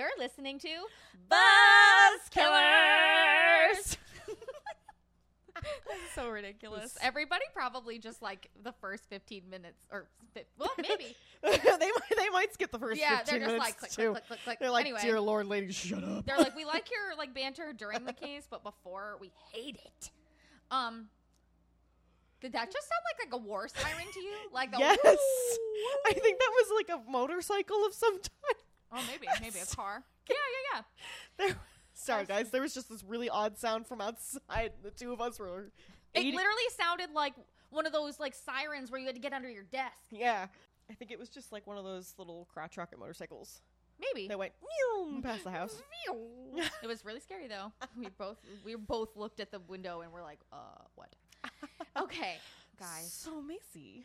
You're listening to Buzz Killers. That's so ridiculous. Everybody probably just like the first 15 minutes, or well, maybe. they might they might skip the first yeah, 15 they're just minutes like click, too. click, click, click, click. They're like, anyway, dear Lord, lady, shut up. they're like, we like your like banter during the case, but before we hate it. Um, did that just sound like like a war siren to you? Like the yes, woo, I think that was like a motorcycle of some type. Oh, maybe maybe a car. Yeah, yeah, yeah. There, sorry guys, there was just this really odd sound from outside. The two of us were. It eating- literally sounded like one of those like sirens where you had to get under your desk. Yeah, I think it was just like one of those little crotch rocket motorcycles. Maybe. They went past the house. it was really scary though. We both we both looked at the window and we're like, uh, what? Okay, guys. So Macy,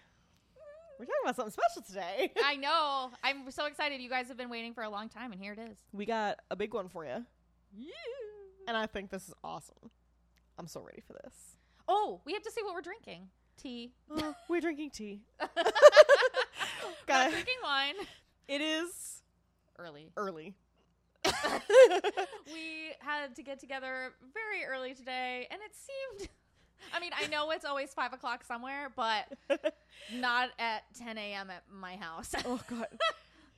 we're talking about something special today. I know. I'm so excited. You guys have been waiting for a long time, and here it is. we got a big one for you, Yeah. and I think this is awesome. I'm so ready for this. Oh, we have to see what we're drinking. Tea. Oh, we're drinking tea. We're Guys, drinking wine. it is Early. early. we had to get together very early today, and it seemed. I mean, I know it's always five o'clock somewhere, but not at 10 a.m. at my house. oh god.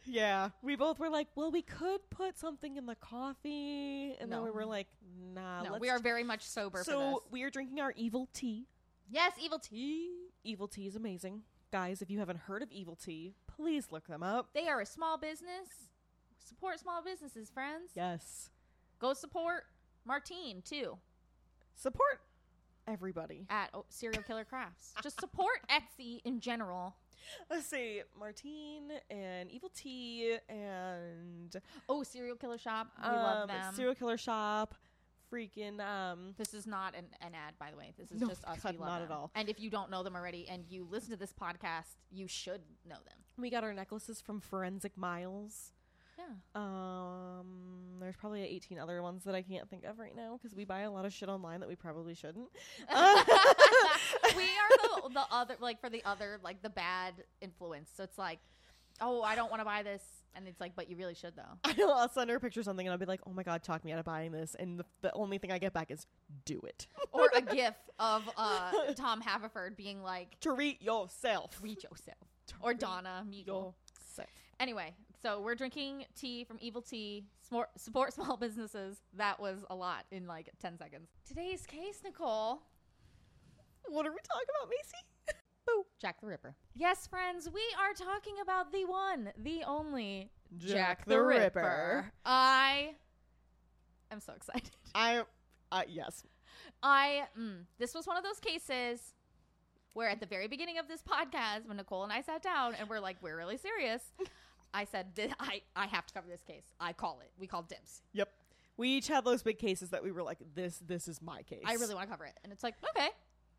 Yeah, we both were like, well, we could put something in the coffee, and then we were like, nah. no, let's we are very much sober for So this. we are drinking our evil tea. Yes, evil tea. Evil tea is amazing, guys. If you haven't heard of evil tea, please look them up. They are a small business. Support small businesses, friends. Yes, Go support Martine too support everybody. at oh, Serial Killer Crafts. Just support Etsy in general. Let's see, Martine and Evil Tea and Oh, Serial Killer Shop. We love um, them. Serial Killer Shop. Freaking um, This is not an, an ad, by the way. This is No, just us. God, we love not at all. And if you don't know them already, and you listen to this podcast, you should know them. we got our necklaces from Forensic Miles. Yeah. Um, there's probably 18 other ones that I can't think of right now because we buy a lot of shit online that we probably shouldn't. we are the, the other, like for the other, like the bad influence. So it's like, oh, I don't want to buy this, and it's like, but you really should though. I know I'll send her a picture of something and I'll be like, "Oh my god, talk me out of buying this," and the, the only thing I get back is, "Do it." Or a gif of uh, Tom Haverford being like, Treat yourself. "Reach yourself," or Donna Meagle. yourself. Anyway, so we're drinking tea from Evil Tea. Smor- support small businesses. That was a lot in like ten seconds. Today's case, Nicole. What are we talking about, Macy? Boo. Jack the Ripper. Yes, friends, we are talking about the one, the only Jack the Ripper. I am so excited. I, uh, yes. I mm, this was one of those cases where at the very beginning of this podcast, when Nicole and I sat down and we're like, we're really serious. I said, "Th- I I have to cover this case. I call it. We call dibs. Yep. We each had those big cases that we were like, "This, this is my case." I really want to cover it. And it's like, okay,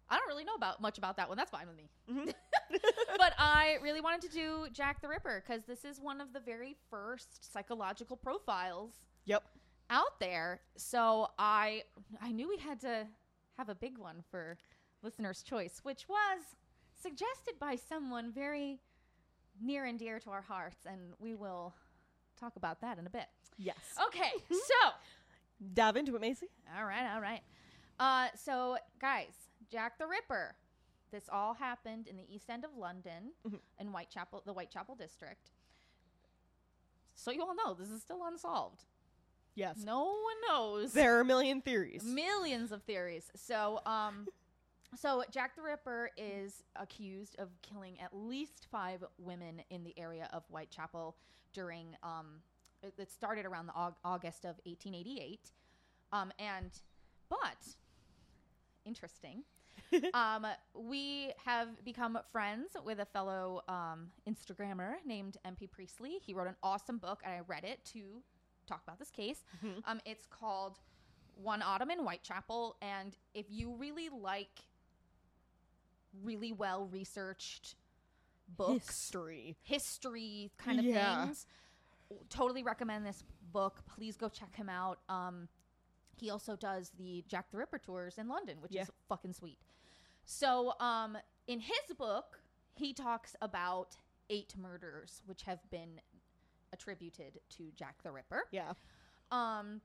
I don't really know about much about that one. That's fine with me. Mhm. but I really wanted to do Jack the Ripper because this is one of the very first psychological profiles Yep. out there. So I I knew we had to have a big one for listener's choice, which was suggested by someone very near and dear to our hearts, and we will talk about that in a bit. Yes. Okay, so Dive into it, Macy. all right, all right. Uh, so, guys, Jack the Ripper. This all happened in the East End of London, Mhm. in Whitechapel, the Whitechapel district. So you all know this is still unsolved. Yes. No one knows. There are a million theories. Millions of theories. So, um, so Jack the Ripper is accused of killing at least five women in the area of Whitechapel during. Um, it, it started around the Aug- August of 1888, um, and but interesting. um, we have become friends with a fellow um, Instagrammer named MP Priestley. He wrote an awesome book, and I read it to talk about this case. Mhm. Um, it's called One Autumn in Whitechapel, and if you really like really well researched books, History. history kind of Yeah. things, totally recommend this book. Please go check him out. Um, he also does the Jack the Ripper tours in London, which Yeah. is fucking sweet. So, um, in his book, he talks about eight murders which have been attributed to Jack the Ripper. Yeah. Um,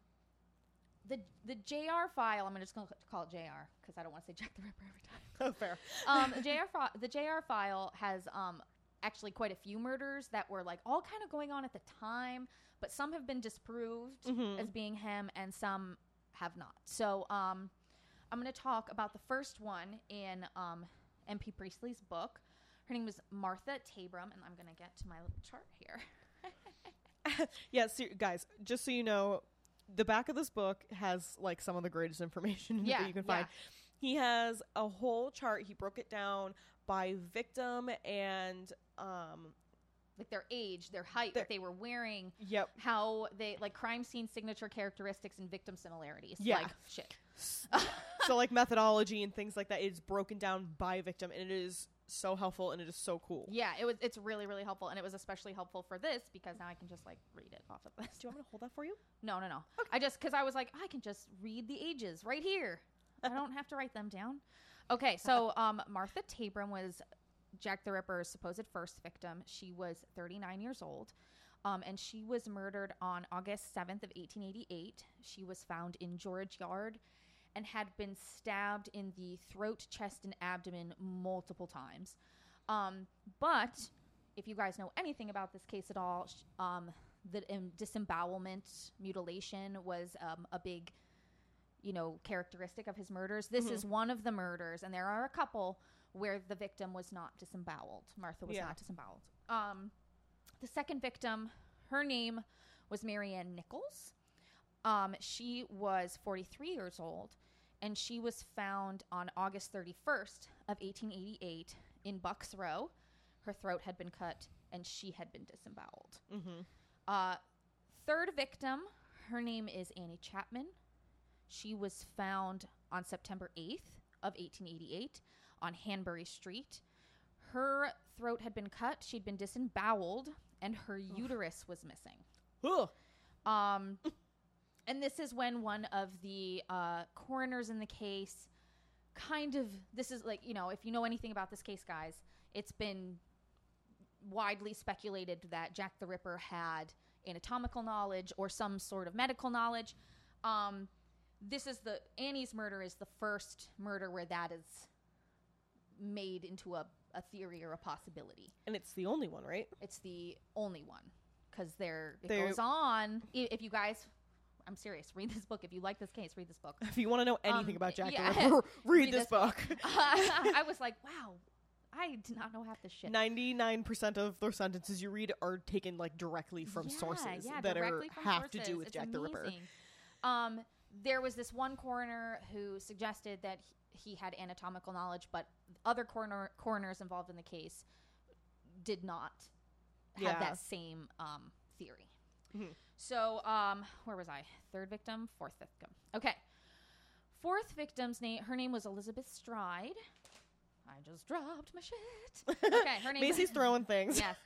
the the JR file. I'm just gonna call it JR because I don't want to say Jack the Ripper every time. Oh, fair. Um, the JR fi- the JR file has um actually quite a few murders that were like all kind of going on at the time, but some have been disproved Mhm. as being him and some have not. So um, I'm going to talk about the first one in um, MP Priestley's book. Her name was Martha Tabram, and I'm going to get to my little chart here. Yeah, so, guys, just so you know, the back of this book has like some of the greatest information Yeah, that you can find. He has a whole chart. He broke it down by victim and um Like their age, their height, Their- what they were wearing, yep. how they like crime scene signature characteristics and victim similarities. Yeah. Like shit. so like methodology and things like that is broken down by victim and it is so helpful and it is so cool. Yeah, it was. It's really, really helpful, and it was especially helpful for this because now I can just like read it off of this. Do you want me to hold that for you? No, no, no. Okay. I just because I was like, I can just read the ages right here. I don't have to write them down. Okay, so um, Martha Tabram was Jack the Ripper's supposed first victim. She was 39 years old, um, and she was murdered on August 7th of 1888. She was found in George Yard and had been stabbed in the throat, chest, and abdomen multiple times. Um, but if you guys know anything about this case at all, um, the um, disembowelment mutilation was um, a big, you know, characteristic of his murders. This Mhm. is one of the murders, and there are a couple where the victim was not disemboweled. Martha was Yeah. not disemboweled. Um, the second victim, her name was Mary Ann Nichols. Um, she was 43 years old, and she was found on August 31st of 1888 in Bucks Row. Her throat had been cut, and she had been disemboweled. Mm-hmm. Uh, third victim, her name is Annie Chapman. She was found on September 8th of 1888 on Hanbury Street. Her throat had been cut, she'd been disemboweled, and her uterus was missing. Ugh. Um, and this is when one of the uh, coroners in the case kind of this is like you know if you know anything about this case guys it's been widely speculated that jack the ripper had anatomical knowledge or some sort of medical knowledge um, this is the annie's murder is the first murder where that is made into a, a theory or a possibility And it's the only one, right? it's the only one because there it There- goes on. If you guys, I'm serious, read this book. If you like this case, read this book. If you want to know anything Um, about Jack yeah. the Ripper, read, Read this this book. I was like, wow, I did not know half this shit. Ninety-nine percent of the sentences you read are taken like directly from Yeah, sources yeah, that are have to do with It's Jack the Ripper. Um, there was this one coroner who suggested that he, he had anatomical knowledge, but other coroner coroners involved in the case did not have Yeah. that same um, theory. Mhm. So, um, where was I? Third victim, fourth victim. Okay. Fourth victim's name, her name was Elizabeth Stride. I just dropped my shit. Okay, her name Macy's throwing things. yes.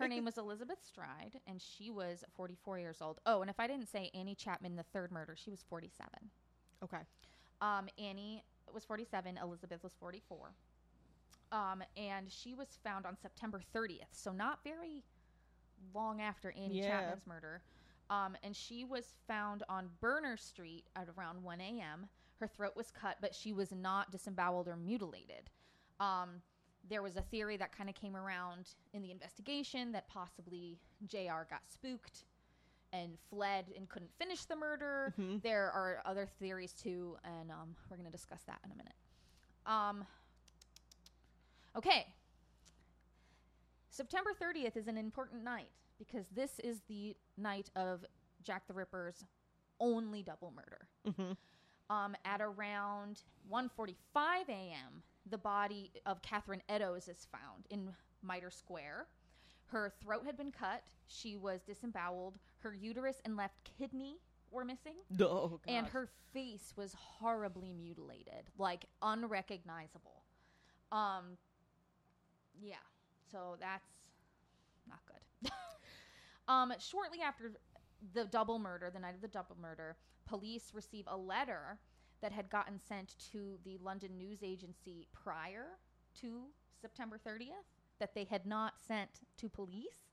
Her name was Elizabeth Stride, and she was 44 years old. Oh, and if I didn't say Annie Chapman, the third murder, she was 47. Okay. Um, Annie was 47, Elizabeth was 44. Um, and she was found on September 30th, so not very long after Annie Yeah. Chapman's murder. Um, and she was found on Berner Street at around 1 a.m. Her throat was cut, but she was not disemboweled or mutilated. Um, there was a theory that kind of came around in the investigation that possibly JR got spooked and fled and couldn't finish the murder. Mhm. There are other theories too, and um, we're going to discuss that in a minute. Um, okay. September 30th is an important night because this is the night of Jack the Ripper's only double murder. Mhm. Um, at around 1:45 a.m., the body of Catherine Eddowes is found in Mitre Square. Her throat had been cut. She was disemboweled. Her uterus and left kidney were missing, Oh, and her face was horribly mutilated, like unrecognizable. Um, yeah, so that's. Um, shortly after the double murder, the night of the double murder, police receive a letter that had gotten sent to the London news agency prior to September 30th that they had not sent to police.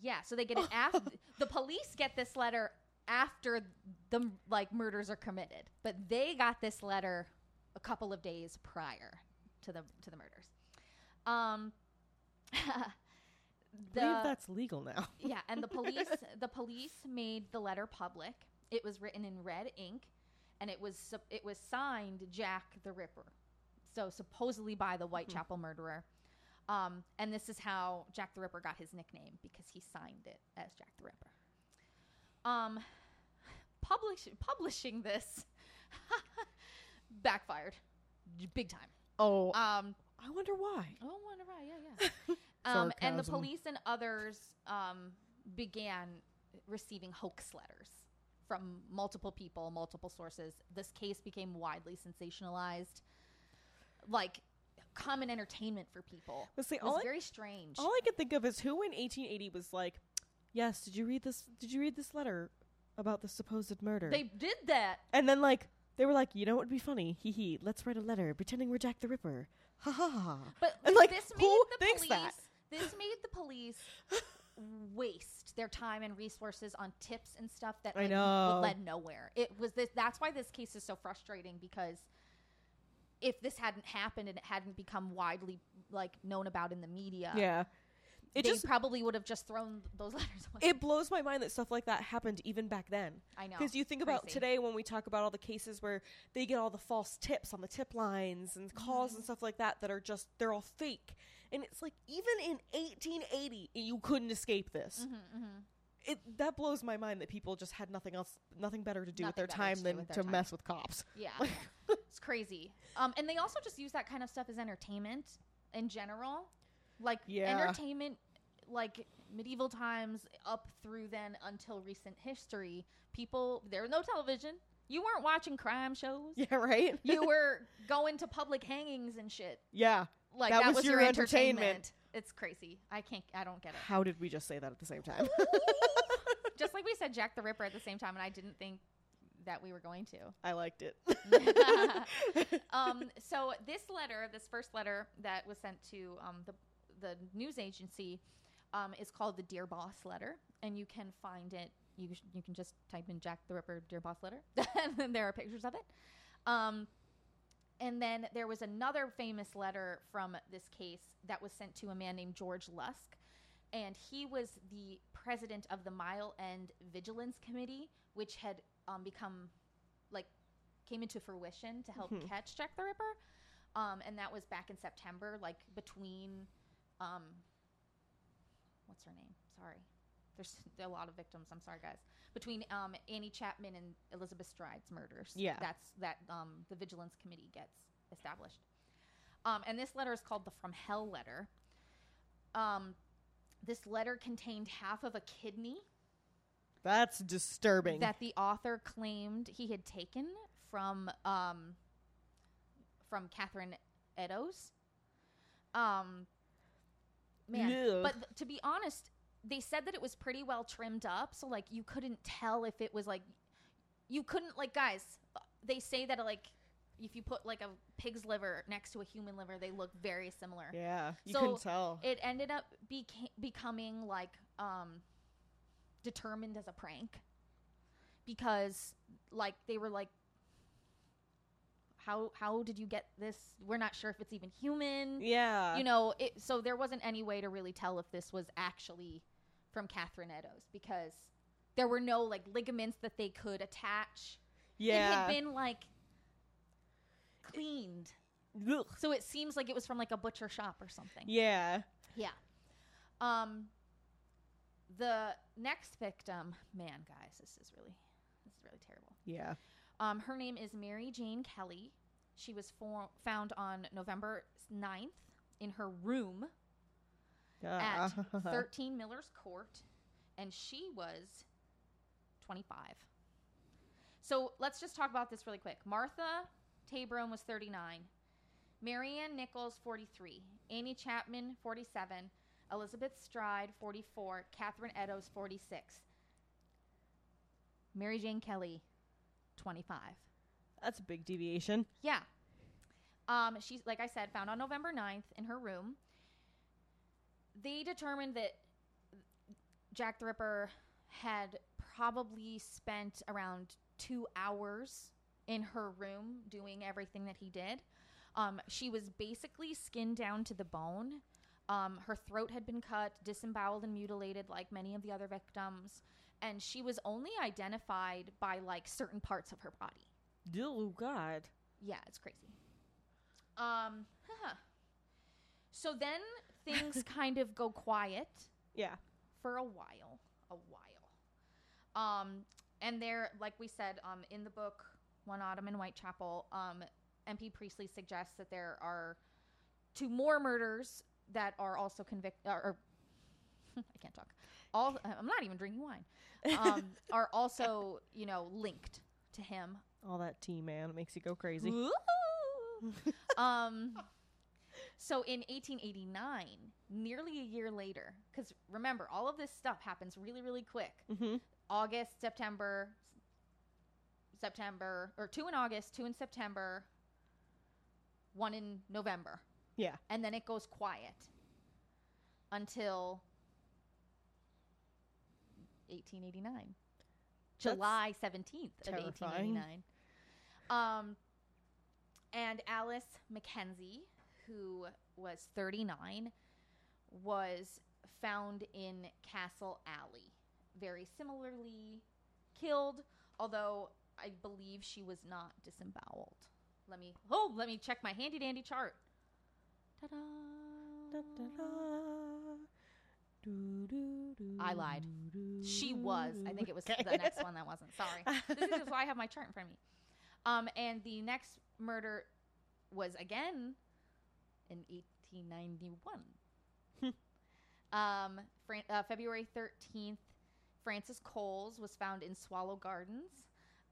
Yeah, so they get it after the police get this letter after the like murders are committed, but they got this letter a couple of days prior to the to the murders. Um, the believe that's legal now. yeah, and the police the police made the letter public. It was written in red ink, and it was it was signed Jack the Ripper. So supposedly by the Whitechapel murderer. Um, and this is how Jack the Ripper got his nickname because he signed it as Jack the Ripper. Um, publish, publishing this backfired big time. Oh, Um, I wonder why. Oh, I wonder why. Yeah, yeah. Um, and the police and others um, began receiving hoax letters from multiple people, multiple sources. This case became widely sensationalized, like common entertainment for people. Let's see. It was I, very strange. all I can think of is who in 1880 was like, "Yes, did you read this? Did you read this letter about the supposed murder?" they did that. and then like they were like, "You know what would be funny? Hee hee. Let's write a letter pretending we're Jack the Ripper." Ha ha ha. ha." But And, like, this who the thinks police. that? This made the police waste their time and resources on tips and stuff that I like, know. led nowhere. It was this. That's why this case is so frustrating because if this hadn't happened and it hadn't become widely like known about in the media, Yeah. It they just probably would have just thrown those letters away. it blows my mind that stuff like that happened even back then. I know Because you think about Crazy. today when we talk about all the cases where they get all the false tips on the tip lines and calls Mm-hmm. and stuff like that that are just they're all fake. And it's like even in 1880 you couldn't escape this. Mhm, mhm. It that blows my mind that people just had nothing else nothing better to do with their time to than with to time. mess with cops. Yeah, it's crazy. Um, and they also just use that kind of stuff as entertainment in general, like Yeah. entertainment, like medieval times up through then until recent history. People, there was no television. You weren't watching crime shows. Yeah, right? You were going to public hangings and shit. yeah. Like That that, was was, your your entertainment. entertainment. It's crazy. I can't. I don't get it. How did we just say that at the same time? Just like we said Jack the Ripper at the same time, and I didn't think that we were going to. I liked it. um, so this letter, this first letter that was sent to um, the the news agency, um, is called the Dear Boss letter, and you can find it. You sh- you can just type in Jack the Ripper Dear Boss letter, and then there are pictures of it. And then there was another famous letter from this case that was sent to a man named George Lusk, and he was the president of the Mile End Vigilance Committee, which had um, become like came into fruition to help Mhm. catch Jack the Ripper. Um, and that was back in September, like between, um, what's her name? Sorry. There's a lot of victims. I'm sorry, guys. Between um, Annie Chapman and Elizabeth Stride's murders. Yeah. That's that um, the Vigilance Committee gets established. Um, and this letter is called the From Hell letter. Um, this letter contained half of a kidney That's disturbing. that the author claimed he had taken from um, from Catherine Eddowes. Um, man, Ugh. but th- to be honest, they said that it was pretty well trimmed up, so like you couldn't tell if it was like you couldn't like guys. They say that like if you put like a pig's liver next to a human liver, they look very similar yeah, you So couldn't tell. it ended up beca- becoming like um determined as a prank because like they were like how how did you get this we're not sure if it's even human yeah. you know it, so there wasn't any way to really tell if this was actually from catherine eddowes because there were no like ligaments that they could attach yeah. it had been like cleaned Ugh. so it seems like it was from like a butcher shop or something Yeah. yeah. Um the next victim, man, guys, this is really this is really terrible. Yeah. Um her name is Mary Jane Kelly. She was for- found on November 9th in her room at Uh, 13 Miller's Court and she was 25. So, let's just talk about this really quick. Martha Tabram was 39. Mary Ann Nichols, 43. Annie Chapman, 47. Elizabeth Stride, 44. Catherine Eddowes, 46. Mary Jane Kelly, 25. That's a big deviation. Yeah. Um, she's, like I said, found on November 9th in her room. They determined that Jack the Ripper had probably spent around two hours in her room doing everything that he did. Um, she was basically skinned down to the bone. Um, her throat had been cut, disemboweled, and mutilated like many of the other victims. And she was only identified by like certain parts of her body. Oh God. Yeah, it's crazy. Um, so then things kind of go quiet Yeah. for a while, a while. Um, and there, like we said, um, in the book One Autumn in Whitechapel, um, MP Priestley suggests that there are two more murders that are also convicted, or, or I can't talk. All I'm not even drinking wine. Um, are also you know linked to him All that tea, man, it makes you go crazy. Um, so in 1889, nearly a year later, because remember, all of this stuff happens really, really quick. mm-hmm. August, September, September, or two in August, two in September, one in November, Yeah. and then it goes quiet until 1889, That's July 17th of 1889. Um, and Alice Mackenzie, who was 39, was found in Castle Alley, very similarly killed, although I believe she was not disemboweled. Let me oh, let me check my handy dandy chart. Ta-da. I lied. She was. I think it was Okay. the next one that wasn't. Sorry. this is why I have my chart in front of me. Um, and the next murder was again in 1891. um, Fran- uh, February 13th, Frances Coles was found in Swallow Gardens.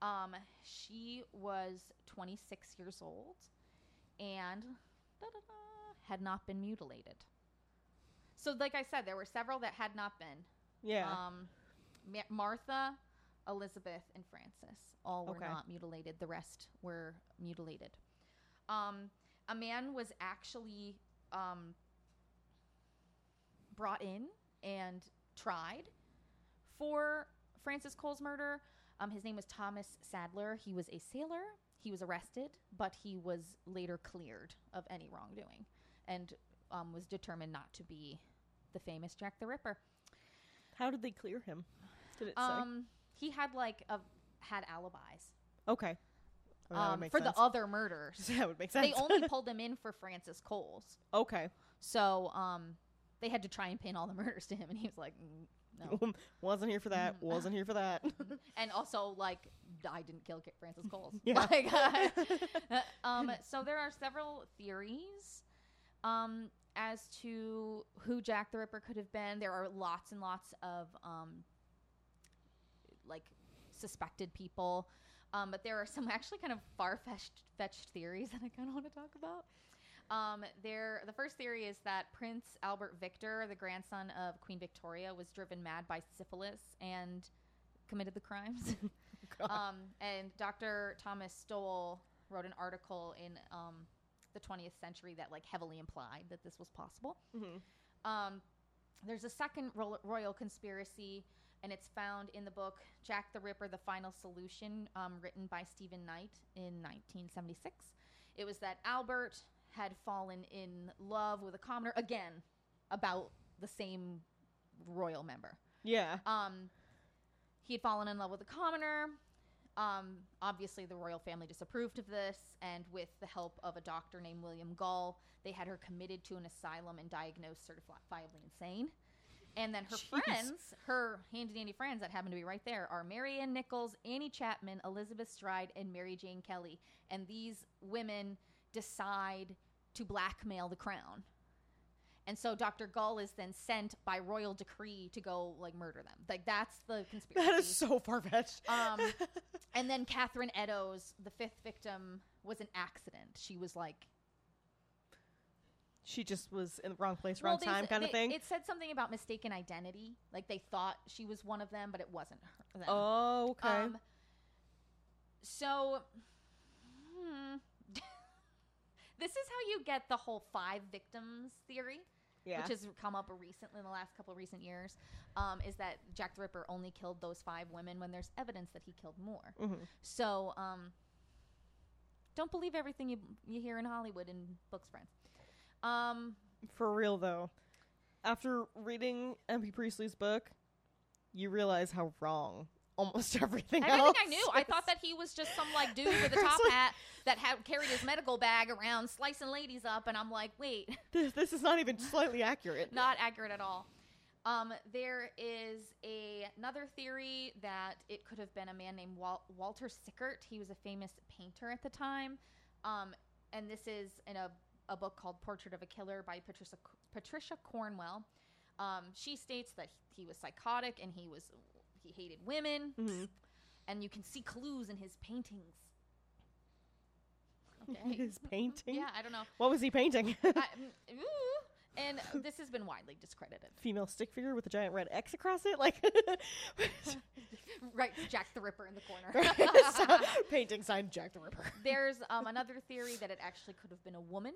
Um, she was 26 years old and had not been mutilated. So, like I said, there were several that had not been. Yeah. Um, Ma- Martha, Elizabeth, and Frances all were Okay. not mutilated. The rest were mutilated. Um, a man was actually um, brought in and tried for Frances Coles' murder. Um, his name was Thomas Sadler. He was a sailor. He was arrested, but he was later cleared of any wrongdoing and um, was determined not to be the famous Jack the Ripper. How did they clear him? Did it say? Um, he had like a had alibis okay. Well, um, for sense. the other murders. that would make sense. they only pulled him in for Frances Coles, okay. so um, they had to try and pin all the murders to him, and he was like, "Mm, no. Wasn't here for that. Wasn't here for that. and also like I didn't kill Frances Coles. Yeah. Like, um, so there are several theories um, as to who Jack the Ripper could have been. There are lots and lots of um, like suspected people. Um, but there are some actually kind of far fetched theories that I kind of want to talk about. Um, there, the first theory is that Prince Albert Victor, the grandson of Queen Victoria, was driven mad by syphilis and committed the crimes. Um, and Dr. Thomas Stowell wrote an article in um, the 20th century that like heavily implied that this was possible. Mhm. Um, there's a second ro- royal conspiracy, and it's found in the book Jack the Ripper: The Final Solution, um, written by Stephen Knight in 1976. It was that Albert had fallen in love with a commoner again, about the same royal member. Yeah. Um, he had fallen in love with a commoner. Um, obviously, the royal family disapproved of this, and with the help of a doctor named William Gull, they had her committed to an asylum and diagnosed certifiably insane. And then her Jeez. friends, her handy dandy friends that happen to be right there, are Mary Ann Nichols, Annie Chapman, Elizabeth Stride, and Mary Jane Kelly. And these women decide to blackmail the crown. And so Dr. Gull is then sent by royal decree to go like murder them. Like that's the conspiracy. That is so far fetched. Um, and then Catherine Eddowes, the fifth victim, was an accident. She was like she just was in the wrong place, wrong they time, s- kind of thing. It said something about mistaken identity. Like they thought she was one of them, but it wasn't her. Them. Oh, okay. Um, so, hmm, this is how you get the whole five victims theory. Yeah. which has come up recently in the last couple of recent years, um, is that Jack the Ripper only killed those five women when there's evidence that he killed more. hmm So, um, don't believe everything you you hear in Hollywood and books, friends. Um, For real though, after reading MP Priestley's book, you realize how wrong almost everything. everything else I knew, I is. thought that he was just some like dude with a top like- hat that had carried his medical bag around, slicing ladies up, and I'm like, wait, this, this is not even slightly accurate. not accurate at all. Um, there is a, another theory that it could have been a man named Wal- Walter Sickert. He was a famous painter at the time. Um, and this is in a, a book called Portrait of a Killer by Patricia, Patricia Cornwell. Um, she states that he was psychotic and he was he hated women, Mhm. and you can see clues in his paintings. Okay. His painting. yeah, I don't know. What was he painting? I, mm, ooh, and this has been widely discredited. Female stick figure with a giant red X across it, like right, Jack the Ripper in the corner. So, painting signed Jack the Ripper. There's um, another theory that it actually could have been a woman.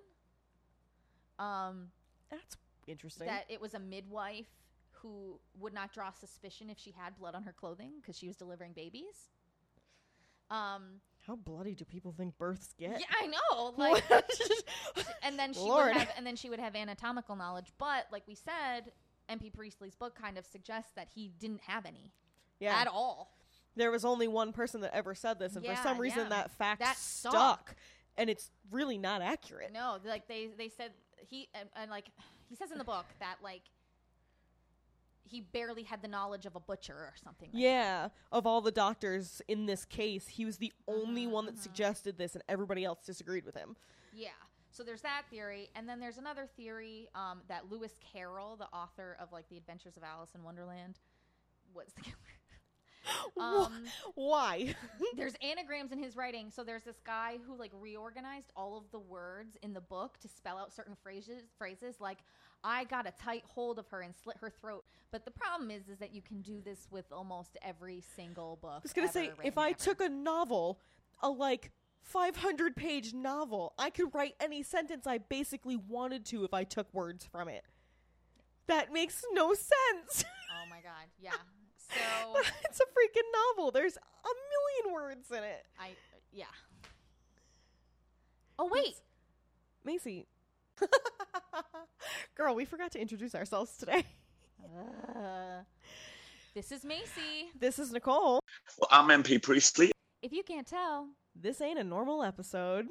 Um, That's interesting. that it was a midwife who would not draw suspicion if she had blood on her clothing because she was delivering babies. Um, How bloody do people think births get? yeah, I know. Like, and then she Lord. would have, and then she would have anatomical knowledge. But like we said, MP Priestley's book kind of suggests that he didn't have any yeah. at all. There was only one person that ever said this, and Yeah, for some reason yeah. that fact That stuck. stuck. And it's really not accurate. No, like they they said he and, and like he says in the book that like he barely had the knowledge of a butcher or something. Like Yeah, of all the doctors in this case, he was the only one that mhm. suggested this, and everybody else disagreed with him. Yeah. So there's that theory, and then there's another theory um, that Lewis Carroll, the author of like The Adventures of Alice in Wonderland, was the killer. Um, Why? there's anagrams in his writing. So there's this guy who like reorganized all of the words in the book to spell out certain phrases. Phrases like "I got a tight hold of her and slit her throat." But the problem is, is that you can do this with almost every single book. I was gonna say, if I took a novel, a like 500 page novel, I could write any sentence I basically wanted to if I took words from it. That makes no sense. oh my god, yeah. So it's a freaking novel. There's a million words in it. I yeah. Oh wait, Macy. Girl, we forgot to introduce ourselves today. Uh, this is Macy. This is Nicole. Well, I'm MP Priestley. If you can't tell, This ain't a normal episode.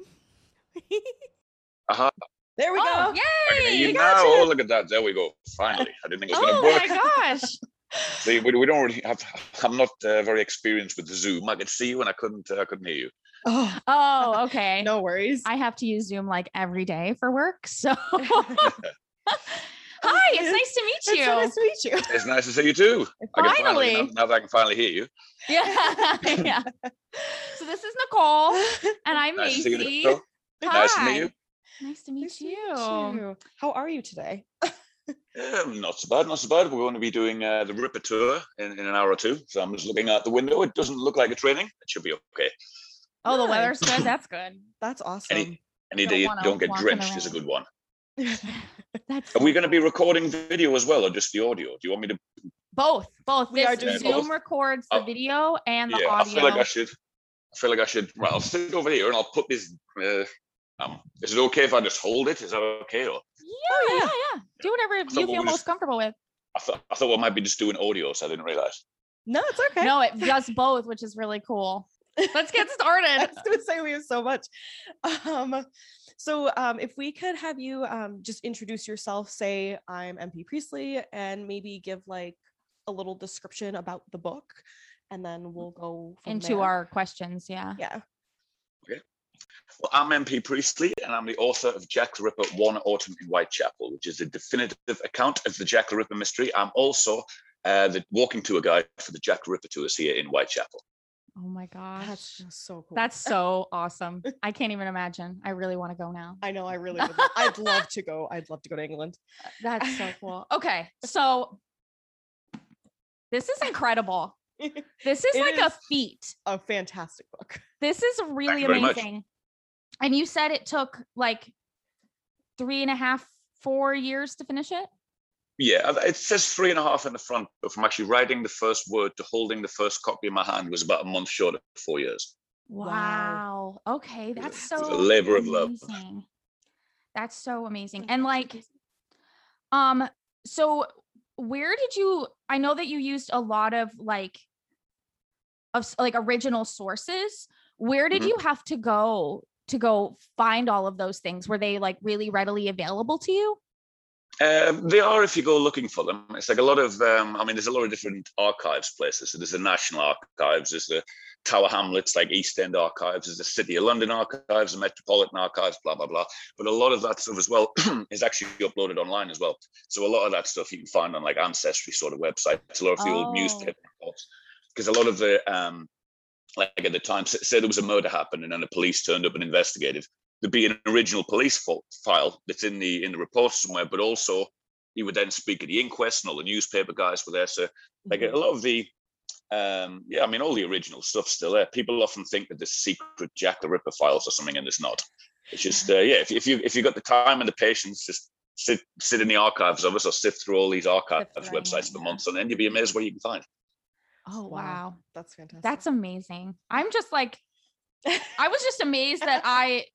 Uh-huh. there we oh go. I can yay! hear you got now. you. Oh, look at that. There we go. Finally. I didn't think it was Oh going to work. Oh my gosh! See, we, we don't really have. I'm not uh, very experienced with Zoom. I could see you and I couldn't. Uh, I couldn't hear you. Oh, Oh, okay. no worries. I have to use Zoom like every day for work. So, hi, it's nice to meet you. so nice to meet you. It's nice to see you too. I can finally, Finally. now, now that I can finally hear you. Yeah. yeah. So, this is Nicole, and I'm Nice to see you. Macy. Nice to meet Hi. you. Nice to meet Nice to you. meet you. How are you today? Um, not so bad, not so bad. We're going to be doing uh, the Ripper tour in, in an hour or two. So I'm just looking out the window. It doesn't look like it's raining. It should be okay. Oh, the weather's good. That's good. That's awesome. Any any Don't day you don't get drenched the is a good one. That's Are we going to be cool. recording video as well, or just the audio? Do you want me to? both? Both. We This are doing Zoom both. records the Oh. video and the yeah, I feel like I should. I feel like I should. Well, I'll sit over here and I'll put this. Uh, um, is it okay if I just hold it? Is that okay? Or yeah, yeah, yeah. Do whatever thought you we feel most just- comfortable with. I thought I thought we might be just doing audio, so I didn't realize. no, it's okay. No, it does both, which is really cool. Let's get I started. was gonna say we have so much. Um, so um, if we could have you um, just introduce yourself, say I'm MP Priestley, and maybe give like a little description about the book, and then we'll go from Into there. our questions. Yeah. yeah. Okay. Well, I'm MP Priestley, and I'm the author of Jack the Ripper: One Autumn in Whitechapel, which is a definitive account of the Jack the Ripper mystery. I'm also uh, the walking tour guide for the Jack the Ripper tours here in Whitechapel. Oh my gosh. That's so cool. That's so awesome. I can't even imagine. I really want to go now. I know. I really would. lo- I'd love to go. I'd love to go to England. Uh, that's so cool. Okay. So this is incredible. This is It like a feat. a fantastic book. This is really you much. amazing. And you said it took like three and a half, four years to finish it. Yeah, it says three and a half in the front, but from actually writing the first word to holding the first copy in my hand was about a month short of four years. Wow. Wow. Okay, that's a- it was so a labor of love. That's so amazing. And like, um, so where did you? I know that you used a lot of like, of like original sources. Where did Mhm. you have to go to go find all of those things? Were they like really readily available to you? Um, they are if you go looking for them. It's like a lot of, um, I mean, there's a lot of different archives places. So there's the National Archives, there's the Tower Hamlets, like East End Archives, there's the City of London Archives, the Metropolitan Archives, blah, blah, blah. But a lot of that stuff as well is actually uploaded online as well. So a lot of that stuff you can find on like Ancestry sort of websites, a lot of the Oh. old newspaper reports. Because a lot of the, um, like at the time, say there was a murder happened and then the police turned up and investigated there'd be an original police fo- file that's in the in the report somewhere, but also he would then speak at the inquest and all the newspaper guys were there. So like Mhm. a lot of the um yeah, I mean all the original stuff's still there. People often think that there's secret Jack the Ripper files or something, and there's not. It's just uh, yeah, if, if you if you got the time and the patience, just sit sit in the archives of us or sift through all these archives through websites it, for months, and then you'd be amazed what you can find. Oh Wow. wow. That's fantastic. That's amazing. I'm just like, I was just amazed that I,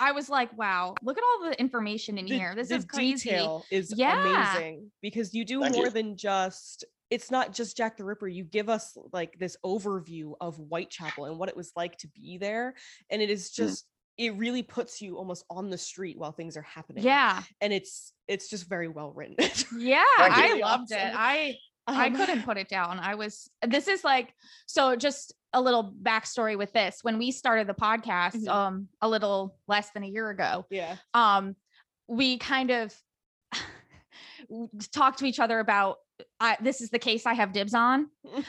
I was like, wow, look at all the information in the, here. This the is crazy. detail is Yeah. amazing because you do Thank more you. than just it's not just Jack the Ripper. You give us like this overview of Whitechapel and what it was like to be there. And it is Mm. just it really puts you almost on the street while things are happening. Yeah. And it's it's just very well written. Yeah. Thank. I loved it. awesome. I, I Um, couldn't put it down. I was, this is like, so just a little backstory with this. When we started the podcast, Mhm. um, a little less than a year ago, Yeah. um we kind of talked to each other about I, this is the case I have dibs on.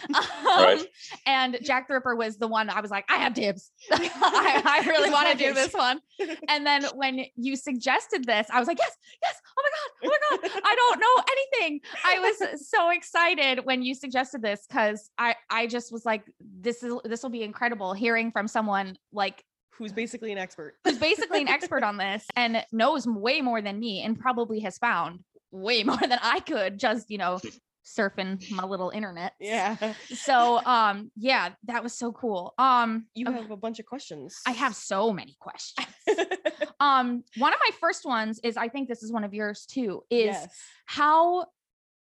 Right. Um, and Jack the Ripper was the one I was like, I have dibs. I, I really want to do case. this one. And then when you suggested this, I was like, yes, yes. Oh my God. Oh my God. I don't know anything. I was so excited when you suggested this because I, I just was like, this is this will be incredible hearing from someone like Who's basically an expert. who's basically an expert on this and knows way more than me and probably has found way more than I could just, you know, surfing my little internet. Yeah. So um yeah, that was so cool. Um You okay, have a bunch of questions. I have so many questions. um one of my first ones is I think this is one of yours too is Yes. how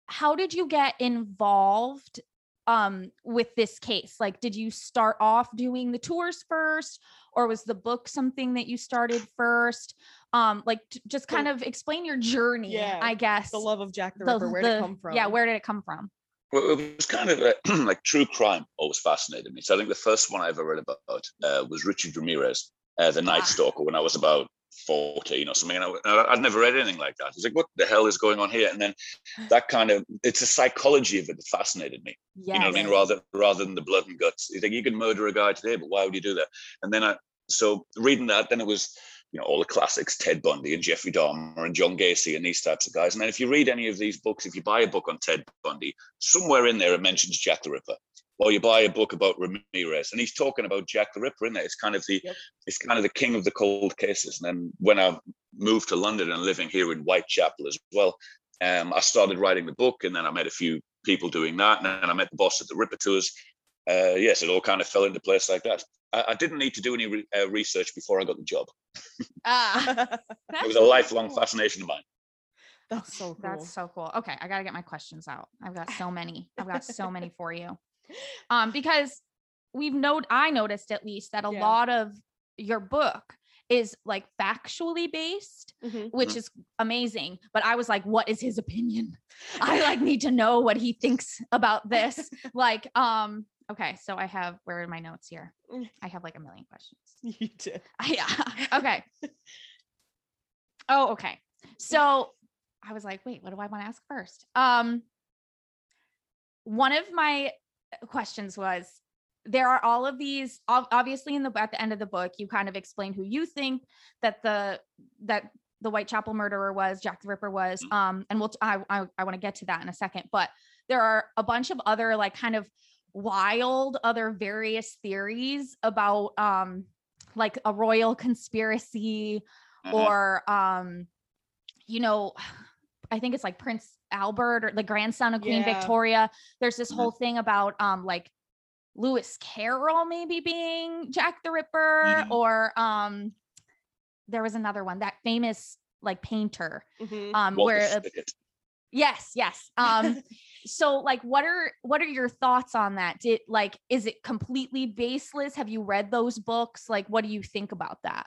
how did you get involved um with this case like did you start off doing the tours first or was the book something that you started first um like t- just kind of explain your journey Yeah, i guess the love of Jack the The- Ripper. Where did it come from? yeah where did it come from Well, it was kind of a, like true crime always fascinated me. So I think the first one I ever read about uh, was Richard Ramirez, uh, The Night Ah. Stalker, when I was about 14 or something. And I, i'd never read anything like that. I was like, what the hell is going on here? And then that kind of, it's the psychology of it that fascinated me. yeah You know what I mean? Rather, rather than the blood and guts. It's like, you can murder a guy today, but why would you do that? And then I, so reading that, then it was, you know, all the classics, Ted Bundy and Jeffrey Dahmer and John Gacy and these types of guys. And then if you read any of these books, if you buy a book on Ted Bundy, somewhere in there it mentions Jack the Ripper. Or you buy a book about Ramirez, and he's talking about Jack the Ripper in there. It's kind of the, Yep. it's kind of the king of the cold cases. And then when I moved to London and living here in Whitechapel as well, um, I started writing the book, and then I met a few people doing that, and then I met the boss at the Ripper Tours. Uh, yes, it all kind of fell into place like that. I, I didn't need to do any re- uh, research before I got the job. ah It was a lifelong fascination of mine. That's so cool. That's so cool. Okay, I gotta get my questions out. I've got so many. I've got so many for you. Um, because we've noted I noticed at least that a Yeah. lot of your book is like factually based, Mhm. which is amazing. But I was like, what is his opinion? I like need to know what he thinks about this. like, um, okay, so I have where are my notes here? Mm. I have like a million questions. You did. Yeah. Okay. Oh, okay. So I was like, wait, what do I want to ask first? Um, one of my questions was there are all of these obviously in the at the end of the book you kind of explain who you think that the that the whitechapel murderer was jack the ripper was um and we'll t- i i, I want to get to that in a second but there are a bunch of other like kind of wild other various theories about um like a royal conspiracy Mhm. or um you know, I think it's like Prince Albert or the grandson of Queen Yeah. Victoria. There's this Mhm. whole thing about um like Lewis Carroll maybe being Jack the Ripper Mhm. or um there was another one that famous like painter Mhm. um Walter where Sickert. yes yes um so like what are what are your thoughts on that did like is it completely baseless have you read those books like what do you think about that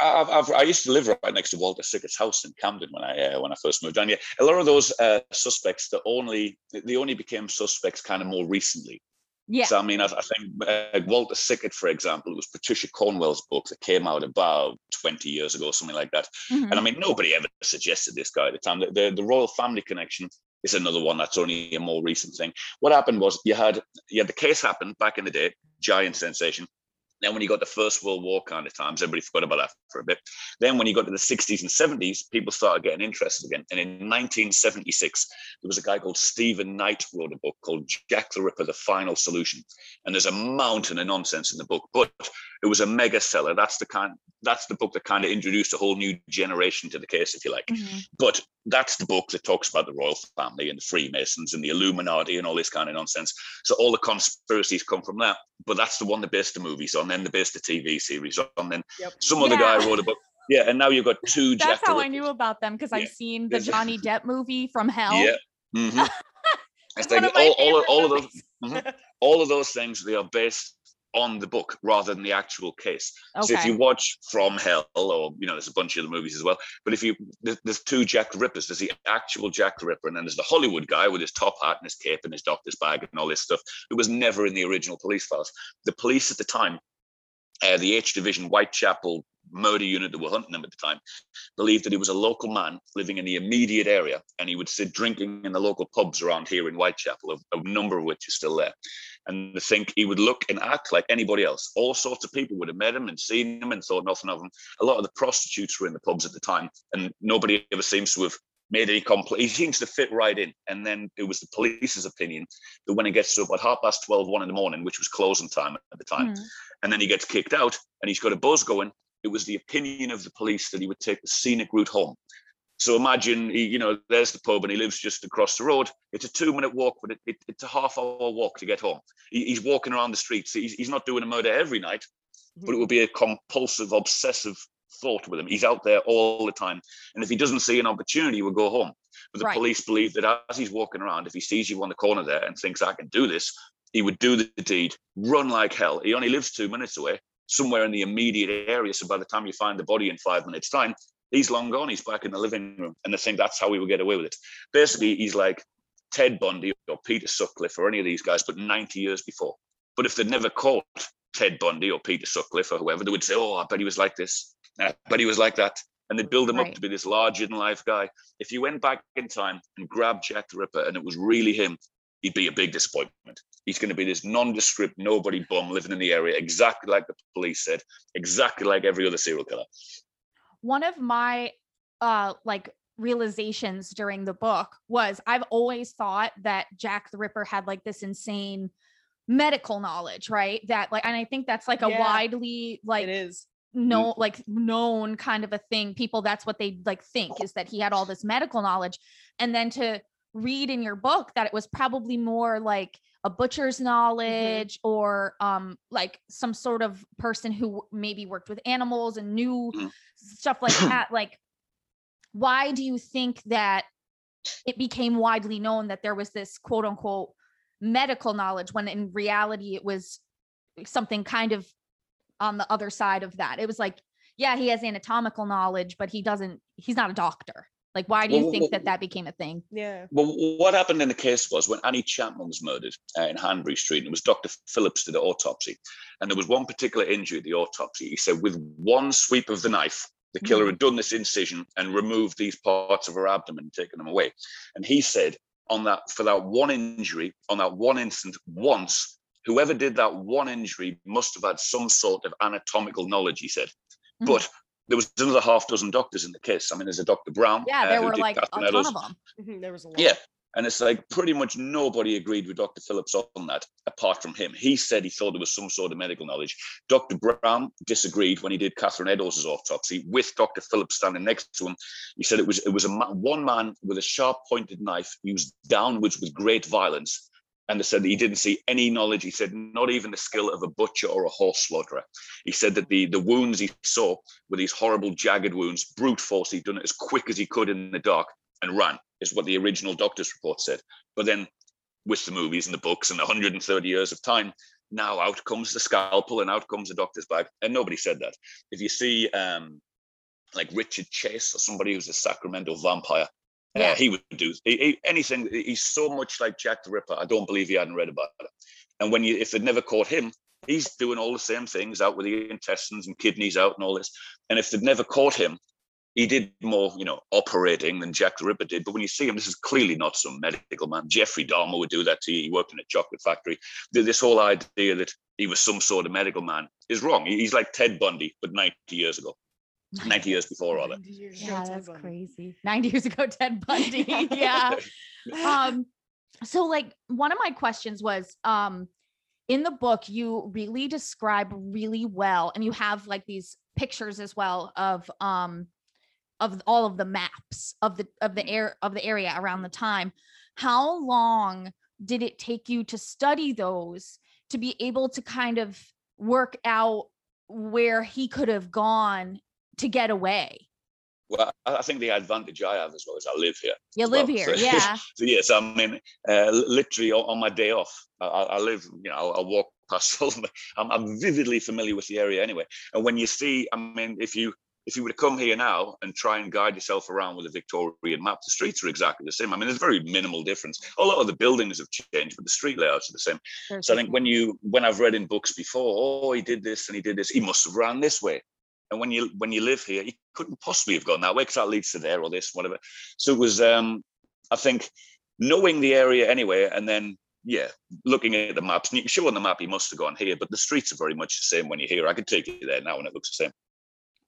I've, I've, I used to live right next to Walter Sickert's house in Camden when I uh, when I first moved down. Yeah, a lot of those uh, suspects, that only they only became suspects kind of more recently. yeah So I mean, I, I think uh, Walter Sickert, for example, it was Patricia Cornwell's book that came out about twenty years ago, something like that. Mhm. And I mean, nobody ever suggested this guy at the time. The, the, the royal family connection is another one that's only a more recent thing. What happened was you had you had the case happen back in the day, giant sensation. Then when you got the First World War kind of times, everybody forgot about that for a bit. Then when you got to the 60s and 70s, people started getting interested again. And in 1976, there was a guy called Stephen Knight wrote a book called Jack the Ripper: The Final Solution. And there's a mountain of nonsense in the book, but it was a mega seller. That's the kind. That's the book that kind of introduced a whole new generation to the case, if you like. Mhm. But that's the book that talks about the royal family and the Freemasons and the Illuminati and all this kind of nonsense. So all the conspiracies come from that. But that's the one that based the movies on, then they based the TV series on, then Yep. some other guy wrote a book. Yeah, and now you've got two. that's Jack the how i knew about them because Yeah. i've seen the johnny depp movie from hell Yeah. hmm It's like of all, all, all of those, mhm. all of those things they are based on the book rather than the actual case. So if you watch From Hell, or you know, there's a bunch of other movies as well. But if you there's, there's two Jack the Rippers. There's the actual Jack the Ripper, and then there's the Hollywood guy with his top hat and his cape and his doctor's bag and all this stuff. It was never in the original police files. The police at the time, uh, the H Division Whitechapel murder unit that were hunting him at the time, believed that he was a local man living in the immediate area, and he would sit drinking in the local pubs around here in Whitechapel, a, number of which is still there. And they think he would look and act like anybody else. All sorts of people would have met him and seen him and thought nothing of him. A lot of the prostitutes were in the pubs at the time, and nobody ever seems to have made any complaint. He seems to fit right in. And then it was the police's opinion that when it gets to about half past 12, one in the morning, which was closing time at the time, Mhm. and then he gets kicked out and he's got a buzz going. It was the opinion of the police that he would take the scenic route home. So imagine, he, you know, there's the pub and he lives just across the road. It's a two minute walk, but it, it, it's a half hour walk to get home. He, he's walking around the streets. He's, he's not doing a murder every night, but it would be a compulsive, obsessive thought with him. He's out there all the time. And if he doesn't see an opportunity, he would go home. But the Right. police believe that as he's walking around, if he sees you on the corner there and thinks, I can do this, he would do the deed, run like hell. He only lives two minutes away, somewhere in the immediate area. So by the time you find the body in five minutes' time, he's long gone. He's back in the living room. And they think that's how he would get away with it. Basically, he's like Ted Bundy or Peter Sutcliffe or any of these guys, but 90 years before. But if they'd never caught Ted Bundy or Peter Sutcliffe or whoever, they would say, Oh, I bet he was like this. I bet he was like that. And they'd build him Right. up to be this larger than life guy. If you went back in time and grabbed Jack the Ripper and it was really him, he'd be a big disappointment. He's going to be this nondescript, nobody bum living in the area, exactly like the police said, exactly like every other serial killer. one of my uh like realizations during the book was I've always thought that Jack the Ripper had like this insane medical knowledge, right? That like and I think that's like a Yeah. widely like is. no like known kind of a thing. People that's what they like think is that he had all this medical knowledge. And then to read in your book that it was probably more like a butcher's knowledge or um like some sort of person who maybe worked with animals and knew Mhm. stuff like that like why do you think that it became widely known that there was this quote unquote medical knowledge when in reality it was something kind of on the other side of that it was like yeah he has anatomical knowledge but he doesn't he's not a doctor like why do you Well, think well, that that became a thing Yeah. Well, what happened in the case was when Annie Chapman was murdered uh, in Hanbury Street, and it was Dr. Phillips did the autopsy, and there was one particular injury at the autopsy. He said with one sweep of the knife, the killer had done this incision and removed these parts of her abdomen, taken them away. And he said on that for that one injury, on that one instant, once, whoever did that one injury must have had some sort of anatomical knowledge. He said, Mhm. but there was another half dozen doctors in the case. I mean, there's a Dr. Brown. yeah uh, there who were like a ton of them Mhm, There was a lot. yeah. And it's like pretty much nobody agreed with Dr. Phillips on that, apart from him. He said he thought there was some sort of medical knowledge. Dr. Brown disagreed when he did Catherine Eddowes' autopsy with Dr. Phillips standing next to him. He said it was it was a ma- one man with a sharp pointed knife used downwards with great violence. And they said that he didn't see any knowledge. He said not even the skill of a butcher or a horse slaughterer. He said that the, the wounds he saw were these horrible jagged wounds, brute force. He'd done it as quick as he could in the dark and ran, is what the original doctor's report said. But then with the movies and the books and 130 years of time, now out comes the scalpel and out comes the doctor's bag. And nobody said that. If you see um, like Richard Chase or somebody who's a Sacramento vampire, Yeah. uh, he would do he- he- anything. He's so much like Jack the Ripper. I don't believe he hadn't read about it. And when you, if they'd never caught him, he's doing all the same things out with the intestines and kidneys out and all this. And if they'd never caught him, he did more, you know, operating than Jack the Ripper did. But when you see him, this is clearly not some medical man. Jeffrey Dahmer would do that to you. He worked in a chocolate factory. This whole idea that he was some sort of medical man is wrong. He's like Ted Bundy, but 90 years ago, 90 years before, rather. 90 years Yeah, Ted that's crazy. 90 years ago, Ted Bundy. yeah. um so like one of my questions was um in the book you really describe really well and you have like these pictures as well of um of all of the maps of the of the air of the area around the time how long did it take you to study those to be able to kind of work out where he could have gone to get away Well, I think the advantage I have as well is I live here. you live well. here So- yeah So yes, I mean, uh, literally on, my day off, I, I live. You know, I walk past. all I'm, I'm vividly familiar with the area anyway. And when you see, I mean, if you if you were to come here now and try and guide yourself around with a Victorian map, the streets are exactly the same. I mean, there's very minimal difference. A lot of the buildings have changed, but the street layouts are the same. There's So I think when you when I've read in books before, oh, he did this and he did this, he must have ran this way. And when you when you live here, you couldn't possibly have gone that way because that leads to there or this, whatever. So it was um I think knowing the area anyway, and then yeah, looking at the maps, and you can show on the map he must have gone here, but the streets are very much the same when you're here. I could take you there now and it looks the same.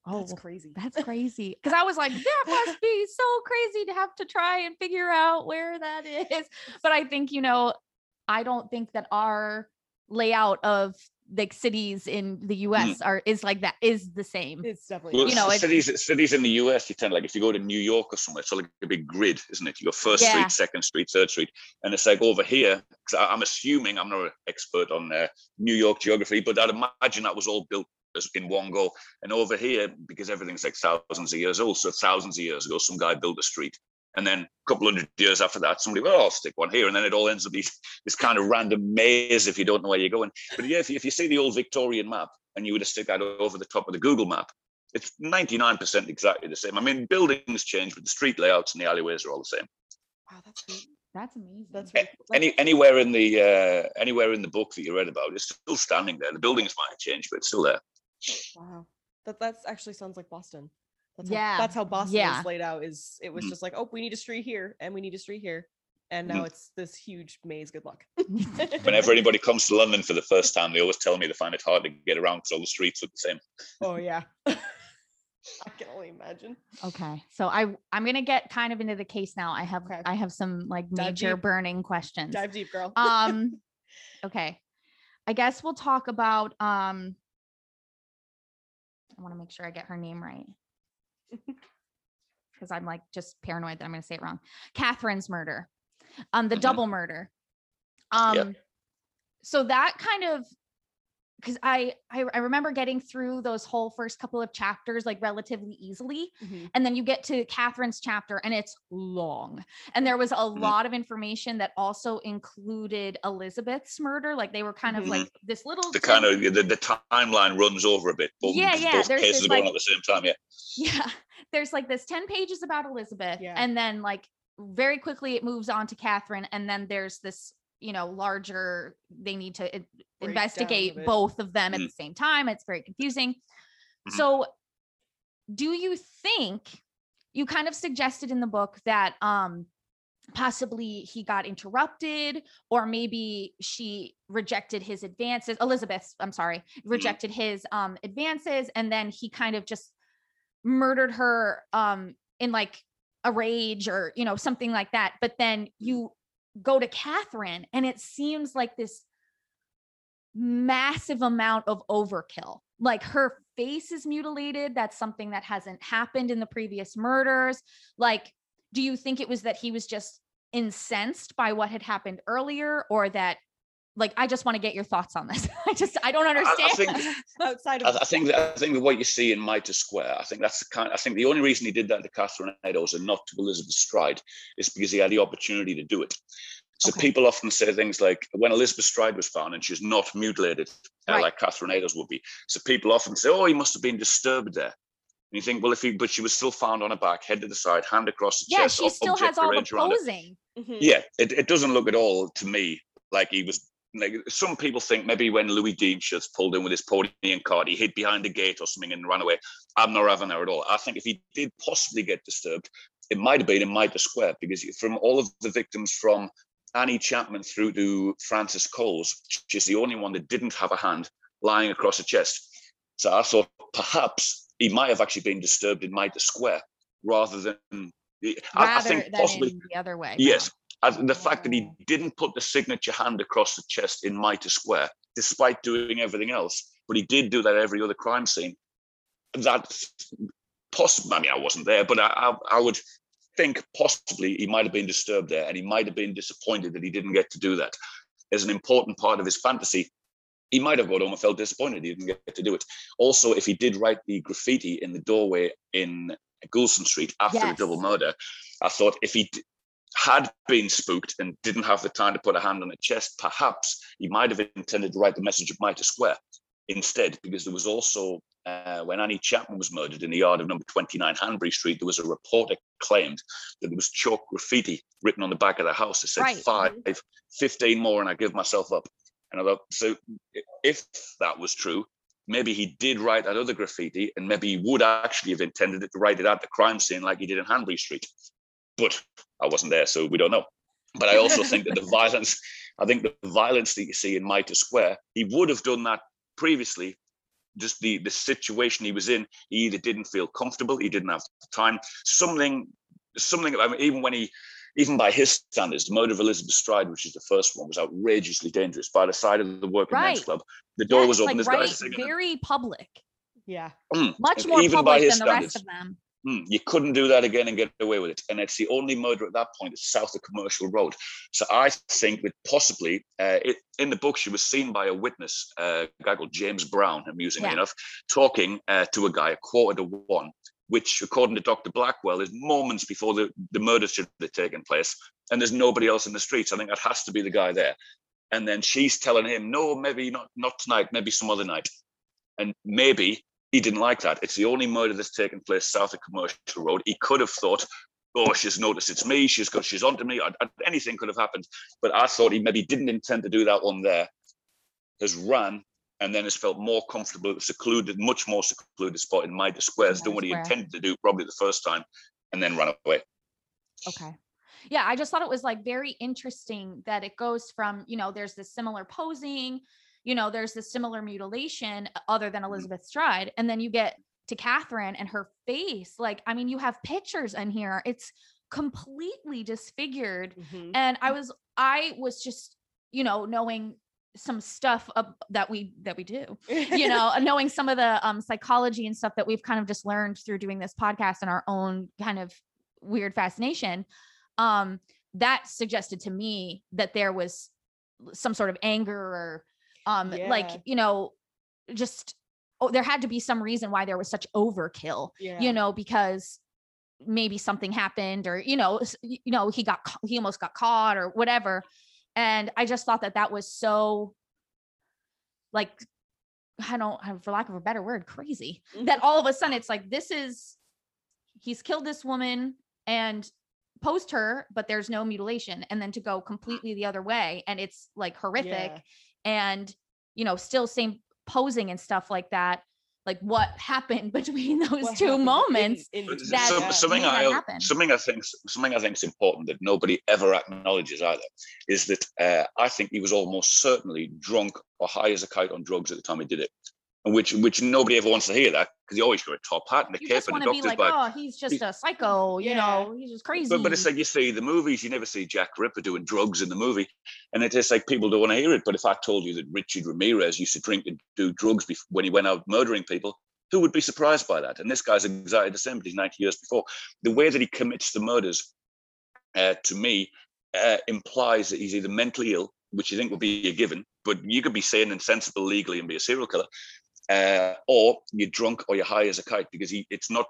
oh That's crazy. That's crazy. Because I was like, that must be so crazy to have to try and figure out where that is. But I think, you know, I don't think that our layout of like cities in the US are is like that, is the same. It's definitely Well, You know, c- it- cities cities in the US, you tend like if you go to New York or somewhere, it's like a big grid, isn't it? You go first Yeah. street, second street, third street, and it's like over here. Because I'm assuming I'm not an expert on uh, New York geography, but I'd imagine that was all built as in one go. And over here, because everything's like thousands of years old, so thousands of years ago, some guy built a street. And then a couple hundred years after that, somebody, well, I'll stick one here. And then it all ends up these, this kind of random maze if you don't know where you're going. But yeah, if you, if you see the old Victorian map and you were to stick that over the top of the Google map, it's 99% exactly the same. I mean, buildings change, but the street layouts and the alleyways are all the same. wow, that's great. That's amazing. That's A- really cool. Like, Any anywhere in the uh, anywhere in the book that you read about, it's still standing there. The buildings might have changed, but it's still there. wow. That that's actually sounds like Boston. That's Yeah, How, that's how Boston yeah. is laid out. Is it was Mm. just like, oh, we need a street here, and we need a street here, and now Mhm. it's this huge maze. Good luck. Whenever anybody comes to London for the first time, they always tell me they find it hard to get around because all the streets look the same. oh yeah. I can only imagine. Okay. So I I'm gonna get kind of into the case now. I have Okay. I have some like Dive major deep. burning questions. Dive deep, girl. um okay i guess we'll talk about um i want to make sure i get her name right because i'm like just paranoid that i'm going to say it wrong. Catherine's murder. Um the Mhm. double murder. Um so that kind of because I, I i remember getting through those whole first couple of chapters like relatively easily Mhm. and then you get to Catherine's chapter and it's long. And there was a Mm-hmm. lot of information that also included Elizabeth's murder. Like they were kind of Mhm. like this little The kind of the, the timeline runs over a bit. Both, Yeah, yeah, Both there's cases this, are going like- at the same time. Yeah. yeah. There's like this 10 pages about Elizabeth. Yeah. And then like very quickly it moves on to Catherine. And then there's this, you know, larger, they need to in- Breakdown investigate of both of them at Mm. the same time. It's very confusing. Mhm. So do you think you kind of suggested in the book that um possibly he got interrupted or maybe she rejected his advances elizabeth i'm sorry rejected his um advances and then he kind of just murdered her um in like a rage or you know something like that but then you go to Catherine, and it seems like this massive amount of overkill. Like her face is mutilated. That's something that hasn't happened in the previous murders. Like, do you think it was that he was just incensed by what had happened earlier, or that? Like, I just want to get your thoughts on this. I just, I don't understand. I think Outside I, of I think that, I think that what you see in Mitre Square, I think that's the kind. I think the only reason he did that to Catherine Eddowes and not to Elizabeth Stride is because he had the opportunity to do it. So Okay. people often say things like, when Elizabeth Stride was found and she's not mutilated uh, like Catherine Eddowes would be. So people often say, oh, he must have been disturbed there. And you think, well, if he, but she was still found on her back, head to the side, hand across the yeah, chest, she still has all the arranged around her. posing. Mhm. Yeah, it, it doesn't look at all to me like he was. Like some people think maybe when Louis Dean pulled in with his pony and cart, he hid behind a gate or something and ran away. I'm not having that at all. I think if he did possibly get disturbed, it might have been in Mitre Square because from all of the victims from Annie Chapman through to Frances Coles, she's the only one that didn't have a hand lying across her chest. So I thought perhaps he might have actually been disturbed in Mitre Square rather than. I, I rather think than possibly the other way. Yes. And the fact that he didn't put the signature hand across the chest in Mitre Square, despite doing everything else, but he did do that every other crime scene. That possibly, I mean, I wasn't there, but I, I, I would think possibly he might have been disturbed there and he might have been disappointed that he didn't get to do that. As an important part of his fantasy, he might have got home and felt disappointed he didn't get to do it. Also, if he did write the graffiti in the doorway in Goulston Street after Yes. the double murder, I thought if he had been spooked and didn't have the time to put a hand on the chest, perhaps he might have intended to write the message of Mitre Square instead, because there was also, uh, when Annie Chapman was murdered in the yard of number 29 Hanbury Street, there was a reporter claimed that there was chalk graffiti written on the back of the house that said Right. five, 15 more, and I give myself up. And I thought, so if that was true, maybe he did write that other graffiti, and maybe he would actually have intended it to write it at the crime scene like he did in Hanbury Street. But I wasn't there, so we don't know. But I also think that the violence, I think the violence that you see in Mitre Square, he would have done that previously. Just the the situation he was in, he either didn't feel comfortable, he didn't have the time. Something, something. I mean, even when he, even by his standards, the murder of Elizabeth Stride, which is the first one, was outrageously dangerous. By the side of the working men's club, the door Yes, was open. like this right, guy's singing. very public, Yeah. Mm. much more even by public his than the rest standards. of them. Hmm, you couldn't do that again and get away with it. And it's the only murder at that point is south of Commercial Road. So I think that possibly uh, it, in the book, she was seen by a witness, uh, a guy called James Brown, amusingly Yeah. enough, talking uh, to a guy at quarter to one, which, according to Dr. Blackwell, is moments before the, the murder should have taken place. And there's nobody else in the streets. I think that has to be the guy there. And then she's telling him, no, maybe not, not tonight, maybe some other night. And maybe he didn't like that. It's the only murder that's taken place south of Commercial Road. He could have thought, oh, she's noticed it's me. She's got, she's onto me. I, I- anything could have happened. But I thought he maybe didn't intend to do that one there. Has run and then has felt more comfortable, secluded, much more secluded spot in Mitre Square. Has done what he intended to do probably the first time, and then run away. Okay. Yeah, I just thought it was like very interesting that it goes from, you know, there's this similar posing, you know, there's this similar mutilation uh, other than Elizabeth Stride. And then you get to Catherine and her face. Like, I mean, you have pictures in here. It's completely disfigured. Mhm. And I was, I was just, you know, knowing some stuff that we that we do you know knowing some of the um psychology and stuff that we've kind of just learned through doing this podcast and our own kind of weird fascination um that suggested to me that there was some sort of anger or um like you know just oh there had to be some reason why there was such overkill yeah. you know because maybe something happened or you know you know he got he almost got caught or whatever and i just thought that that was so like i don't for lack of a better word crazy that all of a sudden it's like this is he's killed this woman and post her but there's no mutilation and then to go completely the other way and it's like horrific Yeah. And you know still same posing and stuff like that like what happened between those What two happened in- moments in that- some- yeah. something that I happen. something I think something I think is important that nobody ever acknowledges either is that uh, I think he was almost certainly drunk or high as a kite on drugs at the time he did it. And which which nobody ever wants to hear that because you always got a top hat and a You and a doctor's like, bag. oh, he's just a psycho, you Yeah. know, he's just crazy. But, but it's like you see the movies, you never see Jack Ripper doing drugs in the movie. And it's just like people don't want to hear it. But if I told you that Richard Ramirez used to drink and do drugs bef- when he went out murdering people, who would be surprised by that? And this guy's exactly the same, but he's 90 years before. The way that he commits the murders, uh, to me, uh, implies that he's either mentally ill, which you think would be a given, but you could be sane and sensible legally and be a serial killer, uh, or you're drunk or you're high as a kite because he, it's not,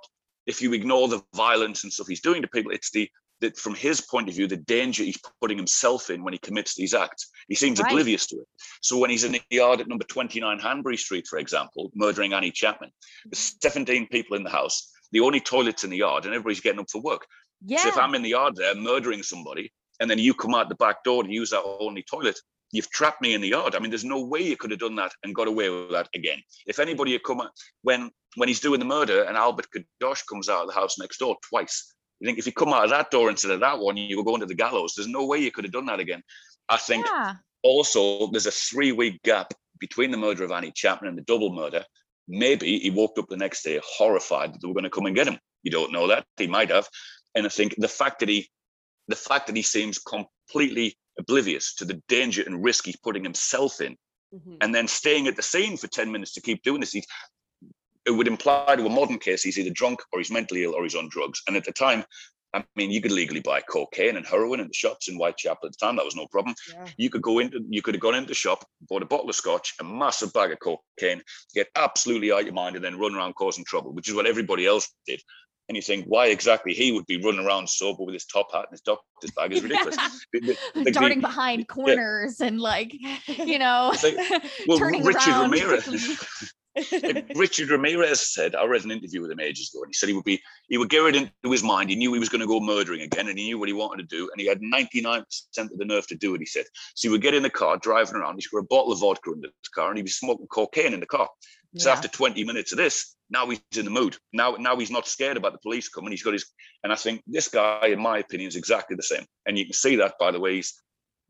if you ignore the violence and stuff he's doing to people, it's the that from his point of view, the danger he's putting himself in when he commits these acts, he seems Right. oblivious to it. So when he's in the yard at number 29 Hanbury Street, for example, murdering Annie Chapman, there's 17 people in the house, the only toilets in the yard, and everybody's getting up for work. yeah. So if I'm in the yard there murdering somebody, and then you come out the back door to use that only toilet, you've trapped me in the yard. I mean, there's no way you could have done that and got away with that again. If anybody had come when when he's doing the murder and Albert Cadosch comes out of the house next door twice, you think if you come out of that door instead of that one, you were going to the gallows. There's no way you could have done that again. I think yeah. also there's a three week gap between the murder of Annie Chapman and the double murder. Maybe he woke up the next day horrified that they were going to come and get him. You don't know that. He might have. And I think the fact that he the fact that he seems completely oblivious to the danger and risk he's putting himself in Mhm. and then staying at the scene for 10 minutes to keep doing this, he's, it would imply to a modern case he's either drunk or he's mentally ill or he's on drugs. And at the time, I mean, you could legally buy cocaine and heroin in the shops in Whitechapel at the time. That was no problem. Yeah. You could go into, you could have gone into the shop, bought a bottle of scotch, a massive bag of cocaine, get absolutely out of your mind, and then run around causing trouble, which is what everybody else did. And you think, why exactly he would be running around sober with his top hat and his doctor's bag is ridiculous. The- Darting the- behind corners and like, you know, like, well, turning Richard around Ramirez. Like Richard Ramirez said, I read an interview with him ages ago, and he said he would be, he would get it into his mind. He knew he was going to go murdering again, and he knew what he wanted to do, and he had 99% of the nerve to do it. He said, so he would get in the car, driving around. He's got a bottle of vodka in his car, and he'd be smoking cocaine in the car. So Yeah. after 20 minutes of this, now he's in the mood. Now, now he's not scared about the police coming. He's got his, and I think this guy, in my opinion, is exactly the same. And you can see that by the way he's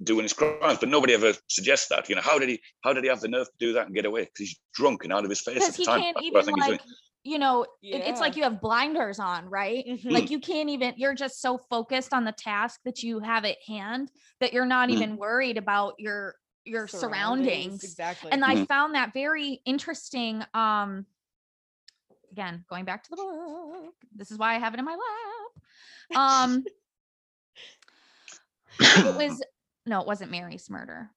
doing his crimes. But nobody ever suggests that. You know, how did he, how did he have the nerve to do that and get away? Because he's drunk and out of his face at because the he time. can't That's even think doing. like, you know, it- it's like you have blinders on, right? Mhm. Like you can't even, you're just so focused on the task that you have at hand that you're not Mm. even worried about your your surroundings. Exactly. And I Mhm. found that very interesting. Um again, going back to the book. This is why I have it in my lap. Um it was no, it wasn't Mary's murder.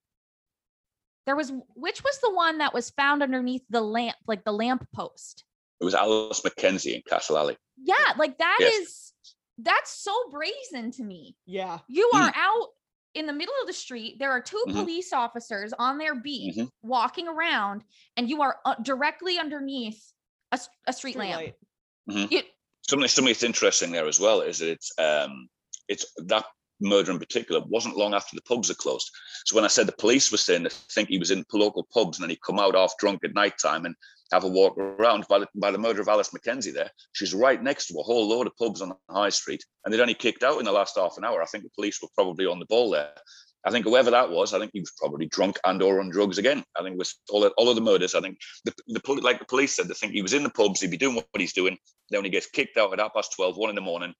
There was which was the one that was found underneath the lamp, like the lamp post. It was Alice Mackenzie in Castle Alley. Yeah, like that is Yes. that's so brazen to me. yeah. You Mm. are out in the middle of the street. There are 2 Mhm. police officers on their beat Mhm. walking around, and you are uh, directly underneath a street, lamp. Streetlight. You, Something, something that's interesting there as well is that it's, um, it's that murder in particular wasn't long after the pubs had closed. So when I said the police were saying they think he was in local pubs and then he'd come out half drunk at night time and have a walk around by the, by the murder of Alice Mackenzie there, she's right next to a whole load of pubs on the high street and they'd only kicked out in the last half an hour. I think the police were probably on the ball there. I think whoever that was, I think he was probably drunk and or on drugs again. I think it was all, all of the murders. I think the, the like the police said, they think he was in the pubs, he'd be doing what he's doing. Then he gets kicked out at half past 12, one in the morning,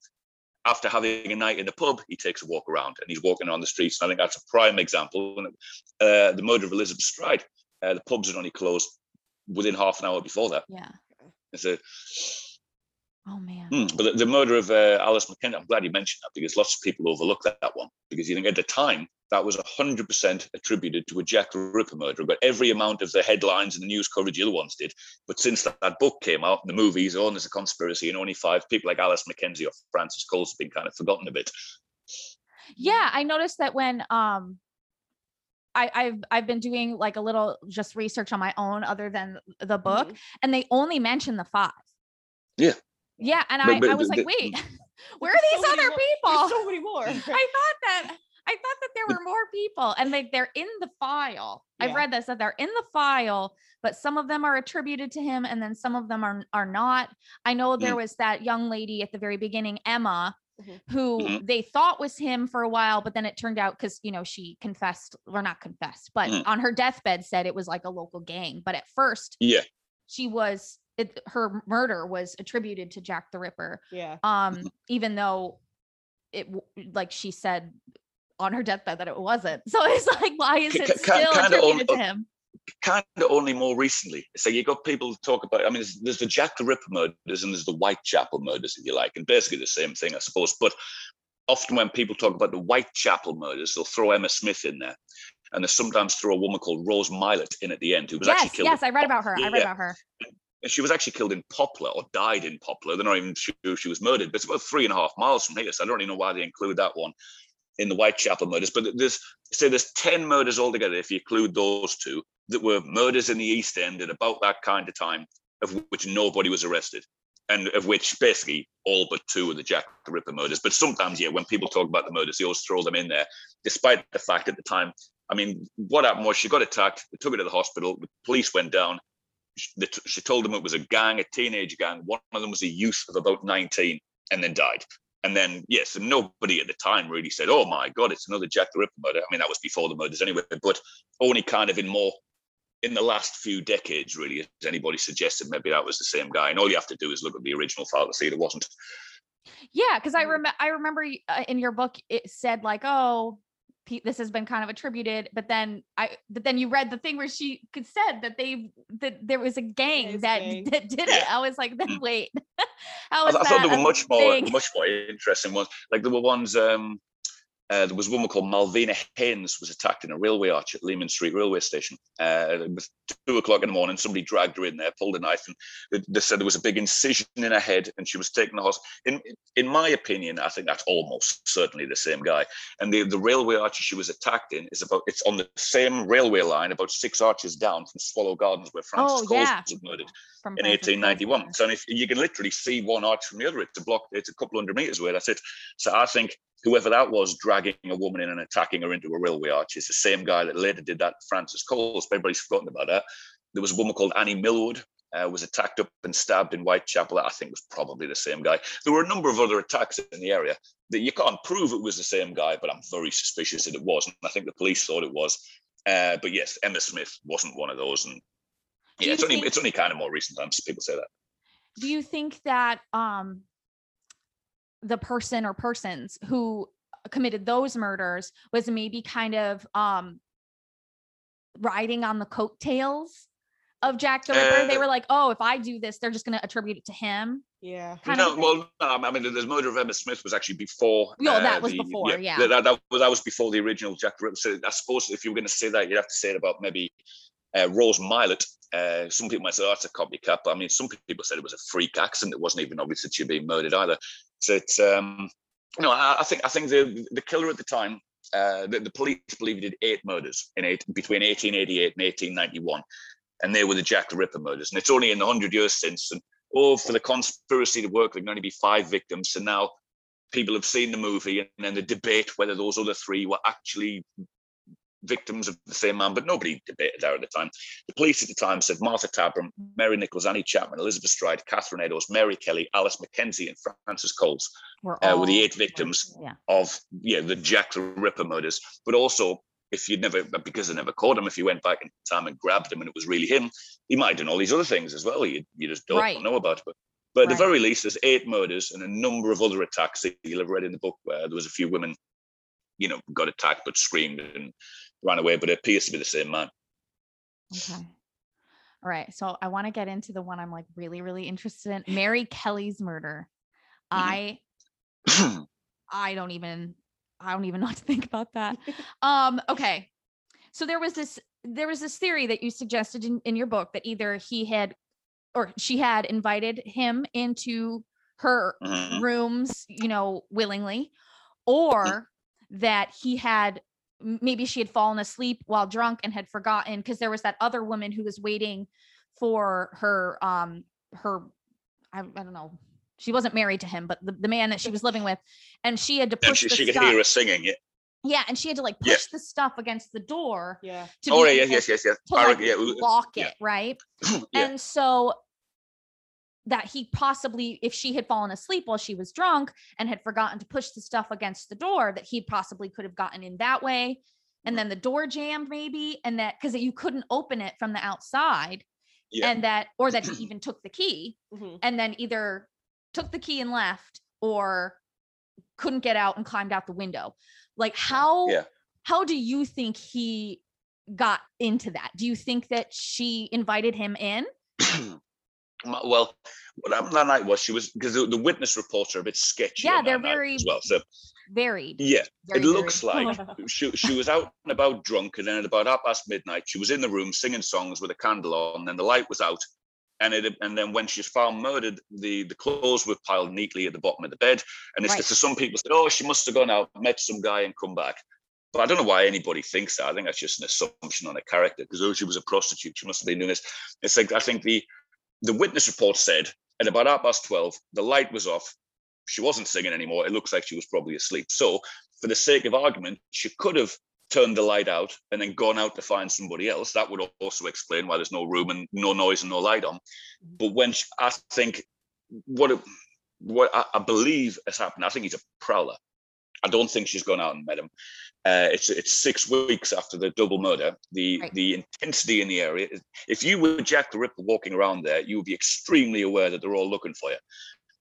after having a night in the pub, he takes a walk around and he's walking on the streets. And I think that's a prime example. Uh, the murder of Elizabeth Stride, uh, the pubs had only closed within half an hour before that. yeah. It's a, Oh man. Hmm, but the, the murder of uh, Alice McKenna, I'm glad you mentioned that because lots of people overlook that, that one because you think at the time that was 100% attributed to a Jack the Ripper murder. But every amount of the headlines and the news coverage the other ones did. But since that, that book came out, the movies, oh, and there's a conspiracy, and only five people like Alice Mackenzie or Frances Coles have been kind of forgotten a bit. Yeah, I noticed that when um I, I've I've been doing like a little just research on my own other than the book, Mhm. and they only mention the five. Yeah. Yeah, and But- I, but I was the- like, the- wait, where are these so other more- people? So many more. I thought that I thought that there were more people, and like they're in the file. I've read this that they're in the file, but some of them are attributed to him, and then some of them are are not. I know there Mm. was that young lady at the very beginning, Emma, Mhm. who Mhm. they thought was him for a while, but then it turned out because you know she confessed or not confessed, but Mm. on her deathbed said it was like a local gang. But at first, Yeah. she was it, her murder was attributed to Jack the Ripper. Yeah. Um, even though it like she said on her deathbed that it wasn't. So it's like, why is it ki- ki- still kinda attributed on- to him? Kind of only more recently. So you got people talk about. I mean, there's, there's the Jack the Ripper murders and there's the Whitechapel murders, if you like, and basically the same thing, I suppose. But often when people talk about the Whitechapel murders, they'll throw Emma Smith in there, and they sometimes throw a woman called Rose Mylett in at the end, who was actually killed. yes, I read about her. I read about her. and she was actually killed in Poplar or died in Poplar. They're not even sure she was murdered, but it's about three and a half miles from here. So I don't even know why they include that one in the Whitechapel murders. But there's say there's 10 murders altogether, if you include those two, that were murders in the East End at about that kind of time, of which nobody was arrested. And of which basically all but two are the Jack the Ripper murders. But sometimes, yeah, when people talk about the murders, they always throw them in there, despite the fact at the time. I mean, what happened was she got attacked, they took her to the hospital, the police went down, she, she told them it was a gang, a teenage gang. One of them was a youth of about 19 and then died. And then, yes, and nobody at the time really said, oh my God, it's another Jack the Ripper murder. I mean, that was before the murders anyway, but only kind of in more, in the last few decades, really, has anybody suggested maybe that was the same guy. And all you have to do is look at the original file to see it wasn't. Yeah, because I Mm. remember I remember uh, in your book it said like, oh, this has been kind of attributed, but then I but then you read the thing where she could said that they that there was a gang it's that, gang. that did it. Yeah. I was like, then wait, how I, is I thought there were much more, thing? much more interesting ones. Like there were ones. Um, uh, there was a woman called Malvina Haynes was attacked in a railway arch at Leman Street railway station. Uh, it was two o'clock in the morning. Somebody dragged her in there, pulled a knife, and they, said there was a big incision in her head, and she was taken to hospital. In in my opinion, I think that's almost certainly the same guy. And the, the railway arch she was attacked in is about it's on the same railway line, about six arches down from Swallow Gardens, where Frances Oh, Coles yeah. was murdered From in 1891. So if you can literally see one arch from the other, it's a block, it's a couple hundred meters away. That's it. So I think whoever that was dragging a woman in and attacking her into a railway arch is the same guy that later did that Frances Coles. Everybody's forgotten about that. There was a woman called Annie Millwood. Uh, was attacked up and stabbed in Whitechapel. That I think was probably the same guy. There were a number of other attacks in the area that you can't prove it was the same guy, but I'm very suspicious that it was. And I think the police thought it was. Uh, but yes, Emma Smith wasn't one of those, and yeah, it's only think- it's only kind of more recent times people say that. do you think that um the person or persons who committed those murders was maybe kind of um riding on the coattails of Jack the Ripper? they Uh, were like, "Oh, if I do this, they're just going to attribute it to him." Yeah. Kind no, well, no, I mean, the, the murder of Emma Smith was actually before. Oh, uh, that was the- before, yeah. That, that, that was, that was before the original Jack the Ripper. So I suppose if you were going to say that, you'd have to say it about maybe uh, Rose Mylett. Uh, some people might say, oh, that's a copycat. But I mean, some people said it was a freak accident. It wasn't even obvious that she'd been murdered either. So it's, um, you know, I, I think I think the the killer at the time, uh, the, the police believe he did eight murders in eight between 1888 and 1891, and they were the Jack the Ripper murders. And it's only in the hundred years since, and oh, for the conspiracy to work, there can only be five victims. So now people have seen the movie, and then the debate whether those other three were actually victims of the same man, but nobody debated that at the time. The police at the time said Martha Tabram, Mary Nichols, Annie Chapman, Elizabeth Stride, Catherine Eddowes, Mary Kelly, Alice Mackenzie, and Frances Coles Were uh, were the eight victims Yeah. of yeah the Jack the Ripper murders. But also, if you'd never because they never caught him, if you went back in time and grabbed him and it was really him, he might have done all these other things as well. You, you just don't Right. know about. But but at Right. the very least, there's eight murders and a number of other attacks that you'll have read in the book where there was a few women, you know, got attacked but screamed and ran away. But it appears to be the same man. Okay. All right. So I want to get into the one I'm like really, really interested in. Mary Kelly's murder. Mhm. I I don't even I don't even know what to think about that. um, okay. So there was this there was this theory that you suggested in, in your book that either he had or she had invited him into her Mhm. rooms, you know, willingly, or that he had maybe she had fallen asleep while drunk and had forgotten because there was that other woman who was waiting for her um her I, I don't know she wasn't married to him but the, the man that she was living with and she had to And push she, the she could stuff hear us singing. Yeah. yeah and she had to like push Yeah. the stuff against the door Yeah. to Oh yeah, yes, yes, yes, yes. to like, yeah, we- lock yeah. it right yeah. and so that he possibly if she had fallen asleep while she was drunk and had forgotten to push the stuff against the door that he possibly could have gotten in that way and then the door jammed maybe and that because you couldn't open it from the outside Yeah. and that or that he even took the key Mhm. and then either took the key and left or couldn't get out and climbed out the window like how Yeah. how do you think he got into that do you think that she invited him in Ma- well, what happened that night was she was because the, the witness reports are a bit sketchy. Yeah, they're very- as well. So varied yeah, very it looks varied. like she she was out and about drunk, and then at about half past midnight, she was in the room singing songs with a candle on, and then the light was out. And it and then when she's found murdered, the the clothes were piled neatly at the bottom of the bed. And it's Right. so some people said, "Oh, she must have gone out, met some guy, and come back." But I don't know why anybody thinks that. I think that's just an assumption on a character because oh, she was a prostitute, she must have been doing this. It's like I think the the witness report said at about half past twelve, the light was off. She wasn't singing anymore. It looks like she was probably asleep. So, for the sake of argument, she could have turned the light out and then gone out to find somebody else. That would also explain why there's no room and no noise and no light on. Mm-hmm. But when she, I think what it, what I, I believe has happened, I think he's a prowler. I don't think she's gone out and met him. Uh, it's it's six weeks after the double murder. The Right. the intensity in the area. is- If you were Jack the Ripper walking around there, you would be extremely aware that they're all looking for you.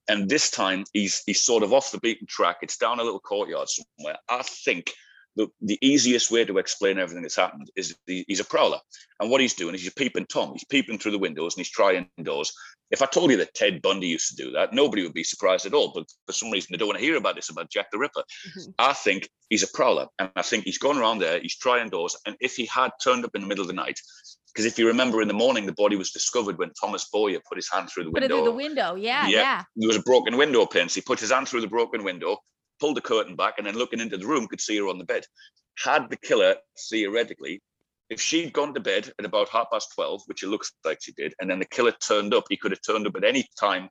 And this time he's he's sort of off the beaten track. It's down a little courtyard somewhere. I think the, the easiest way to explain everything that's happened is he, he's a prowler. And what he's doing is he's peeping Tom. He's peeping through the windows and he's trying doors. If I told you that Ted Bundy used to do that, nobody would be surprised at all. But for some reason, they don't want to hear about this about Jack the Ripper. Mhm. I think he's a prowler. And I think he's gone around there, he's trying doors. And if he had turned up in the middle of the night, because if you remember in the morning, the body was discovered when Thomas Bowyer put his hand through the put it window through the window yeah Yeah. yeah there was a broken window pane. So he put his hand through the broken window, pulled the curtain back, and then looking into the room, could see her on the bed. Had the killer theoretically, if she'd gone to bed at about half past 12, which it looks like she did, and then the killer turned up, he could have turned up at any time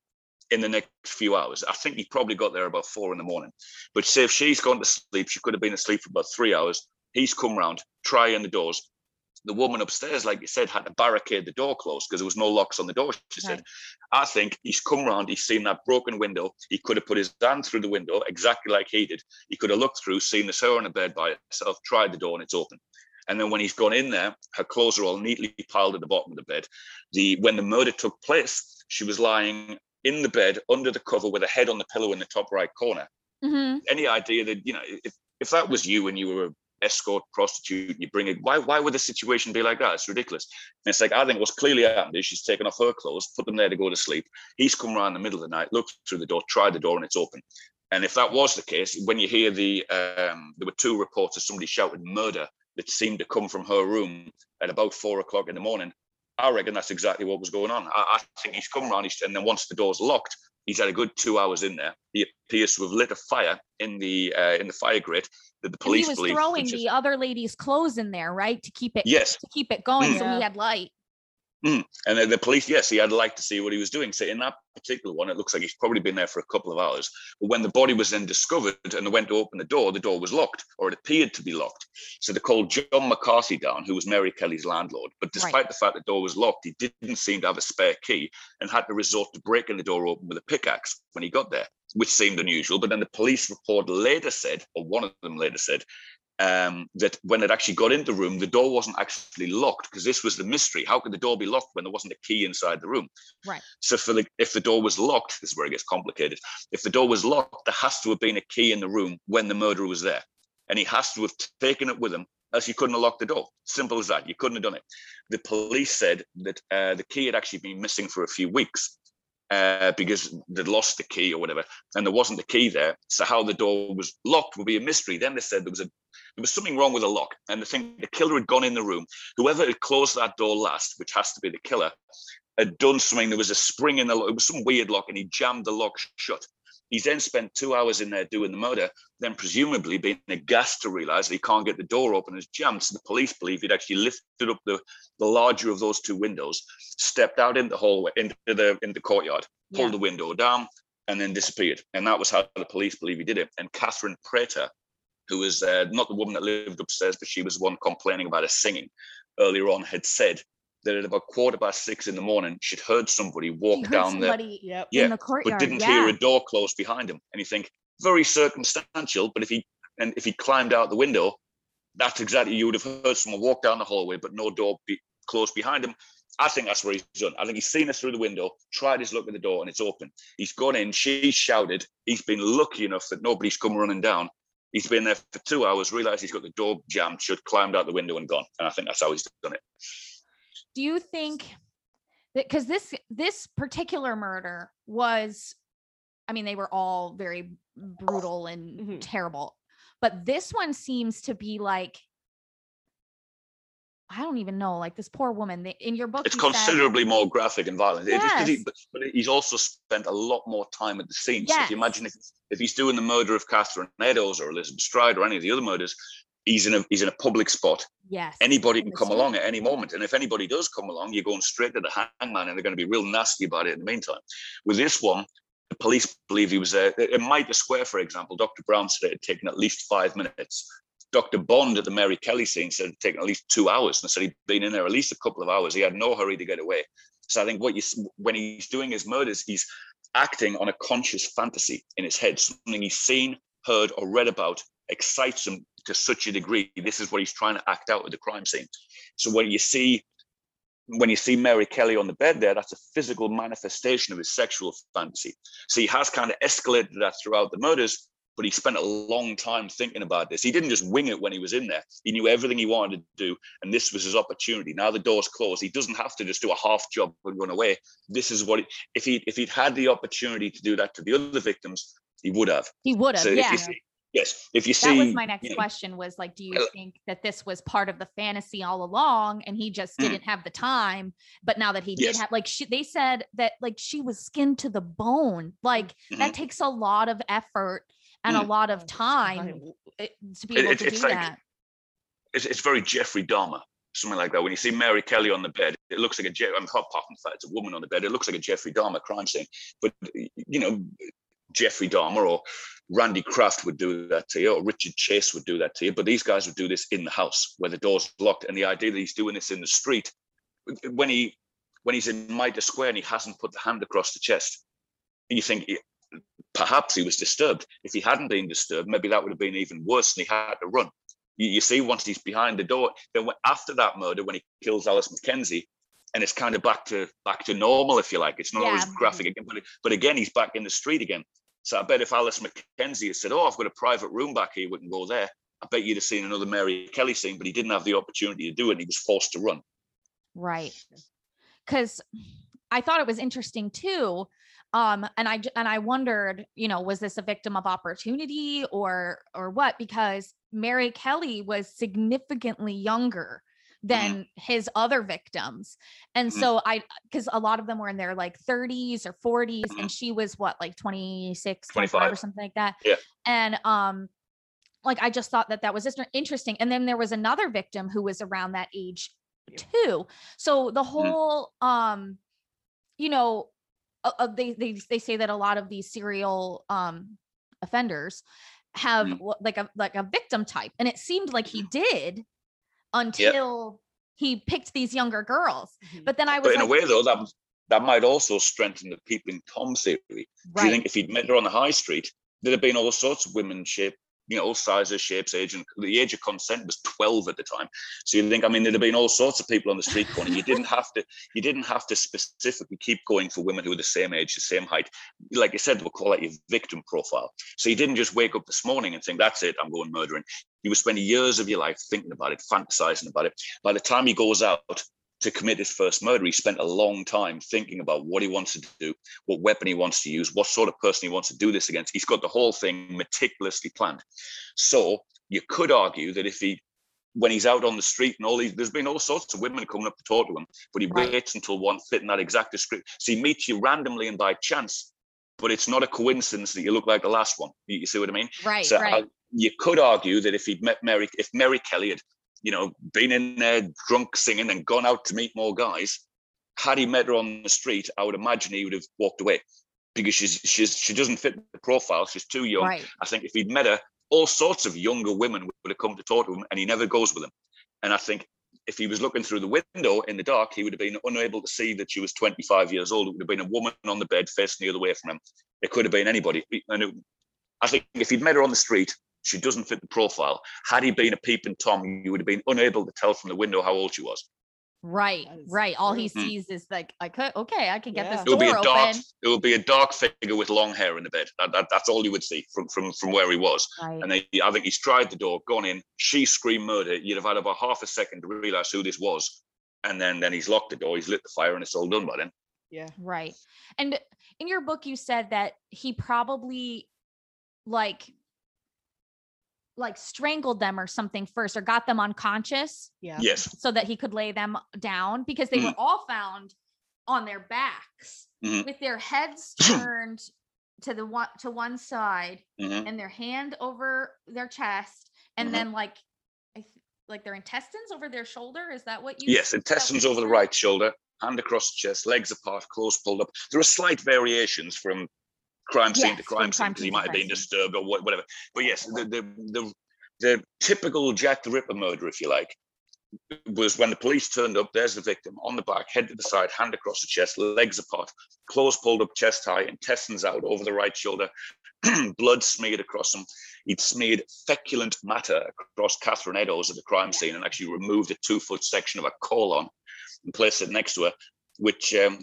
in the next few hours. I think he probably got there about four in the morning. But say if she's gone to sleep, she could have been asleep for about three hours. He's come round, trying the doors. The woman upstairs, like you said, had to barricade the door closed because there was no locks on the door. She said, I think he's come round, he's seen that broken window. He could have put his hand through the window exactly like he did. He could have looked through, seen the her on the bed by herself, tried the door, and it's open. And then when he's gone in there, her clothes are all neatly piled at the bottom of the bed. The when the murder took place, she was lying in the bed under the cover with a head on the pillow in the top right corner. Mhm. Any idea that you know if if that was you and you were a escort prostitute and you bring it. Why why would the situation be like that? It's ridiculous. And it's like i think what's clearly happened is she's taken off her clothes put them there to go to sleep. He's come around the middle of the night looked through the door tried the door and it's open. And if that was the case when you hear the um there were two reports of somebody shouted murder that seemed to come from her room at about four o'clock in the morning i reckon that's exactly what was going on. I, I think he's come around and then once the door's locked he's had a good two hours in there. He appears to have lit a fire in the uh, in the fire grate the and he was throwing is- the other lady's clothes in there right to keep it yes to keep it going so Mm. he had light Hmm. and then the police yes he had like to see what he was doing. So in that particular one it looks like he's probably been there for a couple of hours. But when the body was then discovered and they went to open the door the door was locked or it appeared to be locked. So they called john mccarthy down who was mary kelly's landlord. But Right. despite the fact the door was locked he didn't seem to have a spare key and had to resort to breaking the door open with a pickaxe when he got there which seemed unusual. But then the police report later said or one of them later said um, that when it actually got into the room, the door wasn't actually locked because this was the mystery. How could the door be locked when there wasn't a key inside the room? Right. So for the, if the door was locked, this is where it gets complicated. If the door was locked, there has to have been a key in the room when the murderer was there, and he has to have taken it with him, else he couldn't have locked the door. Simple as that. You couldn't have done it. The police said that uh, the key had actually been missing for a few weeks. Uh, because they'd lost the key or whatever, and there wasn't the key there. So how the door was locked would be a mystery. Then they said there was a there was something wrong with the lock, and the thing the killer had gone in the room. Whoever had closed that door last, which has to be the killer, had done something. There was a spring in the lock. It was some weird lock, and he jammed the lock shut. He's then spent two hours in there doing the murder, then presumably being aghast to realize that he can't get the door open and it's jammed. So the police believe he'd actually lifted up the, the larger of those two windows, stepped out in the hallway, into the in the courtyard, pulled Yeah. the window down, and then disappeared. And that was how the police believe he did it. And Catherine Prater, who was uh, not the woman that lived upstairs, but she was the one complaining about her singing earlier on, had said that at about quarter past six in the morning, she'd heard somebody walk heard down the somebody Yep. yeah, in the but didn't yeah. hear a door close behind him. And you think very circumstantial, but if he and if he climbed out the window, that's exactly you would have heard someone walk down the hallway, but no door be closed behind him. I think that's where he's done. I think he's seen us through the window, tried his luck at the door, and it's open. He's gone in. She's shouted. He's been lucky enough that nobody's come running down. He's been there for two hours, realised he's got the door jammed, should climbed out the window, and gone. And I think that's how he's done it. Do you think that because this this particular murder was, I mean, they were all very brutal and Mhm. terrible, but this one seems to be like. I don't even know, like this poor woman. They, in your book, It's you said- considerably more graphic and violent. It- it's 'cause he- Yes. but, but he's also spent a lot more time at the scene. So if you imagine if, if he's doing the murder of Catherine Eddowes or Elizabeth Stride or any of the other murders, he's in a he's in a public spot. yes, Anybody can come along at any moment. And if anybody does come along, you're going straight to the hangman and they're going to be real nasty about it in the meantime. With this one, the police believe he was there. In Mitre Square, for example, Dr. Brown said it had taken at least five minutes. Dr. Bond at the Mary Kelly scene said it had taken at least two hours and said he'd been in there at least a couple of hours. He had no hurry to get away. So I think what you when he's doing his murders, he's acting on a conscious fantasy in his head, something he's seen, heard, or read about excites him to such a degree. This is what he's trying to act out at the crime scene. So when you see when you see Mary Kelly on the bed there, that's a physical manifestation of his sexual fantasy. So he has kind of escalated that throughout the murders, but he spent a long time thinking about this. He didn't just wing it when he was in there. He knew everything he wanted to do, and this was his opportunity. Now the door's closed. He doesn't have to just do a half job and run away. This is what he, if he if he'd had the opportunity to do that to the other victims, he would have. he would have. So yeah, if you see, yes, if you that was my next you know, question. Was like, do you think that this was part of the fantasy all along, and he just Mm. didn't have the time? But now that he did Yes. have, like, she, they said that like she was skinned to the bone. Like that Mhm. takes a lot of effort and a Mm. lot of time to be able it- to it's do like- that. it's, it's very Jeffrey Dahmer, something like that. When you see Mary Kelly on the bed, it looks like a Je- I'm apart from it's a woman on the bed. It looks like a Jeffrey Dahmer crime scene. But you know, Jeffrey Dahmer or Randy Kraft would do that to you, or Richard Chase would do that to you. But these guys would do this in the house where the door's locked, and the idea that he's doing this in the street when he when he's in Mitre Square and he hasn't put the hand across the chest, and you think perhaps he was disturbed. If he hadn't been disturbed, maybe that would have been even worse, and he had to run. You, you see, once he's behind the door, then after that murder, when he kills Alice McKenzie, and it's kind of back to back to normal, if you like. It's not always mm. graphic again, but but again, he's back in the street again. So I bet if Alice McKenzie had said, "Oh, I've got a private room back here, we can go there," I bet you'd have seen another Mary Kelly scene, but he didn't have the opportunity to do it. And he was forced to run. Right. Cuz I thought it was interesting too. Um and I and I wondered, you know, was this a victim of opportunity or or what because Mary Kelly was significantly younger than his other victims. And Mhm. so I cuz a lot of them were in their like 30s or 40s Mhm. and she was what like 26, 25 or something like that. Yeah. And um like I just thought that that was just interesting. And then there was another victim who was around that age too. So Mm-hmm. the whole, um, you know, uh, they they they say that a lot of these serial um offenders have Mm. like a like a victim type, and it seemed like Mm-hmm. he did until he picked these younger girls. Mhm. But then I was But in like, a way, though, that that might also strengthen the peeping tom theory. Do you think if he'd met her on the high street, there'd have been all sorts of women shaped, you know, all sizes, shapes, age, and the age of consent was 12 at the time. So you think, I mean, there'd have been all sorts of people on the street corner. You didn't have to, you didn't have to specifically keep going for women who were the same age, the same height. Like you said, we'll call that your victim profile. So you didn't just wake up this morning and think, that's it, I'm going murdering. You were spending years of your life thinking about it, fantasizing about it. By the time he goes out to commit his first murder, he spent a long time thinking about what he wants to do, what weapon he wants to use, what sort of person he wants to do this against. He's got the whole thing meticulously planned. So you could argue that if he, when he's out on the street and all these, there's been all sorts of women coming up to talk to him, but he Right. waits until one fit in that exact description. So he meets you randomly and by chance, but it's not a coincidence that you look like the last one. You, you see what I mean? right, So uh, right, I- you could argue that if he'd met Mary, if Mary Kelly had, you know, been in there drunk singing and gone out to meet more guys, had he met her on the street, I would imagine he would have walked away because she's she's she doesn't fit the profile. She's too young. right. I think if he'd met her, all sorts of younger women would have come to talk to him, and he never goes with them. And I think if he was looking through the window in the dark, he would have been unable to see that she was 25 years old. It would have been a woman on the bed facing the other way from him. It could have been anybody. And it, I think if he'd met her on the street, she doesn't fit the profile. Had he been a peeping Tom, you would have been unable to tell from the window how old she was. Right, right. All he true. Mm. sees is like, I could, okay, I can get Yeah. this It would be door a dark. open. It would be a dark figure with long hair in the bed. That, that, that's all you would see from from from where he was. Right. And then he- I think he's tried the door, gone in. She screamed murder. You'd have had about half a second to realize who this was, and then then he's locked the door. He's lit the fire, and it's all done by then. Yeah. Right. And in your book, you said that he probably like like strangled them or something first or got them unconscious Yeah. Yes. so that he could lay them down because they were all found on their backs Mhm. with their heads turned to the one to one side Mhm. and their hand over their chest and Mhm. then like I th- like their intestines over their shoulder is that what you Yes, is that what intestines over the right shoulder, hand across the chest, legs apart, clothes pulled up. There are slight variations from crime scene Yes, to crime scene because he might have been disturbed or whatever. But yes, the the the, the typical Jack the Ripper murder, if you like, was when the police turned up. There's the victim on the back, head to the side, hand across the chest, legs apart, clothes pulled up, chest high, intestines out over the right shoulder, blood smeared across him. He'd smeared feculent matter across Catherine Eddowes at the crime scene and actually removed a two foot section of a colon and placed it next to her. Which um,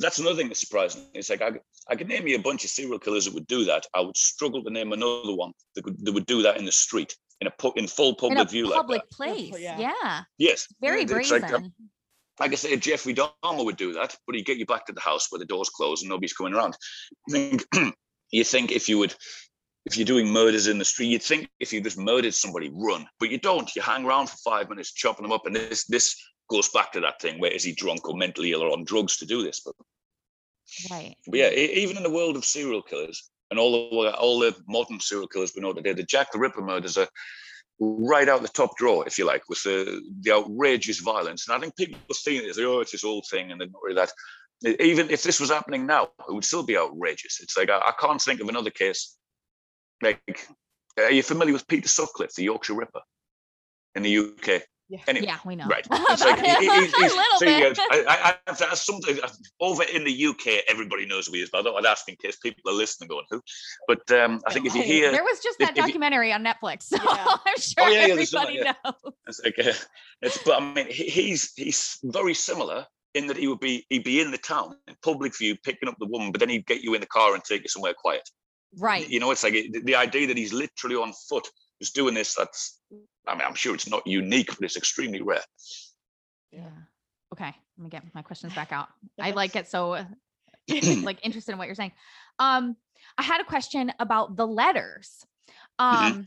that's another thing that's surprising. It's like I, I could name you a bunch of serial killers that would do that. I would struggle to name another one that, could, that would do that in the street in a pu- in full in public a view public like that. place yeah. yeah, Yes, very it's brazen like, um, like I say, Jeffrey Dahmer would do that, but he'd get you back to the house where the door's closed and nobody's coming around. You think, you think if you would, if you're doing murders in the street, you'd think if you just murdered somebody, run, but you don't. You hang around for five minutes, chopping them up, and this this goes back to that thing where is he drunk or mentally ill or on drugs to do this? But, right but yeah, even in the world of serial killers and all the all the modern serial killers we know today, the Jack the Ripper murders are right out the top drawer, if you like, with the the outrageous violence. And I think people seeing it as oh, it's this old thing, and they're not really that. Even if this was happening now, it would still be outrageous. It's like I, I can't think of another case. Like, are you familiar with Peter Sutcliffe, the Yorkshire Ripper, in the UK? Yeah. Anyway, yeah we know Right. It's like, little see, bit uh, I, I, I, that's something uh, over in the UK, everybody knows who he is, but I thought I'd ask in case people are listening going, who? But um, I think if you hear, there was just if- that if you- documentary on netflix so Yeah. i'm sure Oh, yeah, yeah, there's some- everybody yeah. knows it's like, uh, it's, but I mean, he, he's he's very similar in that he would be he'd be in the town in public view picking up the woman, but then he'd get you in the car and take you somewhere quiet. right You know, it's like the, the idea that he's literally on foot just doing this. That's, I mean, I'm sure it's not unique, but it's extremely rare. yeah. Okay let me get my questions back out. I like get so like interested in what you're saying. Um i had a question about the letters. Mhm. um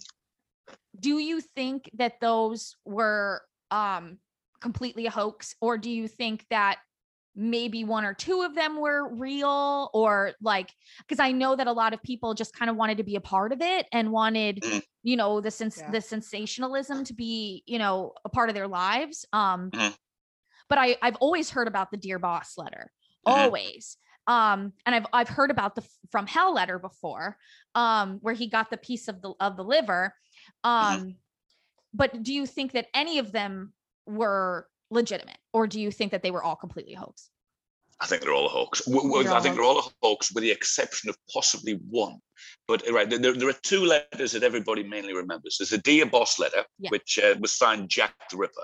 do you think that those were um completely a hoax or do you think that maybe one or two of them were real or like because i know that a lot of people just kind of wanted to be a part of it and wanted Mhm. you know the sens- Yeah. the sensationalism to be you know a part of their lives um Mhm. but i i've always heard about the dear boss letter Mhm. always um and i've i've heard about the from hell letter before um where he got the piece of the of the liver um but do you think that any of them were legitimate or do you think that they were all completely hoax I think they're all a hoax. W- w- They're I all think they're all a hoax, with the exception of possibly one. But uh, right, there, there are two letters that everybody mainly remembers. There's the Dear Boss letter, Yeah. which uh, was signed Jack the Ripper.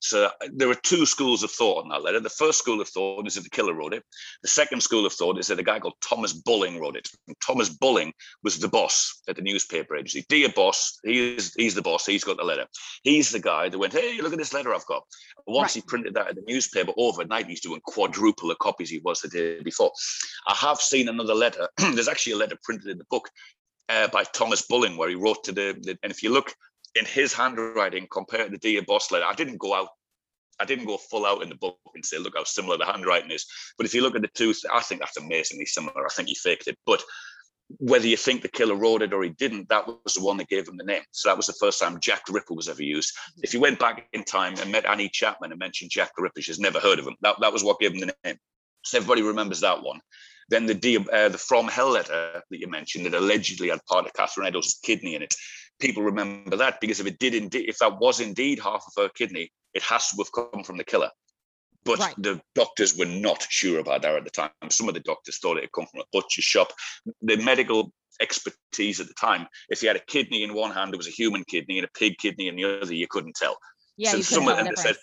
So uh, there are two schools of thought on that letter. The first school of thought is that the killer wrote it. The second school of thought is that a guy called Thomas Bulling wrote it. And Thomas Bulling was the boss at the newspaper agency. Dear boss, he is he's the boss. He's got the letter. He's the guy that went, hey, look at this letter I've got. Once Right. he printed that in the newspaper overnight, he's doing quadruple the copies he was the day before. I have seen another letter. There's actually a letter printed in the book uh, by Thomas Bulling where he wrote to the, the- and if you look in his handwriting compared to the Dear Boss letter, I didn't go out. I didn't go full out in the book and say, look how similar the handwriting is. But if you look at the two, I think that's amazingly similar. I think he faked it. But whether you think the killer wrote it or he didn't, that was the one that gave him the name. So that was the first time Jack the Ripper was ever used. If you went back in time and met Annie Chapman and mentioned Jack the Ripper, she's never heard of him. That, that was what gave him the name. So everybody remembers that one. Then the uh, the From Hell letter that you mentioned that allegedly had part of Catherine Eddowes' kidney in it. People remember that because if it did indeed, if that was indeed half of her kidney, it has to have come from the killer. But Right. the doctors were not sure about that at the time. Some of the doctors thought it had come from a butcher's shop. The medical expertise at the time, if you had a kidney in one hand, it was a human kidney, and a pig kidney in the other, you couldn't tell. yeah So you some of tell them said-.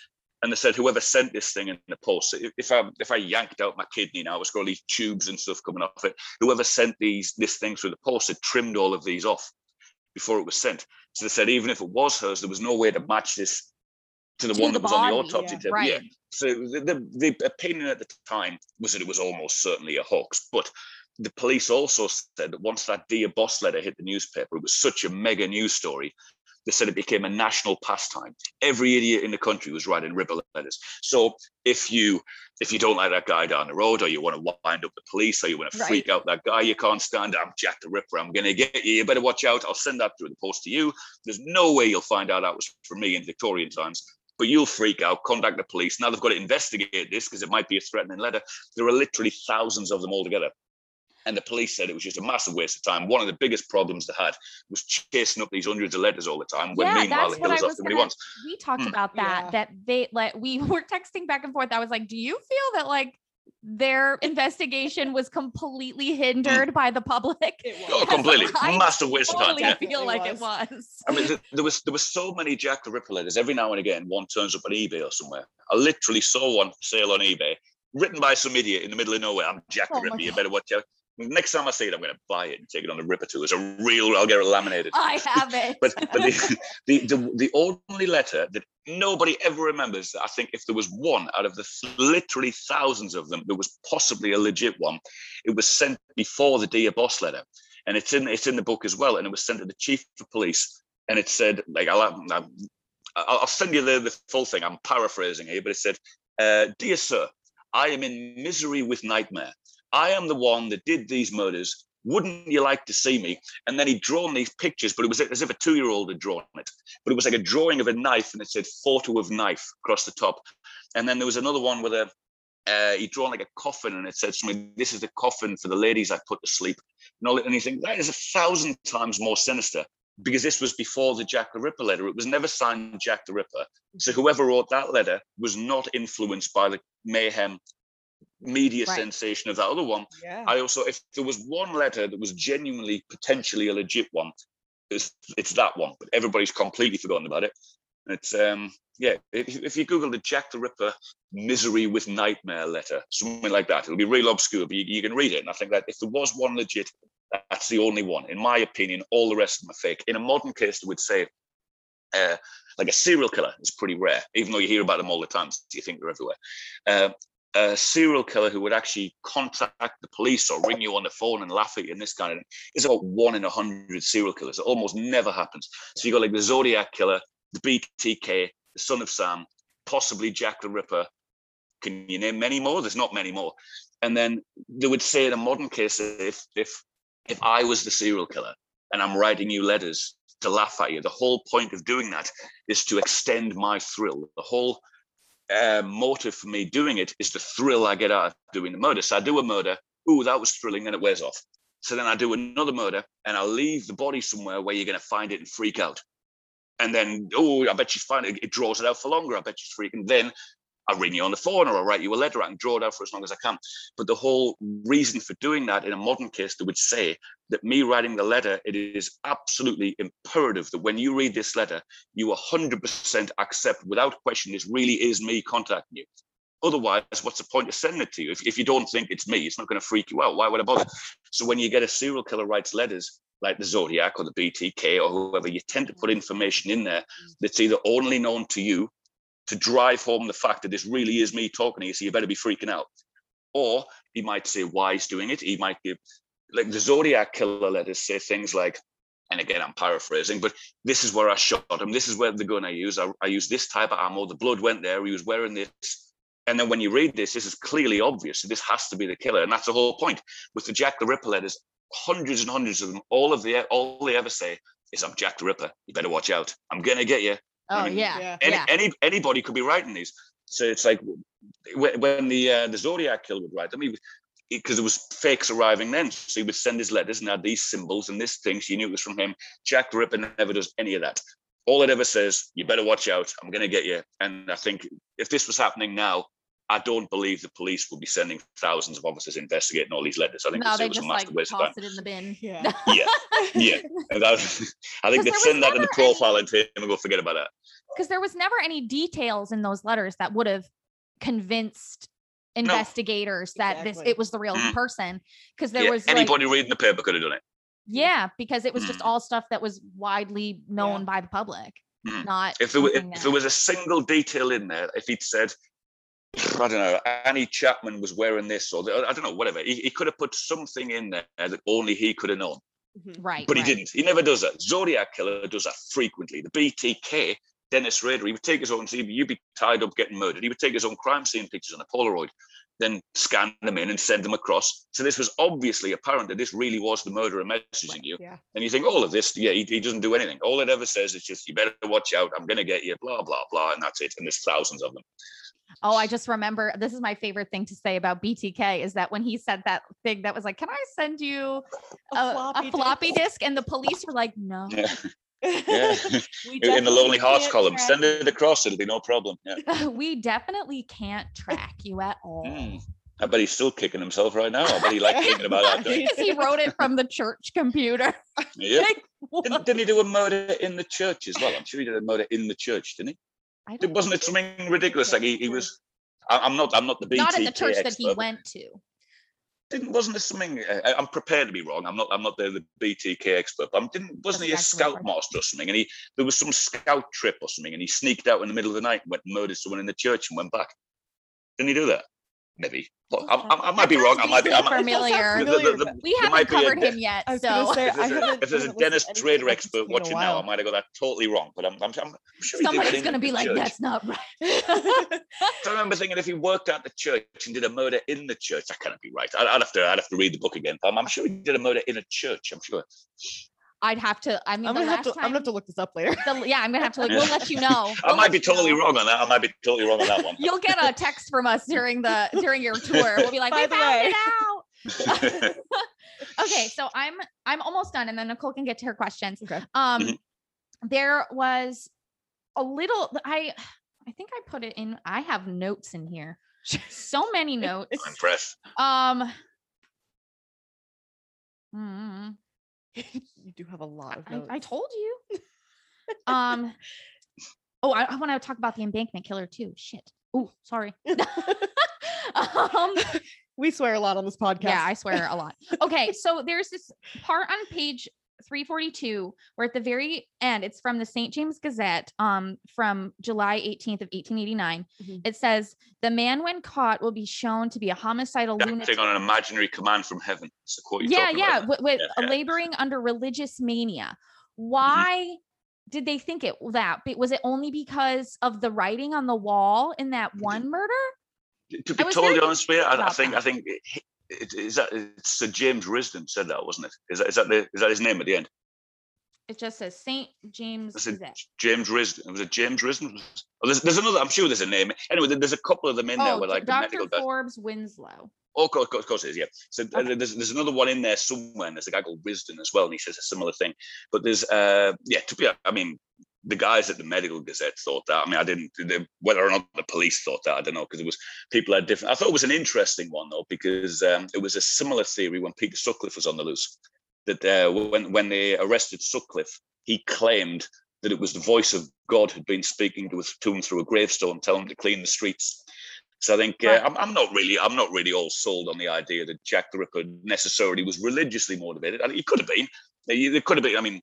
And they said whoever sent this thing in the post, if I if I yanked out my kidney now, it's got all these tubes and stuff coming off it. Whoever sent these this thing through the post had trimmed all of these off before it was sent. So they said even if it was hers, there was no way to match this to the To one the that was on the autopsy yeah. table. Right. Yeah. So the, the the opinion at the time was that it was almost certainly a hoax, but the police also said that once that dear boss letter hit the newspaper, it was such a mega news story. They said it became a national pastime. Every idiot in the country was writing ripper letters. So if you if you don't like that guy down the road, or you want to wind up the police, or you want to Right. freak out that guy you can't stand, I'm Jack the Ripper. I'm gonna get you. You better watch out. I'll send that through the post to you. There's no way you'll find out that was from me in Victorian times. But you'll freak out, contact the police. Now they've got to investigate this because it might be a threatening letter. There are literally thousands of them altogether. And the police said it was just a massive waste of time. One of the biggest problems they had was chasing up these hundreds of letters all the time. When Yeah, meanwhile, that's the what I was gonna- we talked Mm. about that Yeah. that they like we were texting back and forth i was like do you feel that like their investigation was completely hindered by the public It Oh, was. completely. I Massive waste of time. totally Yeah. feel It like it was. was I mean, th- there was there was so many Jack the Ripper letters. Every now and again, one turns up on eBay or somewhere. I literally saw one for sale on eBay, written by some idiot in the middle of nowhere. I'm Jack the Oh my Ripper. You better watch out. Next time I see it, I'm going to buy it and take it on the Ripper tour. It's a real. I'll get it laminated. i have it But but the, the the the only letter that nobody ever remembers, I think, if there was one out of the th- literally thousands of them, there was possibly a legit one. It was sent before the dear boss letter, and it's in it's in the book as well. And it was sent to the chief of police, and it said like I'll I'll, I'll send you the, the full thing. I'm paraphrasing here, but it said, uh, "Dear sir, I am in misery with nightmare. I am the one that did these murders. Wouldn't you like to see me? And then he'd drawn these pictures, but it was as if a two year old had drawn it. But it was like a drawing of a knife, and it said photo of knife across the top. And then there was another one with a, uh, he'd drawn like a coffin, and it said something, This is the coffin for the ladies I put to sleep. And, all, and you think, That is a thousand times more sinister because this was before the Jack the Ripper letter. It was never signed Jack the Ripper. So whoever wrote that letter was not influenced by the mayhem media Right. sensation of that other one. Yeah. I also, if there was one letter that was genuinely potentially a legit one, it's, it's that one. But everybody's completely forgotten about it. It's um yeah. If, if you Google the Jack the Ripper misery with nightmare letter, something like that, it'll be real obscure, but you, you can read it. And I think that if there was one legit, that's the only one. In my opinion, all the rest of them are fake. In a modern case, they would say. Uh, like a serial killer is pretty rare, even though you hear about them all the time. So you think they're everywhere. Uh, a serial killer who would actually contact the police or ring you on the phone and laugh at you and this kind of thing is about one in a hundred serial killers. It almost never happens. So you got like the Zodiac killer, the BTK, the Son of Sam, possibly Jack the Ripper. Can you name many more? There's not many more. And then they would say in a modern case, if if if I was the serial killer and I'm writing you letters to laugh at you, the whole point of doing that is to extend my thrill. The whole uh, motive for me doing it is the thrill I get out of doing the murder. So I do a murder, ooh, that was thrilling, then it wears off. So then I do another murder and I'll leave the body somewhere where you're going to find it and freak out. And then, oh, I bet she's fine. It, it draws it out for longer. I bet she's freaking. Then I ring you on the phone or I'll write you a letter. I can draw it out for as long as I can. But the whole reason for doing that in a modern case, they would say that me writing the letter, it is absolutely imperative that when you read this letter, you 100% accept without question this really is me contacting you. Otherwise, what's the point of sending it to you? If, if you don't think it's me, it's not going to freak you out. Why would I bother? So when you get a serial killer writes letters like the Zodiac or the BTK or whoever, you tend to put information in there that's either only known to you to drive home the fact that this really is me talking to you, so you better be freaking out. Or he might say why he's doing it. He might give, like the Zodiac killer letters say things like, and again, I'm paraphrasing, but this is where I shot him. This is where the gun I use. I, I used this type of ammo. The blood went there. He was wearing this. And then when you read this, this is clearly obvious. This has to be the killer. And that's the whole point. With the Jack the Ripper letters, hundreds and hundreds of them, all of the all they ever say is I'm Jack the Ripper. You better watch out. I'm gonna get you. Oh mean, yeah. yeah. Any, Yeah. any anybody could be writing these. So it's like when, when the uh, the Zodiac killer would write them, because there was fakes arriving then. So he would send his letters and had these symbols and this thing. So you knew it was from him. Jack the Ripper never does any of that. All it ever says, you better watch out. I'm gonna get you. And I think if this was happening now, I don't believe the police would be sending thousands of officers investigating all these letters. I think No, they it was a just massive like waste of time. toss it in the bin. Yeah. Yeah, yeah. And that, I think they'd send that in the never any- profile and him and go forget about that. because there was never any details in those letters that would have convinced investigators that this it was the real Mm. person because there Yeah, was like, anybody reading the paper could have done it. yeah because it was just Mm. all stuff that was widely known by the public Mm. not If there, were, if that- there was a single detail in there, if he'd said, I don't know, Annie Chapman was wearing this, or the, I don't know, whatever, he, he could have put something in there that only he could have known. Mhm. right But right. he didn't. He never does that. Zodiac Killer does that frequently. The BTK, Dennis Rader, he would take his own, so you'd be tied up getting murdered. He would take his own crime scene pictures on a Polaroid, then scan them in and send them across. So this was obviously apparent that this really was the murderer messaging you. Yeah. And you think all of this, yeah, he, he doesn't do anything. All it ever says is just, you better watch out. I'm going to get you, blah, blah, blah. And that's it. And there's thousands of them. Oh, I just remember this is my favorite thing to say about BTK is that when he said that thing that was like, "Can I send you a, a floppy, disk. disk?" and the police were like, "No." Yeah. yeah. In the Lonely Hearts column, track send it across. It'll be no problem. Yeah. we definitely can't track you at all. Mm. I bet he's still kicking himself right now. I bet he likes thinking about that. don't he? Because he wrote it from the church computer. Yeah. Like. Didn't, didn't he do a murder in the church as well? I'm sure he did a murder in the church, didn't he? I It wasn't it something ridiculous? Like he, he was. I'm not. I'm not the BTK not in the church that he went to. Didn't wasn't there something? Uh, I- I'm prepared to be wrong. I'm not. I'm not the, the BTK expert. But I'm, didn't wasn't he a That's scout right. master or something? And he there was some scout trip or something, and he sneaked out in the middle of the night and went and murdered someone in the church and went back. Didn't he do that? Maybe. Well, I, I, I might be wrong. I might be. I vaguely might, familiar. the- the- familiar, the- We haven't might a covered him yet, so say if there's a, if there's a haven't Dennis Rader expert BTK in a watching now, I might have got that totally wrong. But I'm, I'm, I'm sure he did somebody's gonna be like, church. "That's not right." I remember thinking if he worked at the church and did a murder in the church, that cannot be right. I'd, I'd have to, I'd have to read the book again. I'm, I'm sure he did a murder in a church. I'm sure. I'd have to. I mean, I'm gonna have last to. I'm gonna have to look this up later. the- yeah, I'm gonna have to. Like, we'll let you know. I We'll might be totally know. wrong on that. I might be totally wrong on that one. You'll get a text from us during the during your tour. We'll be like, By we the found way." it out. okay, so I'm I'm almost done, and then Nicole can get to her questions. Okay. Um, Mhm. there was a little. I I think I put it in. I have notes in here. So many notes. I'm impressed. Um. mm, you do have a lot of I. I told you. um. Oh, I, I want to talk about the embankment killer too. Shit. Oh, sorry. um, we swear a lot on this podcast. yeah, I swear a lot. Okay, so there's this part on page 342 we're at the very end, it's from the St. James Gazette um, from July 18th of 1889. Mhm. It says, the man when caught will be shown to be a homicidal lunatic. On an imaginary command from heaven. That's the quote yeah yeah about. with, with Yeah, yeah. laboring under religious mania why did they think it that Be- was it only because of the writing on the wall in that one murder To be totally honest with you, I, I about think, I think, it, is that it's Sir James Risdon said that, wasn't it? Is that, is that the, is that his name at the end? it just says st james James Risdon? Was it James Risdon? Oh, there's, there's another. I'm sure there's a name. Anyway, there's a couple of them in there oh where like the dr guys. forbes winslow Oh, of course, of course, it is. Yeah. So uh, Okay. there's there's another one in there somewhere. And there's a guy called Wisdom as well, and he says a similar thing. But there's uh yeah, to be I mean the guys at the Medical Gazette thought that. I mean, I didn't they, whether or not the police thought that. I don't know because it was people had different. I thought it was an interesting one though because um, it was a similar theory when Peter Sutcliffe was on the loose. That uh, when when they arrested Sutcliffe, he claimed that it was the voice of God had been speaking to, to him through a gravestone, telling him to clean the streets. So I think uh, I'm, I'm not really I'm not really all sold on the idea that Jack the Ripper necessarily was religiously motivated. I mean, he could have been. It could have been. I mean,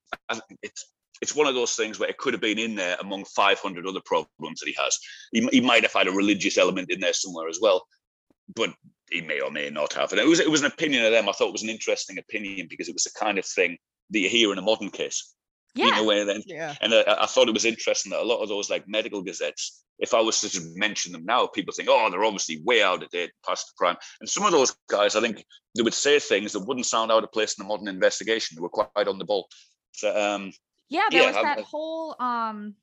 it's it's one of those things where it could have been in there among 500 other problems that he has. He, he might have had a religious element in there somewhere as well, but he may or may not have. And it was it was an opinion of them. I thought it was an interesting opinion because it was the kind of thing that you hear in a modern case. yeah You know, where then Yeah. and uh, I thought it was interesting that a lot of those like medical gazettes, if I was to just mention them now, people think, oh, they're obviously way out of date, past the prime. And some of those guys, I think, they would say things that wouldn't sound out of place in a modern investigation. They were quite on the ball. So um, yeah there yeah, was I'm- that I- whole um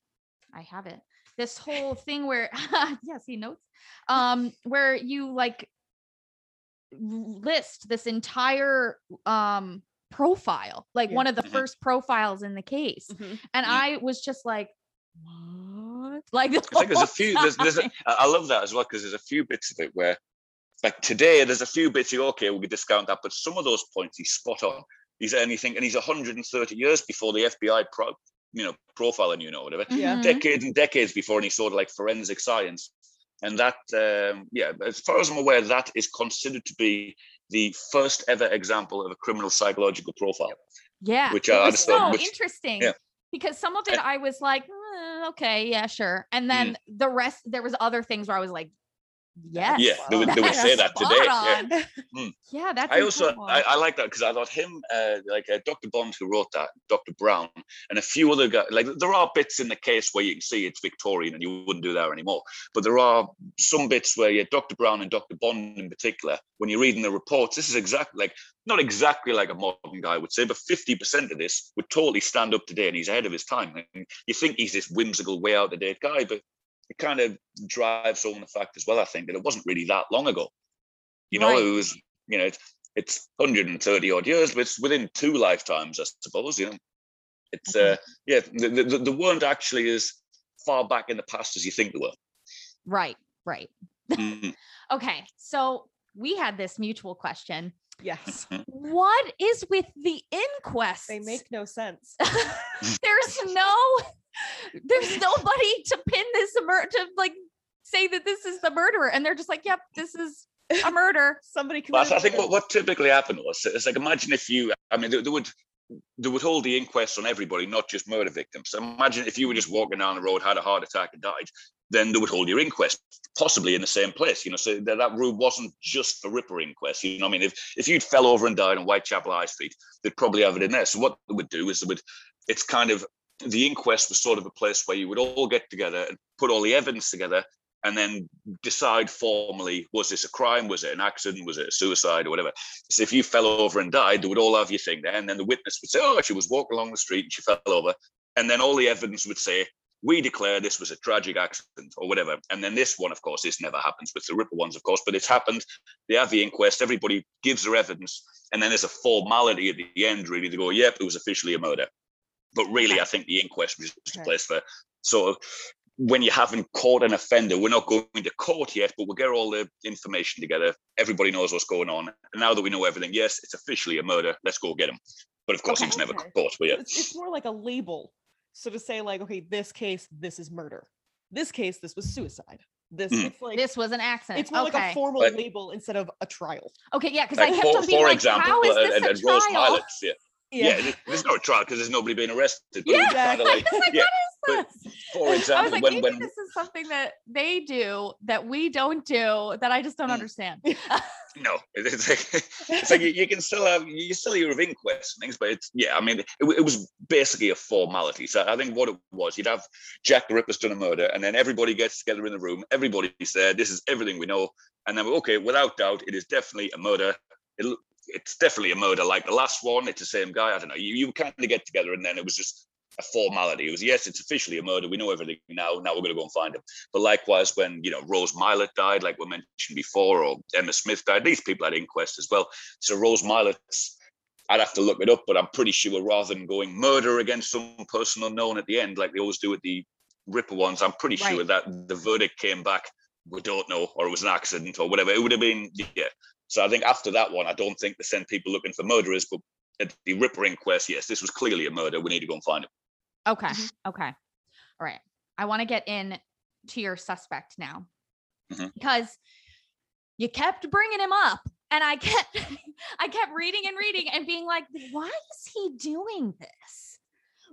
i have it this whole thing where yeah see notes um where you like list this entire um profile like Yeah. one of the Mhm. first profiles in the case Mhm. and Mhm. i was just like what like the I think there's a few. There's, there's a, time. I I love that as well because there's a few bits of it where, like today, there's a few bits. You okay, we could discount that, but some of those points he's spot on. He's anything, and he's 130 years before the FBI pro, you know, profiling you know, whatever. Yeah. Mhm. Decades and decades before any sort of like forensic science. And that, um, yeah, as far as I'm aware, that is considered to be the first ever example of a criminal psychological profile. Yeah. Which it I was understand, so which- interesting. yeah. Because some of it I was like, "Uh, okay, yeah, sure. And then Mm. the rest, there was other things where I was like, yes. Yeah, they would, they would say that today. Yeah. on. Yeah, that's I also. I, I like that because I thought him uh, like uh, Dr. Bond who wrote that Dr. Brown and a few other guys like there are bits in the case where you can see it's Victorian and you wouldn't do that anymore but there are some bits where yeah Dr. Brown and Dr. Bond in particular when you're reading the reports this is exactly like not exactly like a modern guy would say but 50% of this would totally stand up today and he's ahead of his time and you think he's this whimsical way out of date guy but it kind of drives home the fact as well I think that it wasn't really that long ago you know Right. it was you know it's, it's 130 odd years but it's within two lifetimes i suppose you know it's Okay. uh yeah the, the, the weren't actually as far back in the past as you think they were right, right. Mm. Okay. So we had this mutual question. Yes. What is with the inquest? They make no sense. there's no there's nobody to pin this mur- to like say that this is the murderer and they're just like yep this is a murder. Somebody but committed i think what, what typically happened was it's like imagine if you i mean they, they would they would hold the inquest on everybody not just murder victims. So imagine if you were just walking down the road had a heart attack and died then they would hold your inquest possibly in the same place you know so that, that room wasn't just the ripper inquest you know what i mean? If if you'd fell over and died on whitechapel high street they'd probably have it in there. So what they would do is they would it's kind of the inquest was sort of a place where you would all get together and put all the evidence together and then decide formally was this a crime? Was it an accident? Was it a suicide or whatever? So if you fell over and died they would all have your thing there. And then the witness would say oh she was walking along the street and she fell over. And then all the evidence would say we declare this was a tragic accident or whatever. And then this one of course this never happens with the ripper ones of course but it's happened. They have the inquest everybody gives their evidence and then there's a formality at the end really to go yep it was officially a murder but really Okay. i think the inquest was just a place for sort of when you haven't caught an offender, we're not going to court yet, but we'll get all the information together. Everybody knows what's going on. And now that we know everything, yes, it's officially a murder. Let's go get him. But of course, he was never Okay. caught. But yeah, It's, it's more like a label. So to say like, okay, this case, this is murder. This case, this was suicide. This Mm. it's like this was an accident it's more okay like a formal But- label instead of a trial. okay yeah because i kept for, on being for like example, how is uh, this and, a and Rose trial Milets, yeah. Yeah, there's no trial because there's nobody being arrested. But Yeah. kind of like, I was like, yeah, what but this? for example, like, when when this is something that they do that we don't do that I just don't Mm. understand. no, it's like, it's like you, you can still have you still hear of inquests and things, but it's yeah. I mean, it, it was basically a formality. So I think what it was, you'd have Jack the Ripper's done a murder, and then everybody gets together in the room. Everybody's there. This is everything we know, and then okay, without doubt, it is definitely a murder. It, it's definitely a murder like the last one. It's the same guy. I don't know. You you kind of get together, and then it was just a formality. It was yes, it's officially a murder. We know everything now. Now we're going to go and find him. But likewise, when you know Rose Mylett died, like we mentioned before, or Emma Smith died, these people had inquests as well. So Rose Mylett's, I'd have to look it up, but I'm pretty sure rather than going murder against some person unknown at the end, like they always do with the Ripper ones, I'm pretty sure that the verdict came back. We don't know, or it was an accident, or whatever. It would have been yeah. So I think after that one, I don't think they sent people looking for murderers, but at the Ripper inquest, yes, this was clearly a murder. We need to go and find him. Okay. Mhm. Okay. All right. I want to get in to your suspect now Mhm. because you kept bringing him up and I kept I kept reading and reading and being like why is he doing this?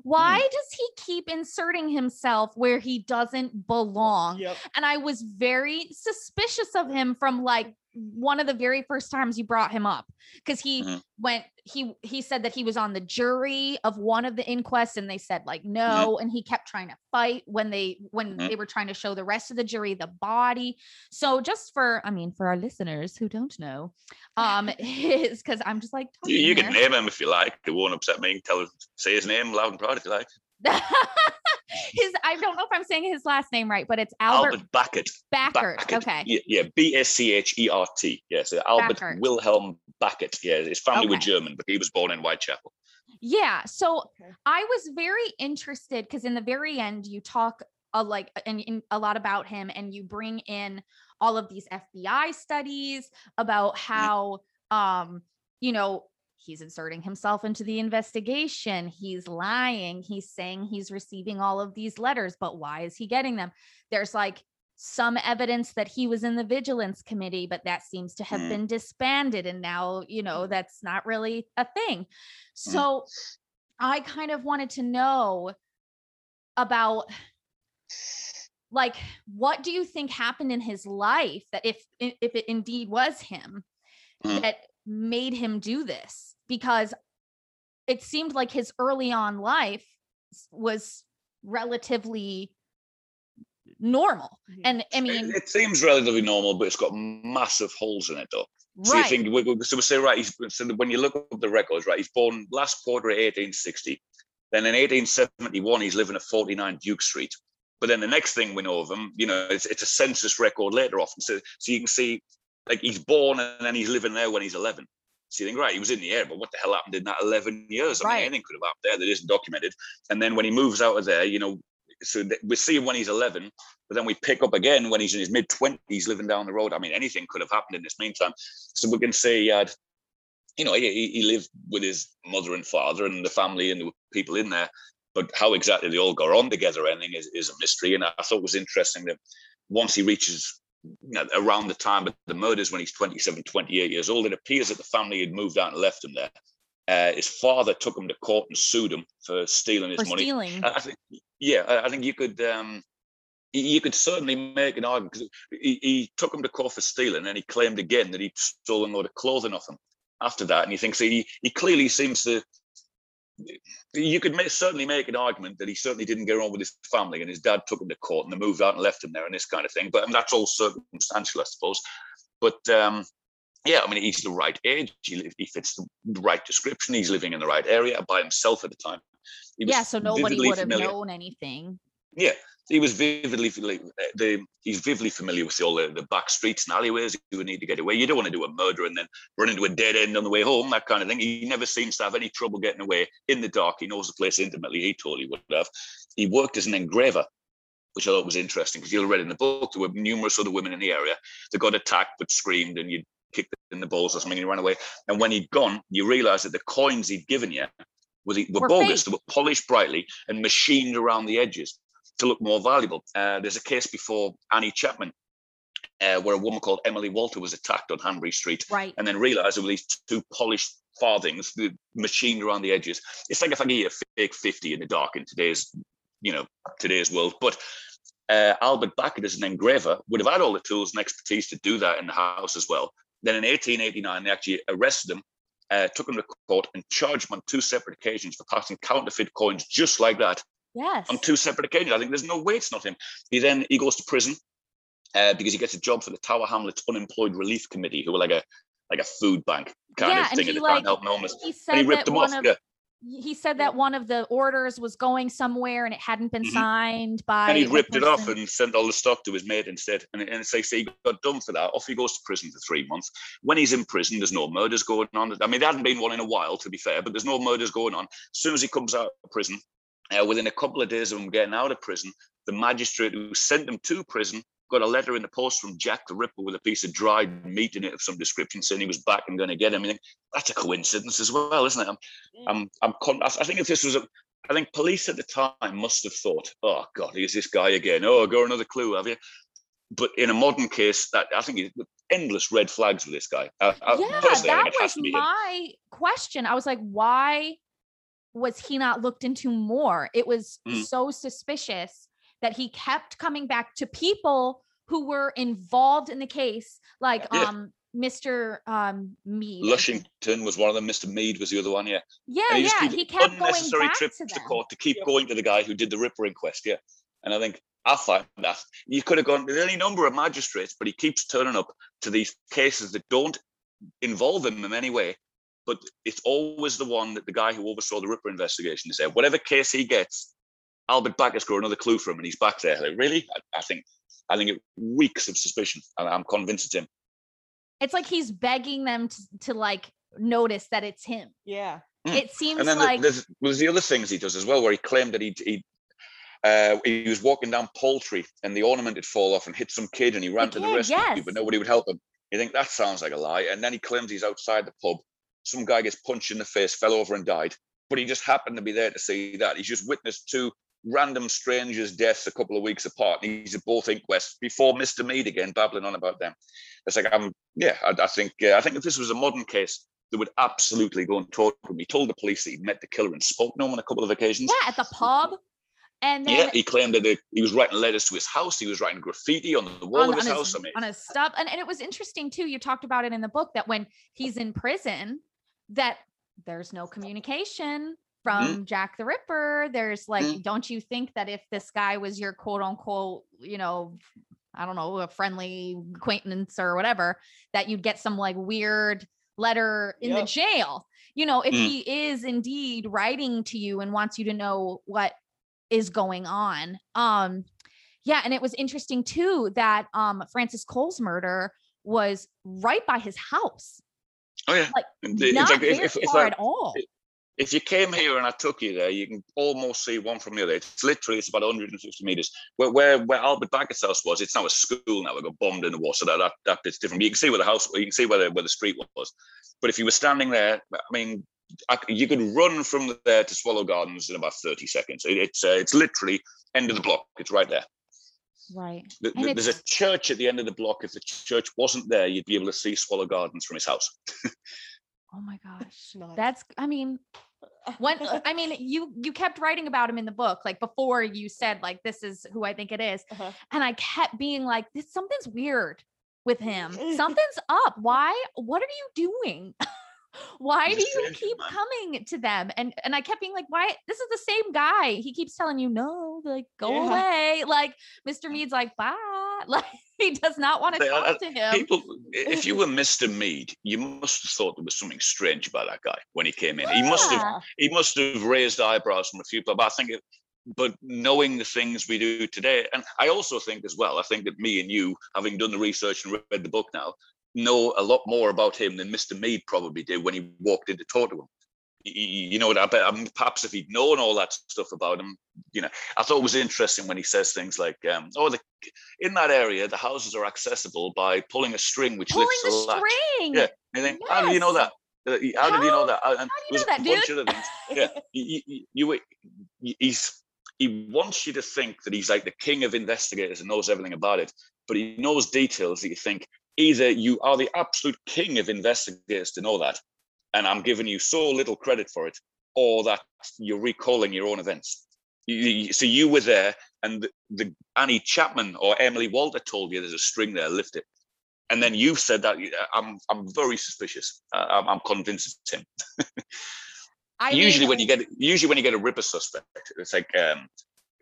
Why does he keep inserting himself where he doesn't belong? Yep. And I was very suspicious of him from like one of the very first times you brought him up because he Mhm. went he he said that he was on the jury of one of the inquests and they said like no and he kept trying to fight when they when Mhm. they were trying to show the rest of the jury the body so just for i mean for our listeners who don't know um is because i'm just like You, you can name him if you like. It won't upset me. Tell say his name loud and proud if you like. his i don't know if i'm saying his last name right but it's albert, Albert Backett. Bachert. Backett. okay Yeah, yeah. B S C H E R T. Yes, uh, Albert Bachert. Wilhelm Backett. Yeah, his family were German, but he was born in Whitechapel. Yeah. So Okay. I was very interested because in the very end, you talk a, like and, and a lot about him, and you bring in all of these FBI studies about how, um, you know, he's inserting himself into the investigation. He's lying. He's saying he's receiving all of these letters, but why is he getting them? There's like some evidence that he was in the vigilance committee, but that seems to have Mm. been disbanded. And now, you know, that's not really a thing. So I kind of wanted to know about like what do you think happened in his life that if if it indeed was him Mm. that made him do this because it seemed like his early on life was relatively normal mm-hmm. and i mean it, it seems relatively normal, but it's got massive holes in it, though. So right you think, we, we, so we say, right, he's, so when you look up the records, right, he's born last quarter of 1860. Then in 1871, he's living at 49 Duke Street. But then the next thing we know of him, you know, it's, it's a census record later often. So, so you can see, like, he's born and then he's living there when he's 11. So you think, right, he was in the air, but what the hell happened in that 11 years? I Right. mean, anything could have happened there that isn't documented. And then when he moves out of there, you know, so we see him when he's 11, but then we pick up again when he's in his mid 20s living down the road. I mean, anything could have happened in this meantime. So we can say he had, uh, you know, he, he lived with his mother and father and the family and the people in there. But how exactly they all got on together, anything is, is a mystery. And I thought it was interesting that once he reaches around the time of the murders, when he's 27, 28 years old, it appears that the family had moved out and left him there. Uh, his father took him to court and sued him for stealing his for money. stealing I I think, yeah, I I think you could, um, you could certainly make an argument because he, he took him to court for stealing, and he claimed again that he'd stolen a load of clothing off him after that. And you think, see, he, he clearly seems to. You could make, certainly make an argument that he certainly didn't get on with his family, and his dad took him to court, and they moved out and left him there, and this kind of thing. But that's all circumstantial, I suppose. But um, yeah, I mean, he's the right age. He, he fits the right description. He's living in the right area by himself at the time. Yeah so nobody would have familiar. known anything Yeah, he was vividly the he's vividly familiar with all the, uh, the back streets and alleyways you would need to get away. You don't want to do a murder and then run into a dead end on the way home, that kind of thing. He never seems to have any trouble getting away in the dark. He knows the place intimately. He totally would have. He worked as an engraver, which I thought was interesting because you'll read in the book there were numerous other women in the area that got attacked but screamed and you'd kicked in the balls or something and he ran away. And when he'd gone, you realise that the coins he'd given you was were, Were bogus. fake. They were polished brightly and machined around the edges to look more valuable. Uh, there's a case before Annie Chapman, uh, where a woman called Emily Walter was attacked on Hanbury Street, right and then realised there were these two polished farthings, the machined around the edges. It's like if I give you a fake fifty in the dark in today's, you know, today's world. But uh, Albert Bachert, as an engraver, would have had all the tools and expertise to do that in the house as well. Then in 1889, they actually arrested him, uh, took him to court, and charged him on two separate occasions for passing counterfeit coins just like that yes on two separate occasions. I think there's no way it's not him. He then he goes to prison uh, because he gets a job for the Tower Hamlets Unemployed Relief Committee, who were like a like a food bank kind yeah of and thing he at the like time, helping homeless. he And he ripped them off. of yeah. he said that one of the orders was going somewhere and it hadn't been Mhm. signed by And he ripped it off and sent all the stock to his mate instead. And, and it's like, say, he got done for that. Off he goes to prison for three months. When he's in prison, there's no murders going on. I mean, there hadn't been one in a while, to be fair, but there's no murders going on. As soon as he comes out of prison, uh, within a couple of days of him getting out of prison, the magistrate who sent him to prison got a letter in the post from Jack the Ripper with a piece of dried meat in it of some description, saying he was back and going to get him. I think that's a coincidence as well, isn't it? I'm, I'm, I'm con- I think if this was a, I think police at the time must have thought, oh God, here's this guy again. Oh, got another clue, have you? But in a modern case, that I think endless red flags with this guy. I, yeah I that think it has was him. my question i was like why was he not looked into more it was Mm. so suspicious that he kept coming back to people who were involved in the case like Yeah. um mr um mead Lushington was one of them. Mr. Mead was the other one. Yeah. yeah And he just yeah keep he kept going unnecessary back trips to to, court to keep Yeah. going to the guy who did the Ripper inquest. Yeah. And I think I find that you could have gone to any number of magistrates, but he keeps turning up to these cases that don't involve him in any way. But it's always the one that the guy who oversaw the Ripper investigation is there. Whatever case he gets, Albert Backus got another clue from him, and he's back there. Like, really? I, I think I think it reeks of suspicion. and I'm convinced it's him. it's like he's begging them to, to like notice that it's him Yeah. Mm. it seems And then like there's, there's the other things he does as well, where he claimed that he he uh, he was walking down poultry and the ornament had fall off and hit some kid, and he ran to the rescue, yes. but nobody would help him. You think that sounds like a lie? And then he claims he's outside the pub some guy gets punched in the face, fell over and died. But he just happened to be there to see that. He's just witnessed two random strangers' deaths a couple of weeks apart. And he's at both inquests before Mr. Mead again, babbling on about them. It's like, I'm, yeah, I, I think, uh, I think if this was a modern case, they would absolutely go and talk to him. He told the police that he'd met the killer and spoke to him on a couple of occasions. Yeah, at the pub. And then Yeah, he claimed that he was writing letters to his house. He was writing graffiti on the wall on, of his on house. I mean, on his stuff. And, and it was interesting too. You talked about it in the book that when he's in prison, that there's no communication from Mm-hmm. Jack the Ripper. There's like, don't you think that if this guy was your quote unquote, you know, I don't know, a friendly acquaintance or whatever, that you'd get some like weird letter in the jail. You know, if Mm. he is indeed writing to you and wants you to know what is going on. Um, yeah, and it was interesting too that um Frances Coles' murder was right by his house, oh yeah. like And not it's like if, very if, if, far I, at all. if you came here and I took you there, you can almost see one from the other. It's literally it's about 150 meters. Where where, where Albert Bachert's house was, it's now a school now. It got bombed in the war, so that, that that bit's different. But you can see where the house, you can see where the where the street was. But if you were standing there, I mean, I, you could run from there to Swallow Gardens in about 30 seconds. It, it's uh, it's literally end of the block. It's right there. Right. Th- And th- There's a church at the end of the block. If the church wasn't there, you'd be able to see Swallow Gardens from his house. Oh my gosh. That's I mean, when I mean you you kept writing about him in the book, like before you said, like, this is who I think it is. Uh-huh. And I kept being like, this something's weird with him. Something's up. Why? What are you doing? Why do you keep coming to them? And and I kept being like, why? This is the same guy. He keeps telling you, no, like go Yeah. away. Like Mr. Mead's like, bye. Like he does not want to I- talk uh, to him. People, if you were Mr. Mead, you must have thought there was something strange about that guy when he came in. He must have he must have raised eyebrows from a few people. But I think, it, but knowing the things we do today, and I also think as well, I think that me and you, having done the research and read the book now, know a lot more about him than Mr. Mead probably did when he walked in to talk to him. You know what? I bet um, perhaps if he'd known all that stuff about him, you know, I thought it was interesting when he says things like, um, "Oh, the, in that area, the houses are accessible by pulling a string which Pulling lifts the the latch." string. Yeah. Then, how did you know that? Uh, How did you know that? And do you know that, a bunch of things. Yeah, you, you, you, you- he's he wants you to think that he's like the king of investigators and knows everything about it, but he knows details that you think either you are the absolute king of investigators to know that, and I'm giving you so little credit for it, or that you're recalling your own events. You, you- so you were there, and the, the Annie Chapman or Emily Walter told you there's a string there, lift it. And then you've said that I'm I'm very suspicious. Uh, I'm, I'm convinced it's him usually mean, when you get usually when you get a Ripper suspect, it's like um,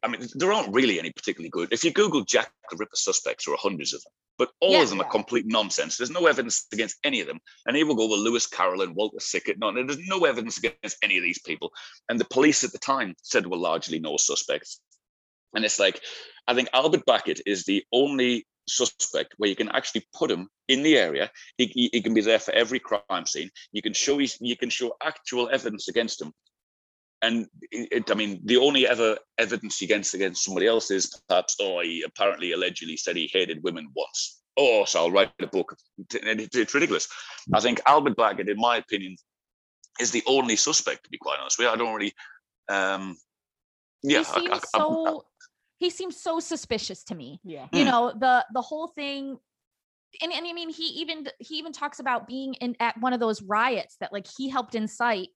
I mean there aren't really any particularly good. If you Google Jack the Ripper suspects, there are hundreds of them, but all Yeah. of them are complete nonsense. There's no evidence against any of them. And here we'll go with Lewis Carroll and Walter Sickert. No, there's no evidence against any of these people. And the police at the time said were largely no suspects. And it's like I think Albert Bachert is the only suspect where you can actually put him in the area. He, he, he can be there for every crime scene. You can show he's, you can show actual evidence against him. And it, it- I mean, the only ever evidence against against somebody else is perhaps, oh, he apparently allegedly said he hated women once. Oh, so I'll write a book. It's ridiculous. I think Albert Bachert, in my opinion, is the only suspect. To be quite honest with you, I don't really. Um, yeah, he seems I- I- so he seems so suspicious to me. Yeah. You Mm. know, the the whole thing and, and I mean he even he even talks about being in at one of those riots that like he helped incite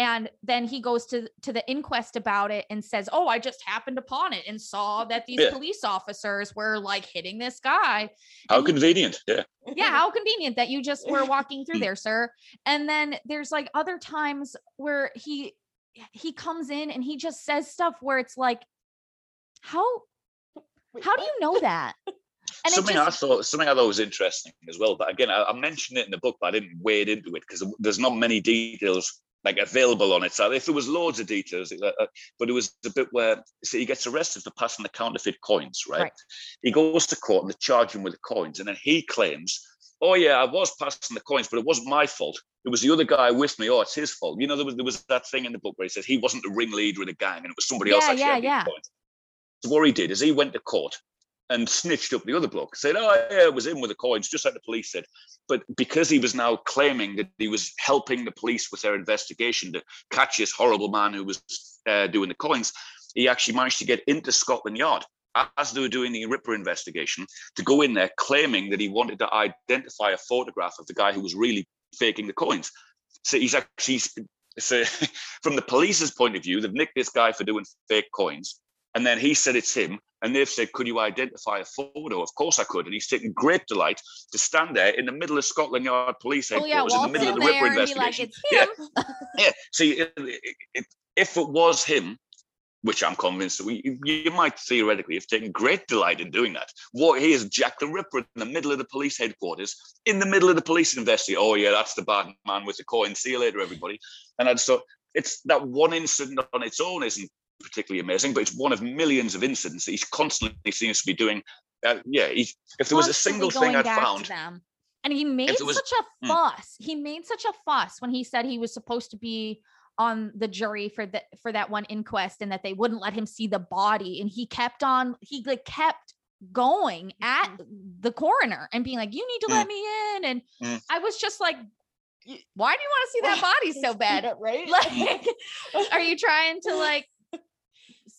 and then he goes to to the inquest about it and says, "Oh, I just happened upon it and saw that these Yeah. police officers were like hitting this guy." how and he- convenient. Yeah. yeah how convenient that you just were walking through there sir and then there's like other times where he he comes in and he just says stuff where it's like how Wait, how do you know that and something it I just thought something I thought was interesting as well. But again, I, I mentioned it in the book, but I didn't wade into it because there's not many details like available on it. So if there was loads of details, uh, uh, but it was a bit where so he gets arrested for passing the counterfeit coins, right? Right. He goes to court and they charge him with the coins, and then he claims, "Oh yeah, I was passing the coins, but it wasn't my fault. It was the other guy with me. Oh, it's his fault." You know, there was there was that thing in the book where he says he wasn't the ringleader of the gang, and it was somebody else actually yeah, yeah. So what he did is he went to court and snitched up the other bloke. Said, "Oh yeah, it was him with the coins," just like the police said. But because he was now claiming that he was helping the police with their investigation to catch this horrible man who was uh, doing the coins, he actually managed to get into Scotland Yard as they were doing the Ripper investigation to go in there claiming that he wanted to identify a photograph of the guy who was really faking the coins. So he's actually so from the police's point of view, they've nicked this guy for doing fake coins. And then he said it's him. And they've said, Could you identify a photo? Of course I could. And he's taken great delight to stand there in the middle of Scotland Yard police Oh headquarters yeah, in the middle of the in Ripper like, investigation. it's him. Yeah. yeah. See, it, it, it, if it was him, which I'm convinced that we, you might theoretically have taken great delight in doing that. What he is Jack the Ripper in the middle of the police headquarters, in the middle of the police investigation. Oh yeah, that's the bad man with the coin. See you later, everybody. And I just thought it's that one incident on its own isn't particularly amazing, but it's one of millions of incidents that he's constantly seems to be doing. Uh, yeah, he's, if there was a single thing going I'd found, them. And he made was- such a Mm. fuss. He made such a fuss when he said he was supposed to be on the jury for that for that one inquest and that they wouldn't let him see the body. And he kept on, he like kept going at the coroner and being like, You need to Mm. let me in. And Mm. I was just like, why do you want to see that body so bad? right? Like, are you trying to like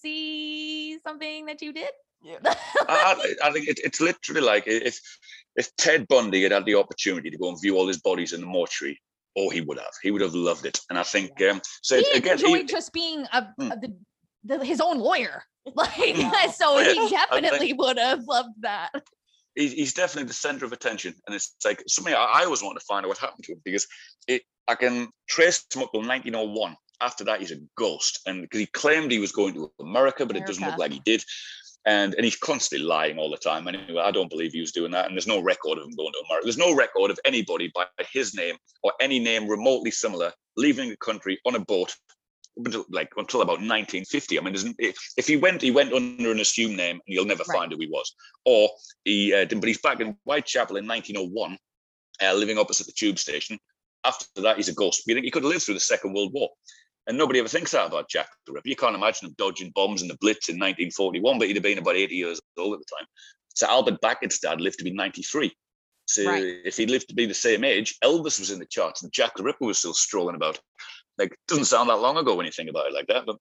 see something that you did? Yeah. I, I, I think it, it's literally like if if Ted Bundy had had the opportunity to go and view all his bodies in the mortuary, oh, he would have. He would have loved it. And I think um, so. he again, he- enjoyed just being a, Mm. a- the, the his own lawyer. Like Yeah. so Yeah, he definitely would have loved that. he's, he's definitely the center of attention. And it's like something I, I always want to find out what happened to him because it I can trace him up to 1901. After that, he's a ghost, and because he claimed he was going to America, but it doesn't look like he did. And and he's constantly lying all the time. Anyway, I don't believe he was doing that. And there's no record of him going to America. There's no record of anybody by his name or any name remotely similar leaving the country on a boat until, like until about 1950. I mean, if, if he went, he went under an assumed name, and you'll never Right. find who he was. Or he, uh, didn't- but he's back in Whitechapel in 1901, uh, living opposite the tube station. After that, he's a ghost. You think he could have lived through the Second World War? And nobody ever thinks that about Jack the Ripper. You can't imagine him dodging bombs in the Blitz in 1941, but he'd have been about 80 years old at the time. So Albert Bachert's dad lived to be 93. So Right. if he'd lived to be the same age, Elvis was in the charts and Jack the Ripper was still strolling about. Like, doesn't sound that long ago when you think about it like that. But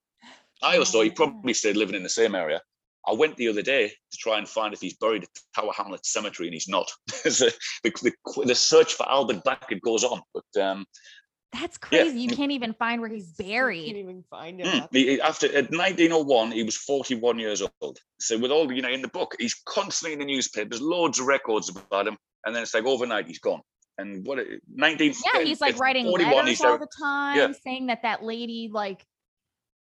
I always thought he probably stayed living in the same area. I went the other day to try and find if he's buried at Tower Hamlets Cemetery, and he's not. so the, the, the search for Albert Bachert goes on, but um, That's Yeah. crazy. You can't even find where he's buried. You Can't even find him. Mm, he- he- after at 1901, he was 41 years old. So with all you know, in the book, he's constantly in the newspapers, loads of records about him, and then it's like overnight he's gone. And what it- 19? Yeah, he's like writing 41, letters he's all the time, yeah. saying that that lady like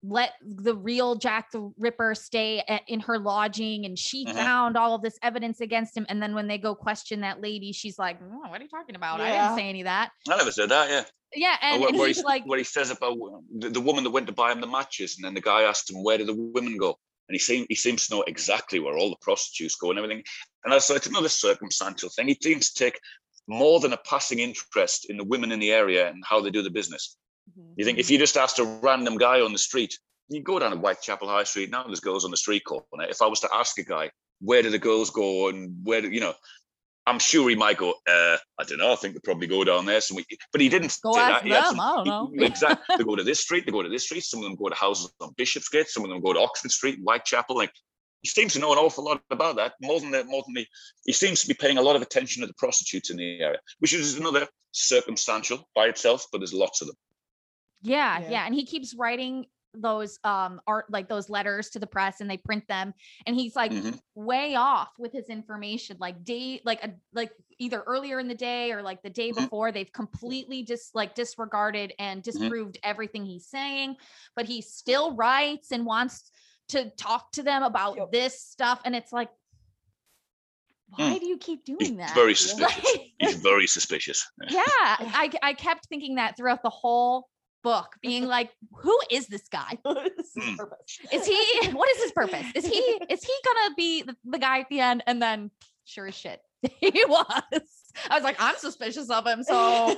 let the real Jack the Ripper stay at, in her lodging, and she Mhm. found all of this evidence against him. And then when they go question that lady, she's like, "Oh, "What are you talking about? I didn't say any of that." I never said that. Yeah. Yeah, Or and, where, and where he's he, like, where he says about the, the woman that went to buy him the matches, and then the guy asked him where did the women go, and he seems he seems to know exactly where all the prostitutes go and everything. And I so it's another circumstantial thing. He seems to take more than a passing interest in the women in the area and how they do the business. Mhm. You think if you just asked a random guy on the street, you go down to Whitechapel High Street now, there's girls on the street corner. If I was to ask a guy, where do the girls go and where do you know? I'm sure he might go, uh, I don't know, I think they probably go down there. So we, but he didn't Go ask that. Them, I don't know. exactly. They go to this street, they go to this street. Some of them go to houses on Bishopsgate, some of them go to Oxford Street, Whitechapel. Like he seems to know an awful lot about that. More than that, more than the, he seems to be paying a lot of attention to the prostitutes in the area, which is another circumstantial by itself, but there's lots of them. Yeah, Yeah. yeah, and he keeps writing those um art like those letters to the press and they print them and he's like Mhm. way off with his information like day like a like either earlier in the day or like the day Mhm. before they've completely just like disregarded and Mm-hmm. disproved everything he's saying but he still writes and wants to talk to them about Yep. this stuff and it's like why Mm. do you keep doing that very Like- suspicious. He's very suspicious. yeah I, I kept thinking that throughout the whole book being like who is this guy is Mm. purpose. is he what is his purpose is he is he gonna be the, the guy at the end and then sure as shit he was I was like, I'm suspicious of him, so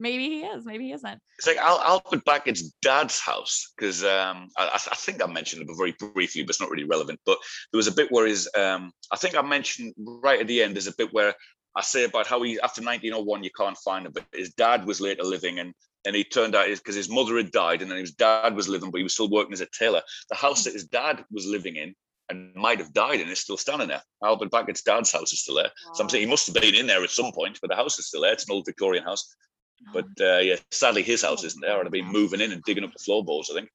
maybe he is, maybe he isn't. It's like Al- Albert Bachert's dad's house because um, I, I think I mentioned it very briefly, but it's not really relevant. But there was a bit where his, um, I think I mentioned right at the end, there's a bit where I say about how he after 1901 you can't find him, but his dad was later living and and he turned out because his mother had died and then his dad was living, but he was still working as a tailor. The house that his dad was living in and might have died and is still standing there. Albert Bachert's dad's house is still there. So I'm saying he must have been in there at some point, but the house is still there. It's an old Victorian house. But uh, yeah, sadly his house isn't there. I'd have been moving in and digging up the floorboards, I think.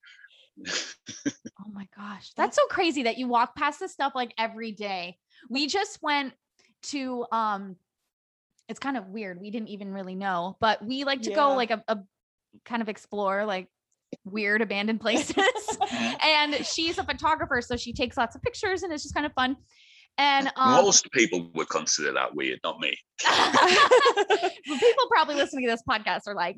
Oh my gosh. That's so crazy that you walk past this stuff like every day. We just went to um it's kind of weird. We didn't even really know, but we like to Yeah. go like a, a kind of explore like weird abandoned places. and she's a photographer, so she takes lots of pictures and it's just kind of fun. And um Most people would consider that weird, not me. people probably listening to this podcast are like,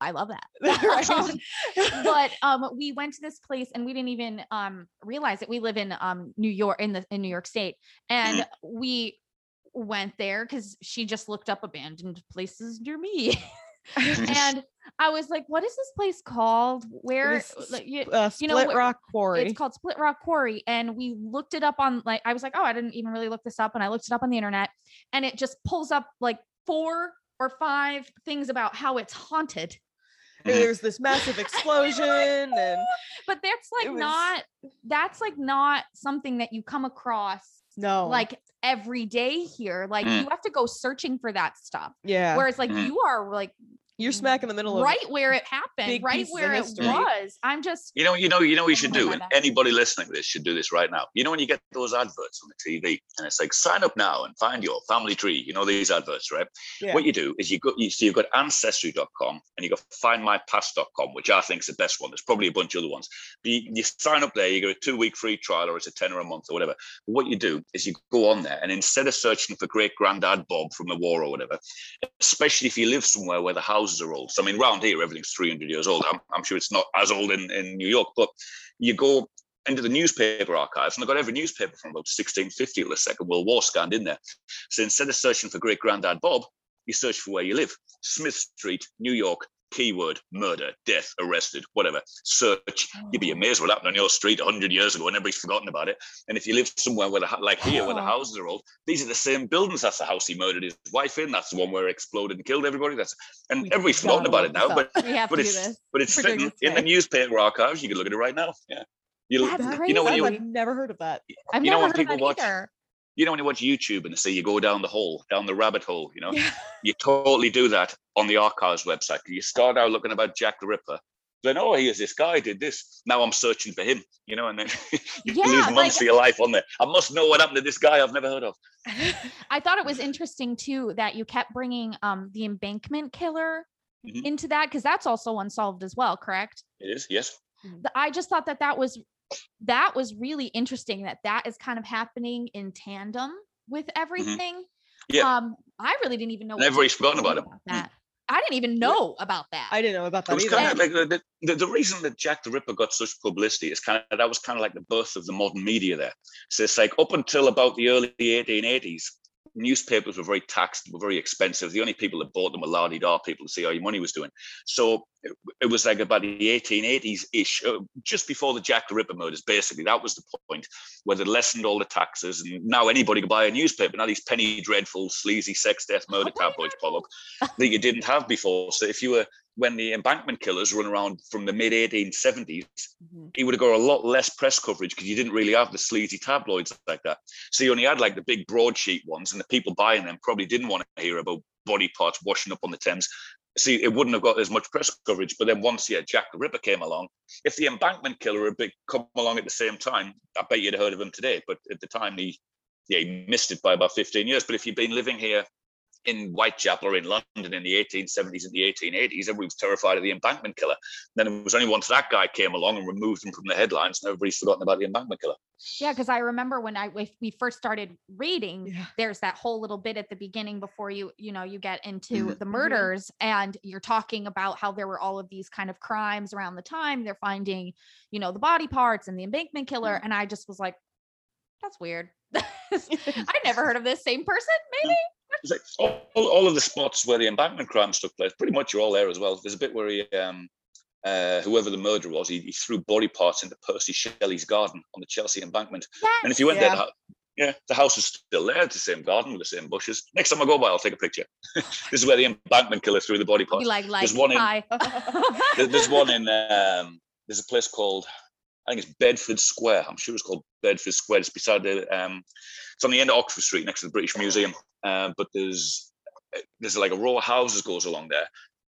I love that. Right. but um we went to this place and we didn't even um realize that we live in um New York in the in New York State and we went there because she just looked up abandoned places near me and I was like what is this place called? Where like, you, uh, You Split know, Rock Quarry. it's called Split Rock Quarry and we looked it up on like I was like oh I didn't even really look this up and I looked it up on the internet and it just pulls up like four or five things about how it's haunted. And There's this massive explosion and but that's like was- not that's like not something that you come across no, like every day here. Like Mm. you have to go searching for that stuff. Yeah, whereas like Mm. you are like you're smack in the middle of right where it happened right where it was i'm just You know, you know, you know what you should Oh, do, and anybody listening to this should do this right now. You know, when you get those adverts on the TV, and it's like sign up now and find your family tree. You know these adverts, right? Yeah. What you do is you go, you see, you've got ancestry.com and you got findmypast.com, which I think is the best one. There's probably a bunch of other ones. But you, you sign up there, you get a two week free trial, or it's a tenner a month or whatever. But what you do is you go on there, and instead of searching for great granddad Bob from the war or whatever, especially if you live somewhere where the houses are old. So I mean, round here everything's 300 years old. I'm, I'm sure it's not as old in, in New York, but you go into the newspaper archives, and they've got every newspaper from about 1650 till the Second World War scanned in there. So instead of searching for great granddad Bob, you search for where you live. Smith Street, New York, keyword, murder, death, arrested, whatever. Search. You'd be amazed what happened on your street 100 years ago and everybody's forgotten about it. And if you live somewhere where the, like here, where the houses are old, these are the same buildings. That's the house he murdered his wife in. That's the one where it exploded and killed everybody. That's and We everybody's forgotten about it now. But but it's but it's sitting in the newspaper archives. You can look at it right now. Yeah. You you know when you I've never heard of that. i've you know never when heard people of that watch- either. You know when you watch YouTube and they say you go down the hole, down the rabbit hole, you know, Yeah. you totally do that on the archives website. You start out looking about Jack the Ripper. Then, oh, here's this guy did this. Now I'm searching for him, you know, and then you Yeah, lose like- months of your life on there. I must know what happened to this guy I've never heard of. I thought it was interesting too that you kept bringing um the embankment killer Mhm. into that because that's also unsolved as well, correct? It is, yes. I just thought that that was that was really interesting that that is kind of happening in tandem with everything. Mm-hmm. Yeah. Um, I really didn't even know. And what to everybody's forgotten think about it. Mm. that. I didn't even know about that. I didn't know about It that was either. kind of like the, the, the reason that Jack the Ripper got such publicity is kind of that was kind of like the birth of the modern media there. So it's like up until about the early 1880s, newspapers were very taxed, were very expensive. The only people that bought them were lardy dar people to see how your money was doing. So it, was like about the 1880s ish, uh, just before the Jack the Ripper murders. Basically, that was the point where they lessened all the taxes, and now anybody could buy a newspaper. Now these penny dreadful, sleazy sex, death, murder Oh, tabloids pop up that you didn't have before. So if you were when the embankment killers run around from the mid 1870s, Mhm. he would have got a lot less press coverage because you didn't really have the sleazy tabloids like that. So you only had like the big broadsheet ones, and the people buying them probably didn't want to hear about body parts washing up on the Thames. See, it wouldn't have got as much press coverage. But then once, yeah, Jack the Ripper came along, if the embankment killer had come along at the same time, I bet you'd have heard of him today. But at the time, he yeah, he missed it by about 15 years. But if you've been living here in Whitechapel or in London in the 1870s and the 1880s, everybody was terrified of the embankment killer. Then it was only once that guy came along and removed him from the headlines, and everybody's forgotten about the embankment killer. Yeah, because I remember when I if we first started reading, Yeah. there's that whole little bit at the beginning before you you know you get into Mhm. the Mhm. murders and you're talking about how there were all of these kind of crimes around the time they're finding you know the body parts and the embankment killer and I just was like that's weird I never heard of this same person. Maybe. Like all, all of the spots where the embankment crimes took place, pretty much you're all there as well. There's a bit where he, um, uh, whoever the murderer was, he, he threw body parts into Percy Shelley's garden on the Chelsea embankment. And if you went Yeah. there, the, yeah, the house is still there. It's the same garden with the same bushes. Next time I go by, I'll take a picture. this is where the embankment killer threw the body parts. like, like, There's one in- There- There's one in um, there's a place called I think it's Bedford Square. I'm sure it's called Bedford Square. It's beside the um, it's on the end of Oxford Street next to the British Museum. Um, but there's there's like a row of houses goes along there,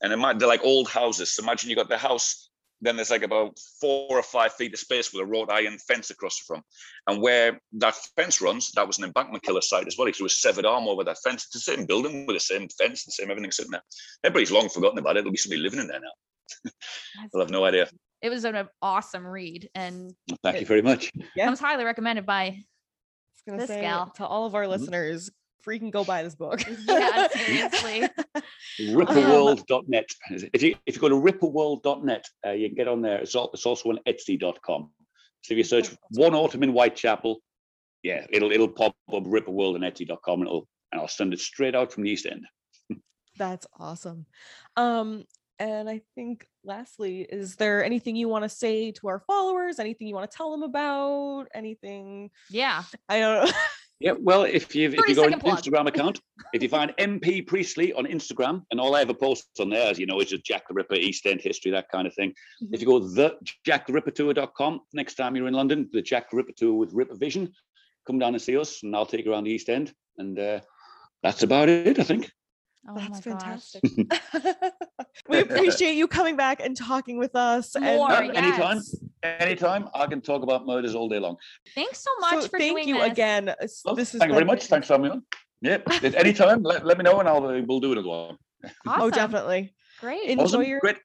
and they're like old houses. So imagine you got the house, then there's like about four or five feet of space with a wrought iron fence across from, and where that fence runs, that was an embankment killer site as well. He threw a severed arm over that fence. It's the same building with the same fence, the same everything sitting there. Everybody's long forgotten about it. There'll be somebody living in there now. They'll have no idea. It was an awesome read and Thank you very much. Yeah. it was highly recommended by was gonna This say gal. to all of our listeners, freaking go buy this book. Yeah, seriously. Ripperworld.net. If you if you go to ripperworld.net, uh, you can get on there. It's, al- it's also on Etsy.com. So if you search one autumn in Whitechapel, yeah, it'll it'll pop up Ripperworld and Etsy.com, and it'll and I'll send it straight out from the East End. That's awesome. Um, and I think lastly, is there anything you want to say to our followers? Anything you want to tell them about? Anything? Yeah. I don't know. Yeah, well, if you if you go on. Instagram account, if you find MP Priestley on Instagram, and all I ever post on there, as you know, is just Jack the Ripper, East End history, that kind of thing. If you go the jacktherippertour.com, next time you're in London, the Jack the Ripper tour with Ripper Vision, come down and see us, and I'll take you around the East End, and uh, that's about it, I think. Oh That's fantastic. we appreciate you coming back and talking with us. and- More, anytime. yes. Anytime, I can talk about murders all day long. Thanks so much so for thank doing you this. again. Well, this has thank you very been- much. Thanks for having me on. Yeah, if anytime, let, let me know, and I'll uh, we'll do another one. Oh, Awesome. definitely. Great. Enjoy Awesome. your Great.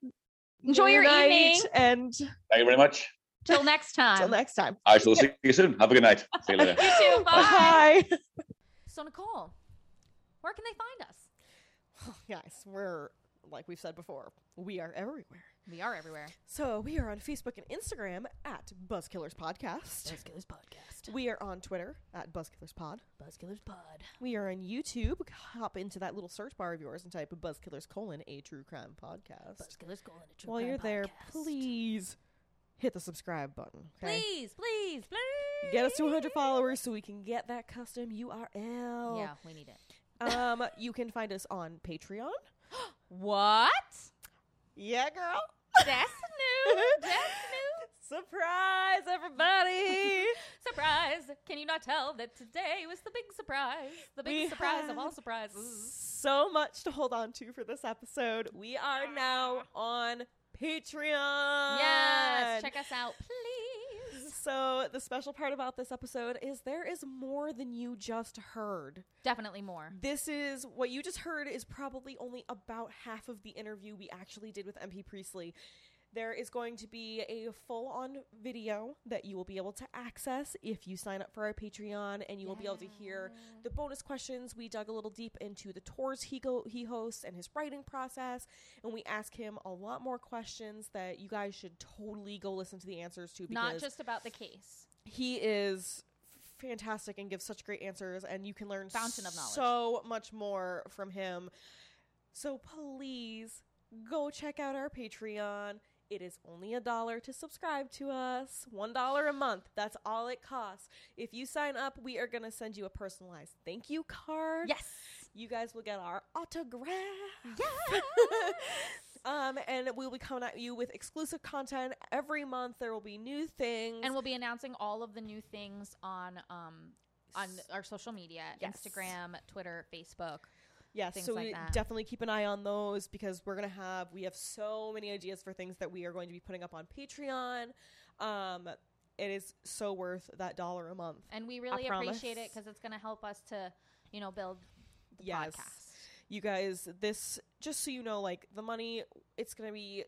Enjoy your night, evening. and Thank you very much. Till next time. till next time. I shall see you soon. Have a good night. See you later. You too. Bye. Bye. So Nicole, where can they find us? Guys, we're like we've said before, we are everywhere. We are everywhere. So we are on Facebook and Instagram at Buzzkillers Podcast. Buzzkillers Podcast. We are on Twitter at Buzzkillers Pod. Buzzkillers Pod. We are on YouTube. Hop into that little search bar of yours and type Buzzkillers colon a true crime podcast. Buzzkillers Golden a True crime While Crime you're there, Podcast. please hit the subscribe button. Okay. Please, please, please. Get us to 100 followers so we can get that custom URL. Yeah, we need it. Um, you can find us on Patreon. What? Yeah, girl. That's new. That's new. Surprise, everybody! Surprise! Can you not tell that today was the big surprise? The big We surprise of all surprises. so much to hold on to for this episode. We are now on Patreon. Yes, check us out, please. So, the special part about this episode is there is more than you just heard. Definitely more. This is what you just heard is probably only about half of the interview we actually did with MP Priestley. There is going to be a full on video that you will be able to access if you sign up for our Patreon, and you will be able to hear the bonus questions. We dug a little deep into the tours he go he hosts and his writing process, and we ask him a lot more questions that you guys should totally go listen to the answers to because Not just about the case. he is fantastic and gives such great answers and you can learn Fountain of knowledge. so much more from him so please go check out our patreon it is only a dollar to subscribe to us one dollar a month that's all it costs if you sign up we are going to send you a personalized thank you card Yes. you guys will get our autograph Yeah. um and we'll be coming at you with exclusive content every month there will be new things and we'll be announcing all of the new things on um on our social media, Yes. Instagram, Twitter, Facebook. Yes, things so like we that. definitely keep an eye on those because we're gonna have we have so many ideas for things that we are going to be putting up on Patreon. Um, it is so worth that dollar a month. And we really appreciate it because it's going to help us to, you know, build the Yes. podcast. You guys, this just so you know, like the money, it's gonna be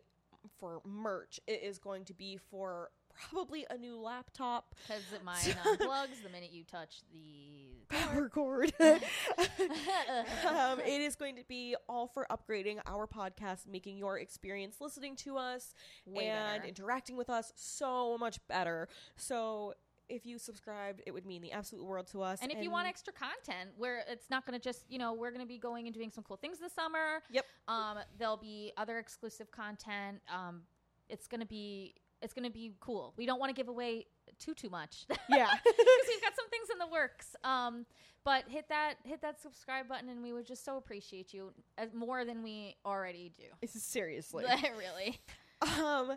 for merch. It is going to be for probably a new laptop, Because mine unplugs the minute you touch the power cord. um, it is going to be all for upgrading our podcast, making your experience listening to us Way and better. interacting with us so much better. So if you subscribed, it would mean the absolute world to us. And if you want extra content, where it's not going to just, you know, we're going to be going and doing some cool things this summer. Yep. Um, there'll be other exclusive content. Um, it's going to be it's going to be cool. We don't want to give away too too much. yeah, because we've got some things in the works. Um, but hit that hit that subscribe button, and we would just so appreciate you as more than we already do. seriously. really, um,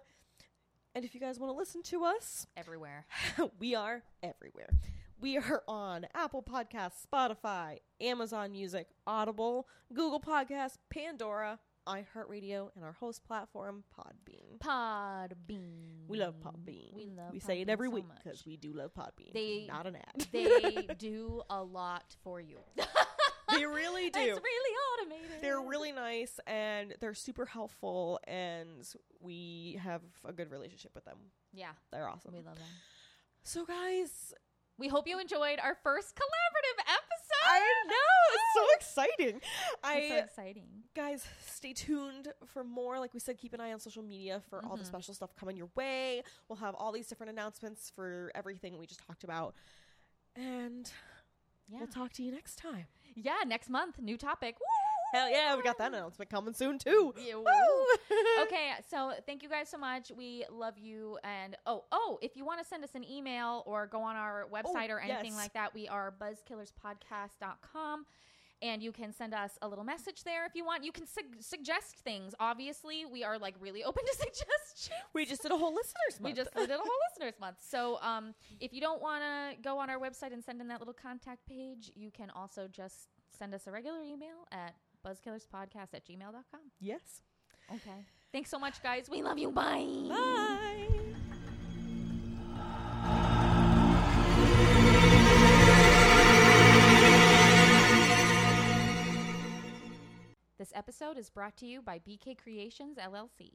and if you guys want to listen to us, everywhere. we are everywhere. We are on Apple Podcasts, Spotify, Amazon Music, Audible, Google Podcasts, Pandora, iHeartRadio, and our host platform, Podbean. Podbean. We love Podbean. We love We say it every so week because we do love Podbean. They- not an ad. they do a lot for you. they really do. It's really automated. They're really nice and they're super helpful, and we have a good relationship with them. yeah. They're awesome. We love them. So, guys, We hope you enjoyed our first collaborative episode. I know it's so exciting. It's I so exciting. guys stay tuned for more like we said keep an eye on social media for all the Mhm. special stuff coming your way we'll have all these different announcements for everything we just talked about and Yeah. we'll talk to you next time yeah. Next month, new topic. Hell yeah we got that announcement coming soon too Yeah, Woo! okay, so thank you guys so much. We love you. And oh, oh, if you want to send us an email or go on our website or anything yes. like that, we are buzzkillerspodcast.com. And you can send us a little message there if you want. You can sug- suggest things. Obviously, we are like really open to suggestions. we just did a whole listeners month. We just did a whole listeners month. So um, if you don't want to go on our website and send in that little contact page, you can also just send us a regular email at buzzkillerspodcast at gmail.com. yes Okay. Thanks so much, guys. We love you. Bye. bye This episode is brought to you by BK Creations LLC.